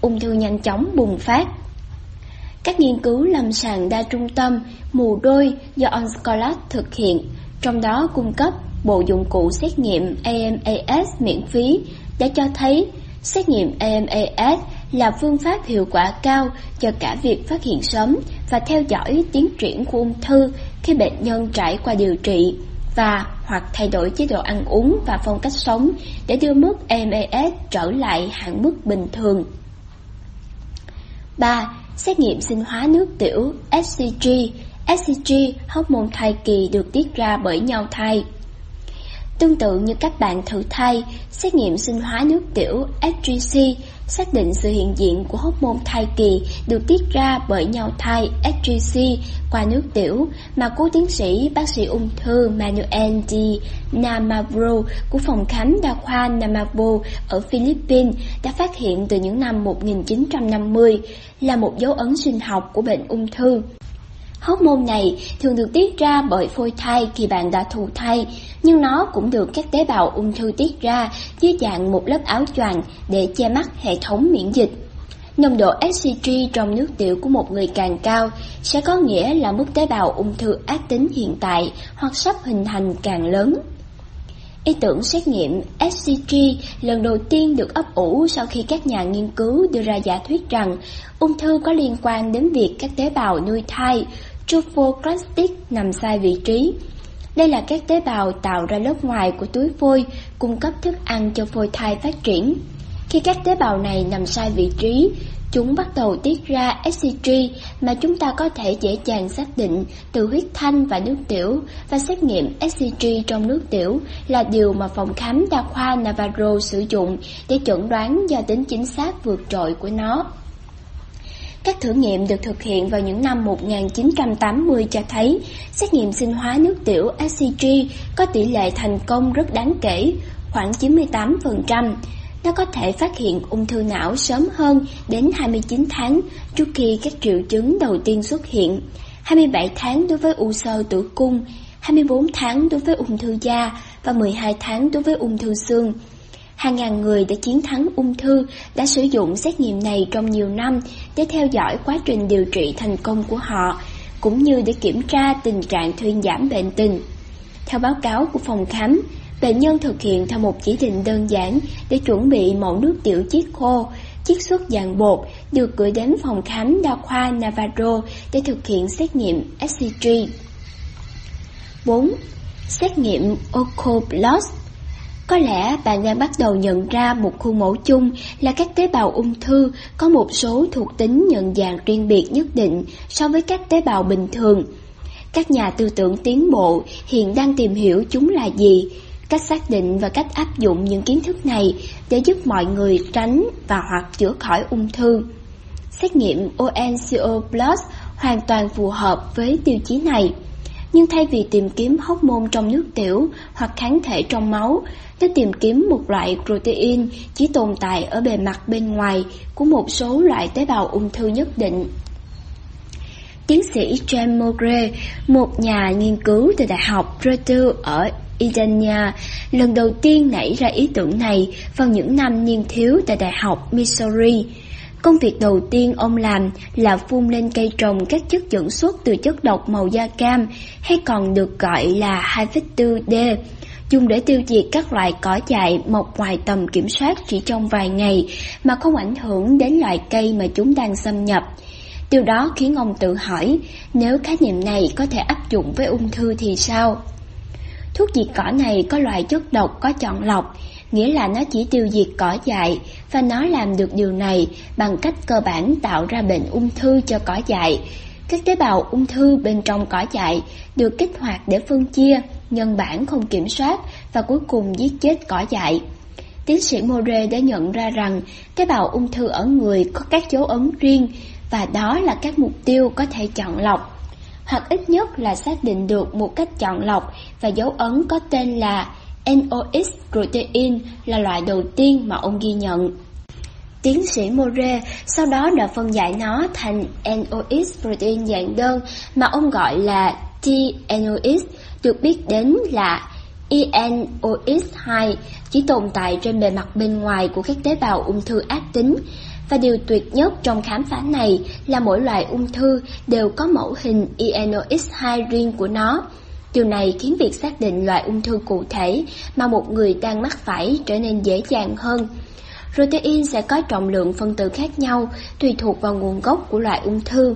Ung thư nhanh chóng bùng phát các nghiên cứu lâm sàng đa trung tâm mù đôi do Onscolat thực hiện, trong đó cung cấp bộ dụng cụ xét nghiệm AMAS miễn phí đã cho thấy xét nghiệm AMAS là phương pháp hiệu quả cao cho cả việc phát hiện sớm và theo dõi tiến triển của ung thư khi bệnh nhân trải qua điều trị và hoặc thay đổi chế độ ăn uống và phong cách sống để đưa mức MES trở lại hạn mức bình thường. 3 xét nghiệm sinh hóa nước tiểu SCG. SCG, hormone thai kỳ được tiết ra bởi nhau thai. Tương tự như các bạn thử thai, xét nghiệm sinh hóa nước tiểu SGC xác định sự hiện diện của hormone thai kỳ được tiết ra bởi nhau thai SGC qua nước tiểu mà cố tiến sĩ bác sĩ ung thư Manuel D. Namavro của phòng khám đa khoa Namabo ở Philippines đã phát hiện từ những năm 1950 là một dấu ấn sinh học của bệnh ung thư hóc môn này thường được tiết ra bởi phôi thai khi bạn đã thụ thai, nhưng nó cũng được các tế bào ung thư tiết ra dưới dạng một lớp áo choàng để che mắt hệ thống miễn dịch. Nồng độ SCG trong nước tiểu của một người càng cao sẽ có nghĩa là mức tế bào ung thư ác tính hiện tại hoặc sắp hình thành càng lớn. Ý tưởng xét nghiệm SCG lần đầu tiên được ấp ủ sau khi các nhà nghiên cứu đưa ra giả thuyết rằng ung thư có liên quan đến việc các tế bào nuôi thai trophoclastic nằm sai vị trí. Đây là các tế bào tạo ra lớp ngoài của túi phôi, cung cấp thức ăn cho phôi thai phát triển. Khi các tế bào này nằm sai vị trí, chúng bắt đầu tiết ra SCG mà chúng ta có thể dễ dàng xác định từ huyết thanh và nước tiểu và xét nghiệm SCG trong nước tiểu là điều mà phòng khám đa khoa Navarro sử dụng để chẩn đoán do tính chính xác vượt trội của nó. Các thử nghiệm được thực hiện vào những năm 1980 cho thấy xét nghiệm sinh hóa nước tiểu SCG có tỷ lệ thành công rất đáng kể, khoảng 98%. Nó có thể phát hiện ung thư não sớm hơn đến 29 tháng trước khi các triệu chứng đầu tiên xuất hiện, 27 tháng đối với u sơ tử cung, 24 tháng đối với ung thư da và 12 tháng đối với ung thư xương. Hàng ngàn người đã chiến thắng ung thư đã sử dụng xét nghiệm này trong nhiều năm để theo dõi quá trình điều trị thành công của họ, cũng như để kiểm tra tình trạng thuyên giảm bệnh tình. Theo báo cáo của phòng khám, bệnh nhân thực hiện theo một chỉ định đơn giản để chuẩn bị mẫu nước tiểu chiết khô, chiết xuất dạng bột được gửi đến phòng khám đa khoa Navarro để thực hiện xét nghiệm SCG. 4. Xét nghiệm Ocoblast có lẽ bạn đang bắt đầu nhận ra một khuôn mẫu chung là các tế bào ung thư có một số thuộc tính nhận dạng riêng biệt nhất định so với các tế bào bình thường. Các nhà tư tưởng tiến bộ hiện đang tìm hiểu chúng là gì, cách xác định và cách áp dụng những kiến thức này để giúp mọi người tránh và hoặc chữa khỏi ung thư. Xét nghiệm OnCO Plus hoàn toàn phù hợp với tiêu chí này. Nhưng thay vì tìm kiếm hormone trong nước tiểu hoặc kháng thể trong máu, nó tìm kiếm một loại protein chỉ tồn tại ở bề mặt bên ngoài của một số loại tế bào ung thư nhất định. Tiến sĩ James Mogre, một nhà nghiên cứu từ Đại học Purdue ở Idania, lần đầu tiên nảy ra ý tưởng này vào những năm niên thiếu tại Đại học Missouri. Công việc đầu tiên ông làm là phun lên cây trồng các chất dẫn xuất từ chất độc màu da cam, hay còn được gọi là 2,4D, dùng để tiêu diệt các loại cỏ dại mọc ngoài tầm kiểm soát chỉ trong vài ngày mà không ảnh hưởng đến loại cây mà chúng đang xâm nhập. Điều đó khiến ông tự hỏi, nếu khái niệm này có thể áp dụng với ung thư thì sao? Thuốc diệt cỏ này có loại chất độc có chọn lọc, nghĩa là nó chỉ tiêu diệt cỏ dại và nó làm được điều này bằng cách cơ bản tạo ra bệnh ung thư cho cỏ dại. Các tế bào ung thư bên trong cỏ dại được kích hoạt để phân chia, nhân bản không kiểm soát và cuối cùng giết chết cỏ dại. Tiến sĩ More đã nhận ra rằng tế bào ung thư ở người có các dấu ấn riêng và đó là các mục tiêu có thể chọn lọc hoặc ít nhất là xác định được một cách chọn lọc và dấu ấn có tên là NOx protein là loại đầu tiên mà ông ghi nhận. Tiến sĩ More sau đó đã phân giải nó thành NOx protein dạng đơn mà ông gọi là TNOx, được biết đến là ENOx2 chỉ tồn tại trên bề mặt bên ngoài của các tế bào ung thư ác tính và điều tuyệt nhất trong khám phá này là mỗi loại ung thư đều có mẫu hình ENOX2 riêng của nó. Điều này khiến việc xác định loại ung thư cụ thể mà một người đang mắc phải trở nên dễ dàng hơn. Protein sẽ có trọng lượng phân tử khác nhau tùy thuộc vào nguồn gốc của loại ung thư.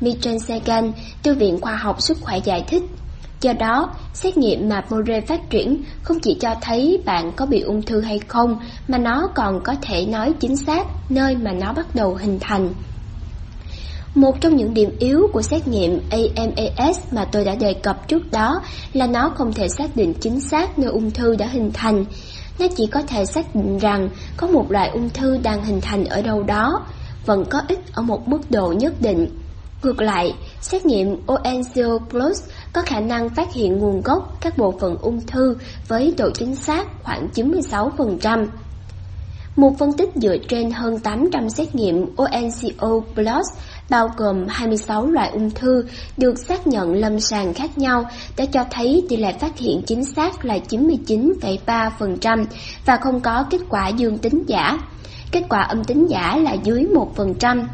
Michel Sagan, Thư viện Khoa học Sức khỏe giải thích, Do đó, xét nghiệm mà More phát triển không chỉ cho thấy bạn có bị ung thư hay không, mà nó còn có thể nói chính xác nơi mà nó bắt đầu hình thành. Một trong những điểm yếu của xét nghiệm AMAS mà tôi đã đề cập trước đó là nó không thể xác định chính xác nơi ung thư đã hình thành. Nó chỉ có thể xác định rằng có một loại ung thư đang hình thành ở đâu đó, vẫn có ít ở một mức độ nhất định. Ngược lại, xét nghiệm OnCO Plus có khả năng phát hiện nguồn gốc các bộ phận ung thư với độ chính xác khoảng 96%. Một phân tích dựa trên hơn 800 xét nghiệm OnCO Plus bao gồm 26 loại ung thư được xác nhận lâm sàng khác nhau đã cho thấy tỷ lệ phát hiện chính xác là 99,3% và không có kết quả dương tính giả. kết quả âm tính giả là dưới 1%,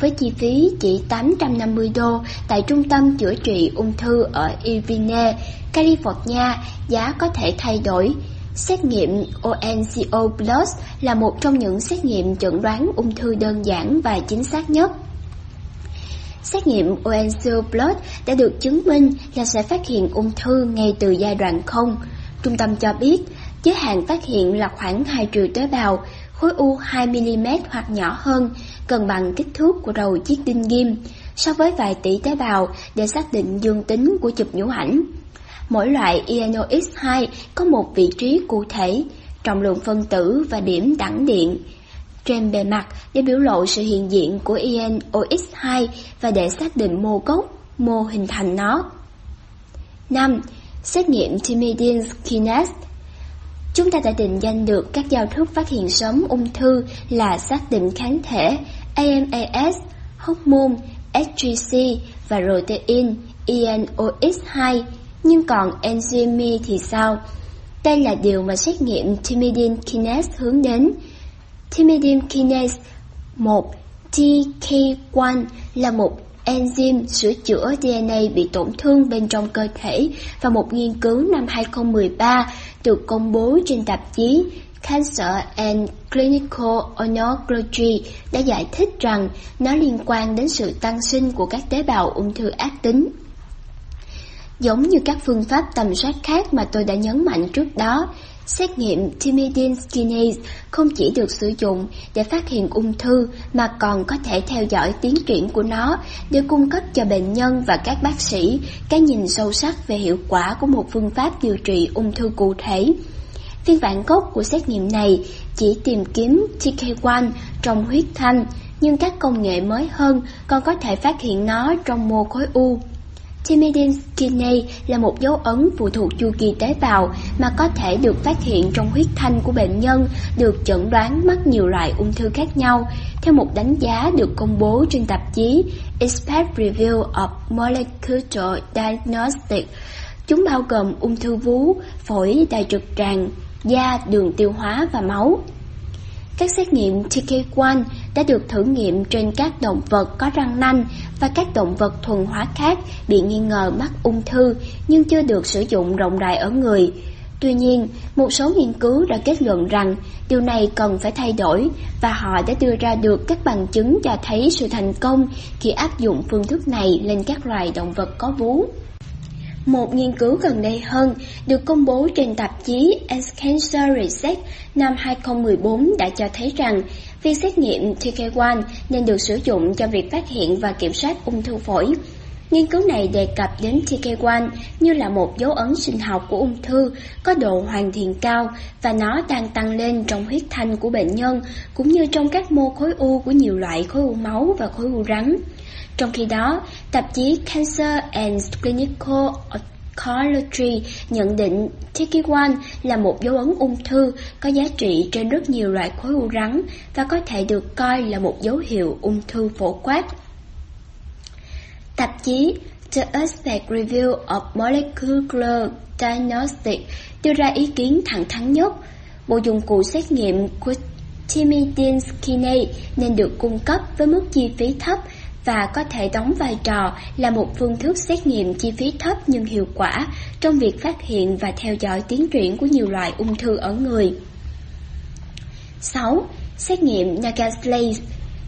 với chi phí chỉ 850 đô tại trung tâm chữa trị ung thư ở Irvine, California, giá có thể thay đổi. Xét nghiệm OnCO Plus là một trong những xét nghiệm chẩn đoán ung thư đơn giản và chính xác nhất. Xét nghiệm OnCO Plus đã được chứng minh là sẽ phát hiện ung thư ngay từ giai đoạn không. Trung tâm cho biết, giới hạn phát hiện là khoảng 2 triệu tế bào, khối u 2mm hoặc nhỏ hơn, gần bằng kích thước của đầu chiếc đinh ghim, so với vài tỷ tế bào để xác định dương tính của chụp nhũ ảnh. Mỗi loại INOX2 có một vị trí cụ thể, trọng lượng phân tử và điểm đẳng điện trên bề mặt để biểu lộ sự hiện diện của INOX2 và để xác định mô gốc, mô hình thành nó. 5. Xét nghiệm thymidine kinase Chúng ta đã định danh được các giao thức phát hiện sớm ung thư là xác định kháng thể AMAS, hormone, SGC và protein ENOX2, nhưng còn enzyme thì sao? Đây là điều mà xét nghiệm thymidine kinase hướng đến. Thymidine kinase 1 TK1 là một enzyme sửa chữa DNA bị tổn thương bên trong cơ thể và một nghiên cứu năm 2013 được công bố trên tạp chí Cancer and Clinical Oncology đã giải thích rằng nó liên quan đến sự tăng sinh của các tế bào ung thư ác tính. Giống như các phương pháp tầm soát khác mà tôi đã nhấn mạnh trước đó, Xét nghiệm timidine kinase không chỉ được sử dụng để phát hiện ung thư mà còn có thể theo dõi tiến triển của nó để cung cấp cho bệnh nhân và các bác sĩ cái nhìn sâu sắc về hiệu quả của một phương pháp điều trị ung thư cụ thể. Phiên bản gốc của xét nghiệm này chỉ tìm kiếm TK1 trong huyết thanh, nhưng các công nghệ mới hơn còn có thể phát hiện nó trong mô khối u. Thymidine kinase là một dấu ấn phụ thuộc chu kỳ tế bào mà có thể được phát hiện trong huyết thanh của bệnh nhân được chẩn đoán mắc nhiều loại ung thư khác nhau, theo một đánh giá được công bố trên tạp chí Expert Review of Molecular Diagnostics. Chúng bao gồm ung thư vú, phổi, đại trực tràng, da, đường tiêu hóa và máu. Các xét nghiệm TK1 đã được thử nghiệm trên các động vật có răng nanh và các động vật thuần hóa khác bị nghi ngờ mắc ung thư nhưng chưa được sử dụng rộng rãi ở người. Tuy nhiên, một số nghiên cứu đã kết luận rằng điều này cần phải thay đổi và họ đã đưa ra được các bằng chứng cho thấy sự thành công khi áp dụng phương thức này lên các loài động vật có vú. Một nghiên cứu gần đây hơn được công bố trên tạp chí Cancer Research năm 2014 đã cho thấy rằng việc xét nghiệm TK1 nên được sử dụng cho việc phát hiện và kiểm soát ung thư phổi. Nghiên cứu này đề cập đến TK1 như là một dấu ấn sinh học của ung thư có độ hoàn thiện cao và nó đang tăng lên trong huyết thanh của bệnh nhân, cũng như trong các mô khối u của nhiều loại khối u máu và khối u rắn. Trong khi đó, tạp chí Cancer and Clinical Oncology nhận định TK1 là một dấu ấn ung thư có giá trị trên rất nhiều loại khối u rắn và có thể được coi là một dấu hiệu ung thư phổ quát. Tạp chí The Aspect Review of Molecular Diagnostics đưa ra ý kiến thẳng thắn nhất. Bộ dụng cụ xét nghiệm của Timidin kinase nên được cung cấp với mức chi phí thấp và có thể đóng vai trò là một phương thức xét nghiệm chi phí thấp nhưng hiệu quả trong việc phát hiện và theo dõi tiến triển của nhiều loại ung thư ở người. 6. Xét nghiệm Nagaslase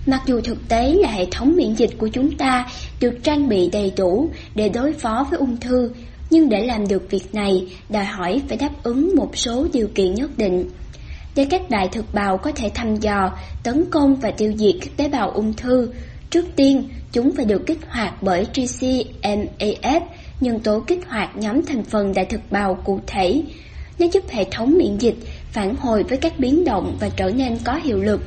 Mặc dù thực tế là hệ thống miễn dịch của chúng ta được trang bị đầy đủ để đối phó với ung thư, nhưng để làm được việc này đòi hỏi phải đáp ứng một số điều kiện nhất định. Để các đại thực bào có thể thăm dò, tấn công và tiêu diệt các tế bào ung thư, Trước tiên, chúng phải được kích hoạt bởi GCMAF, nhân tố kích hoạt nhóm thành phần đại thực bào cụ thể. Nó giúp hệ thống miễn dịch phản hồi với các biến động và trở nên có hiệu lực.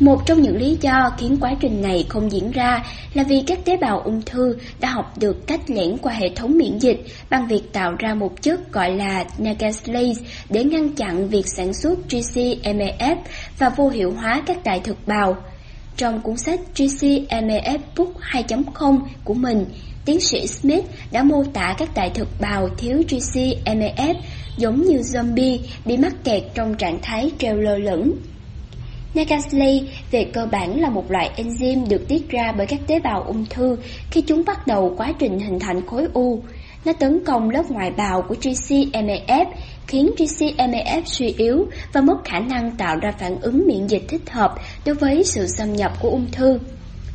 Một trong những lý do khiến quá trình này không diễn ra là vì các tế bào ung thư đã học được cách lẻn qua hệ thống miễn dịch bằng việc tạo ra một chất gọi là Nagaslase để ngăn chặn việc sản xuất GCMAF và vô hiệu hóa các đại thực bào. Trong cuốn sách GCMAF Book 2.0 của mình, tiến sĩ Smith đã mô tả các đại thực bào thiếu GCMAF giống như zombie bị mắc kẹt trong trạng thái treo lơ lửng. Nagasley về cơ bản là một loại enzyme được tiết ra bởi các tế bào ung thư khi chúng bắt đầu quá trình hình thành khối u. Nó tấn công lớp ngoại bào của GCMAF, khiến GCMAF suy yếu và mất khả năng tạo ra phản ứng miễn dịch thích hợp đối với sự xâm nhập của ung thư.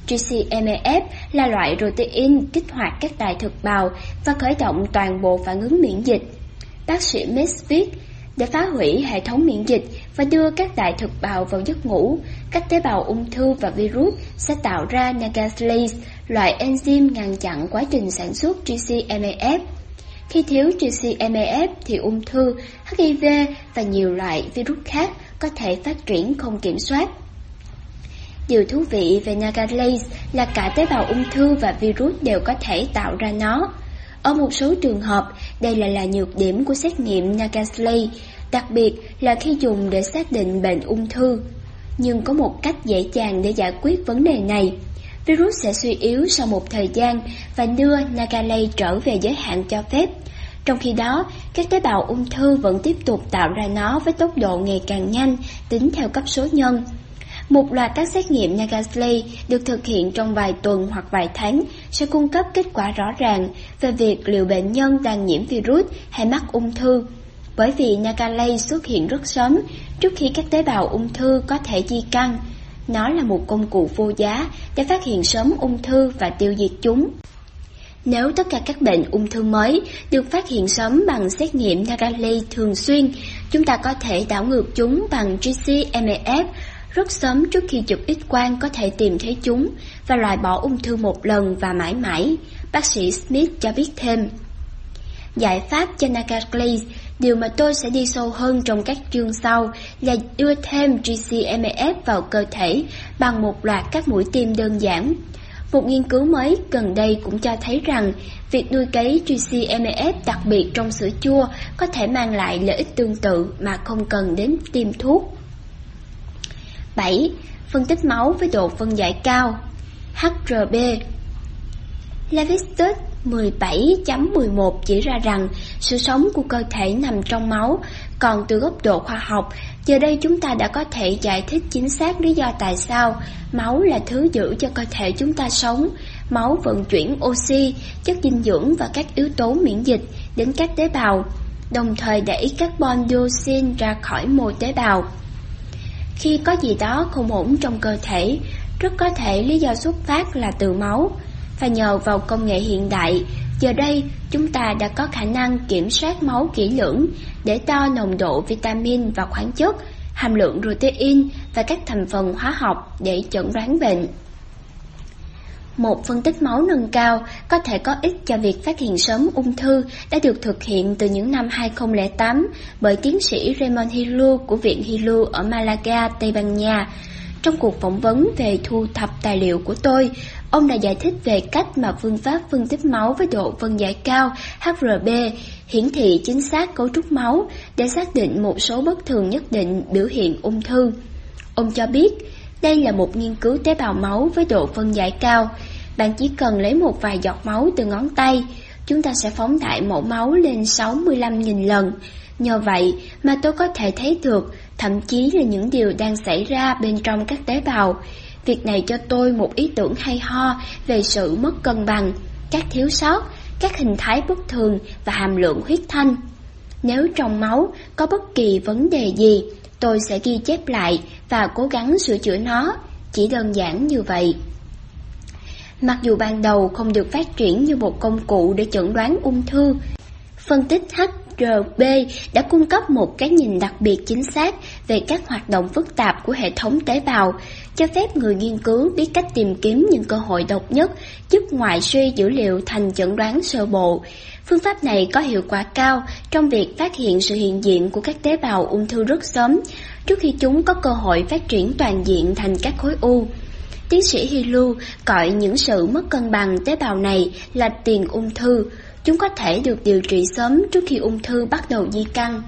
GCMAF là loại protein kích hoạt các đại thực bào và khởi động toàn bộ phản ứng miễn dịch. Bác sĩ Miss viết, để phá hủy hệ thống miễn dịch và đưa các đại thực bào vào giấc ngủ, các tế bào ung thư và virus sẽ tạo ra nagaslase, loại enzyme ngăn chặn quá trình sản xuất GCMAF. Khi thiếu GCMAF thì ung thư, HIV và nhiều loại virus khác có thể phát triển không kiểm soát. Điều thú vị về Nagalase là cả tế bào ung thư và virus đều có thể tạo ra nó. Ở một số trường hợp, đây lại là nhược điểm của xét nghiệm Nagalase, đặc biệt là khi dùng để xác định bệnh ung thư. Nhưng có một cách dễ dàng để giải quyết vấn đề này. Virus sẽ suy yếu sau một thời gian và đưa Nagalay trở về giới hạn cho phép. Trong khi đó, các tế bào ung thư vẫn tiếp tục tạo ra nó với tốc độ ngày càng nhanh, tính theo cấp số nhân. Một loạt các xét nghiệm Nagasley được thực hiện trong vài tuần hoặc vài tháng sẽ cung cấp kết quả rõ ràng về việc liệu bệnh nhân đang nhiễm virus hay mắc ung thư. Bởi vì Nagalay xuất hiện rất sớm, trước khi các tế bào ung thư có thể di căn. Nó là một công cụ vô giá để phát hiện sớm ung thư và tiêu diệt chúng. Nếu tất cả các bệnh ung thư mới được phát hiện sớm bằng xét nghiệm Nagali thường xuyên, chúng ta có thể đảo ngược chúng bằng GCMAF rất sớm trước khi chụp X-quang có thể tìm thấy chúng và loại bỏ ung thư một lần và mãi mãi, bác sĩ Smith cho biết thêm. Giải pháp cho Nagali điều mà tôi sẽ đi sâu hơn trong các chương sau là đưa thêm GCMF vào cơ thể bằng một loạt các mũi tiêm đơn giản. Một nghiên cứu mới gần đây cũng cho thấy rằng việc nuôi cấy GCMF đặc biệt trong sữa chua có thể mang lại lợi ích tương tự mà không cần đến tiêm thuốc. 7. Phân tích máu với độ phân giải cao HRB Levistus 17.11 chỉ ra rằng sự sống của cơ thể nằm trong máu, còn từ góc độ khoa học, giờ đây chúng ta đã có thể giải thích chính xác lý do tại sao máu là thứ giữ cho cơ thể chúng ta sống. Máu vận chuyển oxy, chất dinh dưỡng và các yếu tố miễn dịch đến các tế bào, đồng thời đẩy carbon dioxide ra khỏi mô tế bào. Khi có gì đó không ổn trong cơ thể, rất có thể lý do xuất phát là từ máu. Và nhờ vào công nghệ hiện đại, giờ đây chúng ta đã có khả năng kiểm soát máu kỹ lưỡng để đo nồng độ vitamin và khoáng chất, hàm lượng protein và các thành phần hóa học để chẩn đoán bệnh. Một phân tích máu nâng cao có thể có ích cho việc phát hiện sớm ung thư đã được thực hiện từ những năm 2008 bởi tiến sĩ Raymond Hilu của Viện Hilu ở Malaga, Tây Ban Nha. Trong cuộc phỏng vấn về thu thập tài liệu của tôi, ông đã giải thích về cách mà phương pháp phân tích máu với độ phân giải cao HRB hiển thị chính xác cấu trúc máu để xác định một số bất thường nhất định biểu hiện ung thư. Ông cho biết, đây là một nghiên cứu tế bào máu với độ phân giải cao. Bạn chỉ cần lấy một vài giọt máu từ ngón tay, chúng ta sẽ phóng đại mẫu máu lên 65.000 lần. Nhờ vậy mà tôi có thể thấy được thậm chí là những điều đang xảy ra bên trong các tế bào. Việc này cho tôi một ý tưởng hay ho về sự mất cân bằng, các thiếu sót, các hình thái bất thường và hàm lượng huyết thanh. Nếu trong máu có bất kỳ vấn đề gì, tôi sẽ ghi chép lại và cố gắng sửa chữa nó, chỉ đơn giản như vậy. Mặc dù ban đầu không được phát triển như một công cụ để chẩn đoán ung thư, phân tích HRB đã cung cấp một cái nhìn đặc biệt chính xác về các hoạt động phức tạp của hệ thống tế bào, cho phép người nghiên cứu biết cách tìm kiếm những cơ hội độc nhất, giúp ngoại suy dữ liệu thành chẩn đoán sơ bộ. Phương pháp này có hiệu quả cao trong việc phát hiện sự hiện diện của các tế bào ung thư rất sớm, trước khi chúng có cơ hội phát triển toàn diện thành các khối u. Tiến sĩ Hilu gọi những sự mất cân bằng tế bào này là tiền ung thư. Chúng có thể được điều trị sớm trước khi ung thư bắt đầu di căn.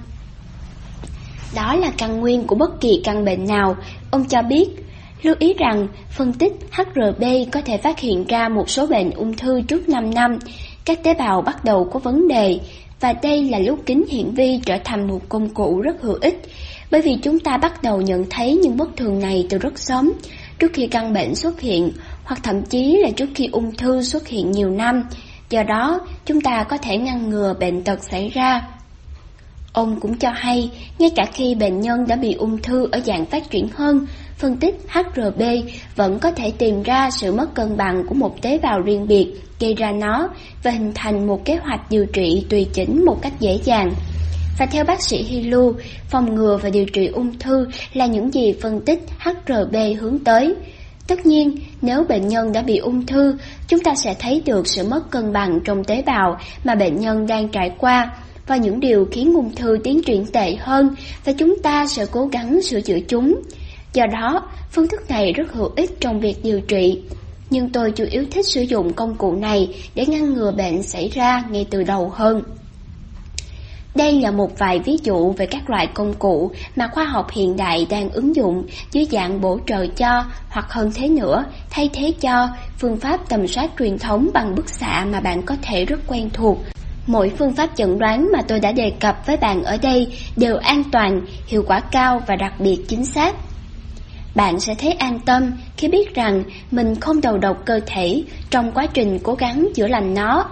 Đó là căn nguyên của bất kỳ căn bệnh nào, ông cho biết. Lưu ý rằng, phân tích HRB có thể phát hiện ra một số bệnh ung thư trước 5 năm, các tế bào bắt đầu có vấn đề, và đây là lúc kính hiển vi trở thành một công cụ rất hữu ích Bởi vì chúng ta bắt đầu nhận thấy những bất thường này từ rất sớm, trước khi căn bệnh xuất hiện, hoặc thậm chí là trước khi ung thư xuất hiện nhiều năm. Do đó, chúng ta có thể ngăn ngừa bệnh tật xảy ra. Ông cũng cho hay, ngay cả khi bệnh nhân đã bị ung thư ở dạng phát triển hơn, phân tích HRB vẫn có thể tìm ra sự mất cân bằng của một tế bào riêng biệt gây ra nó và hình thành một kế hoạch điều trị tùy chỉnh một cách dễ dàng. Và theo bác sĩ Hilu, phòng ngừa và điều trị ung thư là những gì phân tích HRB hướng tới. Tất nhiên, nếu bệnh nhân đã bị ung thư, chúng ta sẽ thấy được sự mất cân bằng trong tế bào mà bệnh nhân đang trải qua và những điều khiến ung thư tiến triển tệ hơn và chúng ta sẽ cố gắng sửa chữa chúng. Do đó, phương thức này rất hữu ích trong việc điều trị. Nhưng tôi chủ yếu thích sử dụng công cụ này để ngăn ngừa bệnh xảy ra ngay từ đầu hơn. Đây là một vài ví dụ về các loại công cụ mà khoa học hiện đại đang ứng dụng dưới dạng bổ trợ cho hoặc hơn thế nữa, thay thế cho phương pháp tầm soát truyền thống bằng bức xạ mà bạn có thể rất quen thuộc. Mỗi phương pháp chẩn đoán mà tôi đã đề cập với bạn ở đây đều an toàn, hiệu quả cao và đặc biệt chính xác. Bạn sẽ thấy an tâm khi biết rằng mình không đầu độc cơ thể trong quá trình cố gắng chữa lành nó.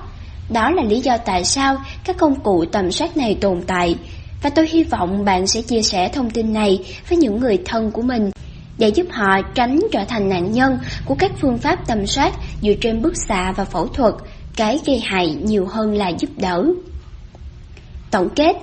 Đó là lý do tại sao các công cụ tầm soát này tồn tại. Và tôi hy vọng bạn sẽ chia sẻ thông tin này với những người thân của mình để giúp họ tránh trở thành nạn nhân của các phương pháp tầm soát dựa trên bức xạ và phẫu thuật, cái gây hại nhiều hơn là giúp đỡ. Tổng kết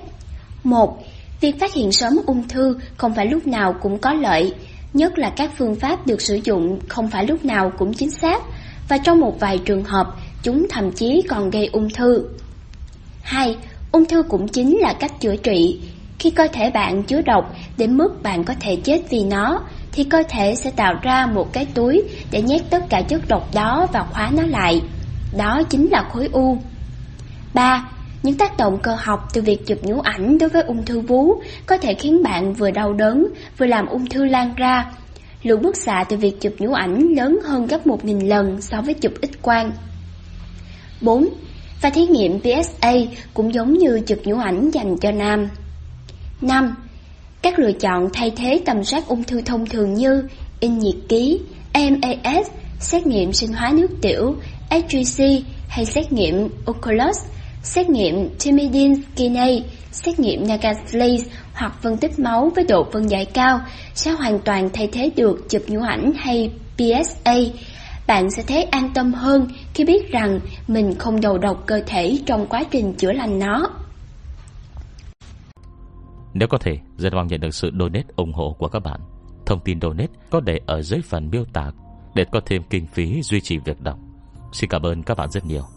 1. Việc phát hiện sớm ung thư không phải lúc nào cũng có lợi, nhất là các phương pháp được sử dụng không phải lúc nào cũng chính xác, và trong một vài trường hợp, chúng thậm chí còn gây ung thư. 2. Ung thư cũng chính là cách chữa trị. Khi cơ thể bạn chứa độc đến mức bạn có thể chết vì nó, thì cơ thể sẽ tạo ra một cái túi để nhét tất cả chất độc đó và khóa nó lại. Đó chính là khối u. 3. Những tác động cơ học từ việc chụp nhũ ảnh đối với ung thư vú có thể khiến bạn vừa đau đớn, vừa làm ung thư lan ra. Lượng bức xạ từ việc chụp nhũ ảnh lớn hơn gấp 1.000 lần so với chụp x-quang. 4. Và thí nghiệm PSA cũng giống như chụp nhũ ảnh dành cho nam. 5. Các lựa chọn thay thế tầm soát ung thư thông thường như in nhiệt ký, MAS, xét nghiệm sinh hóa nước tiểu, HGC hay xét nghiệm Oculus xét nghiệm timidin kinase, xét nghiệm Nagasley hoặc phân tích máu với độ phân giải cao sẽ hoàn toàn thay thế được chụp nhũ ảnh hay PSA. Bạn sẽ thấy an tâm hơn khi biết rằng mình không đầu độc cơ thể trong quá trình chữa lành nó. Nếu có thể, rất mong nhận được sự donate ủng hộ của các bạn. Thông tin donate có để ở dưới phần miêu tả để có thêm kinh phí duy trì việc đọc. Xin cảm ơn các bạn rất nhiều.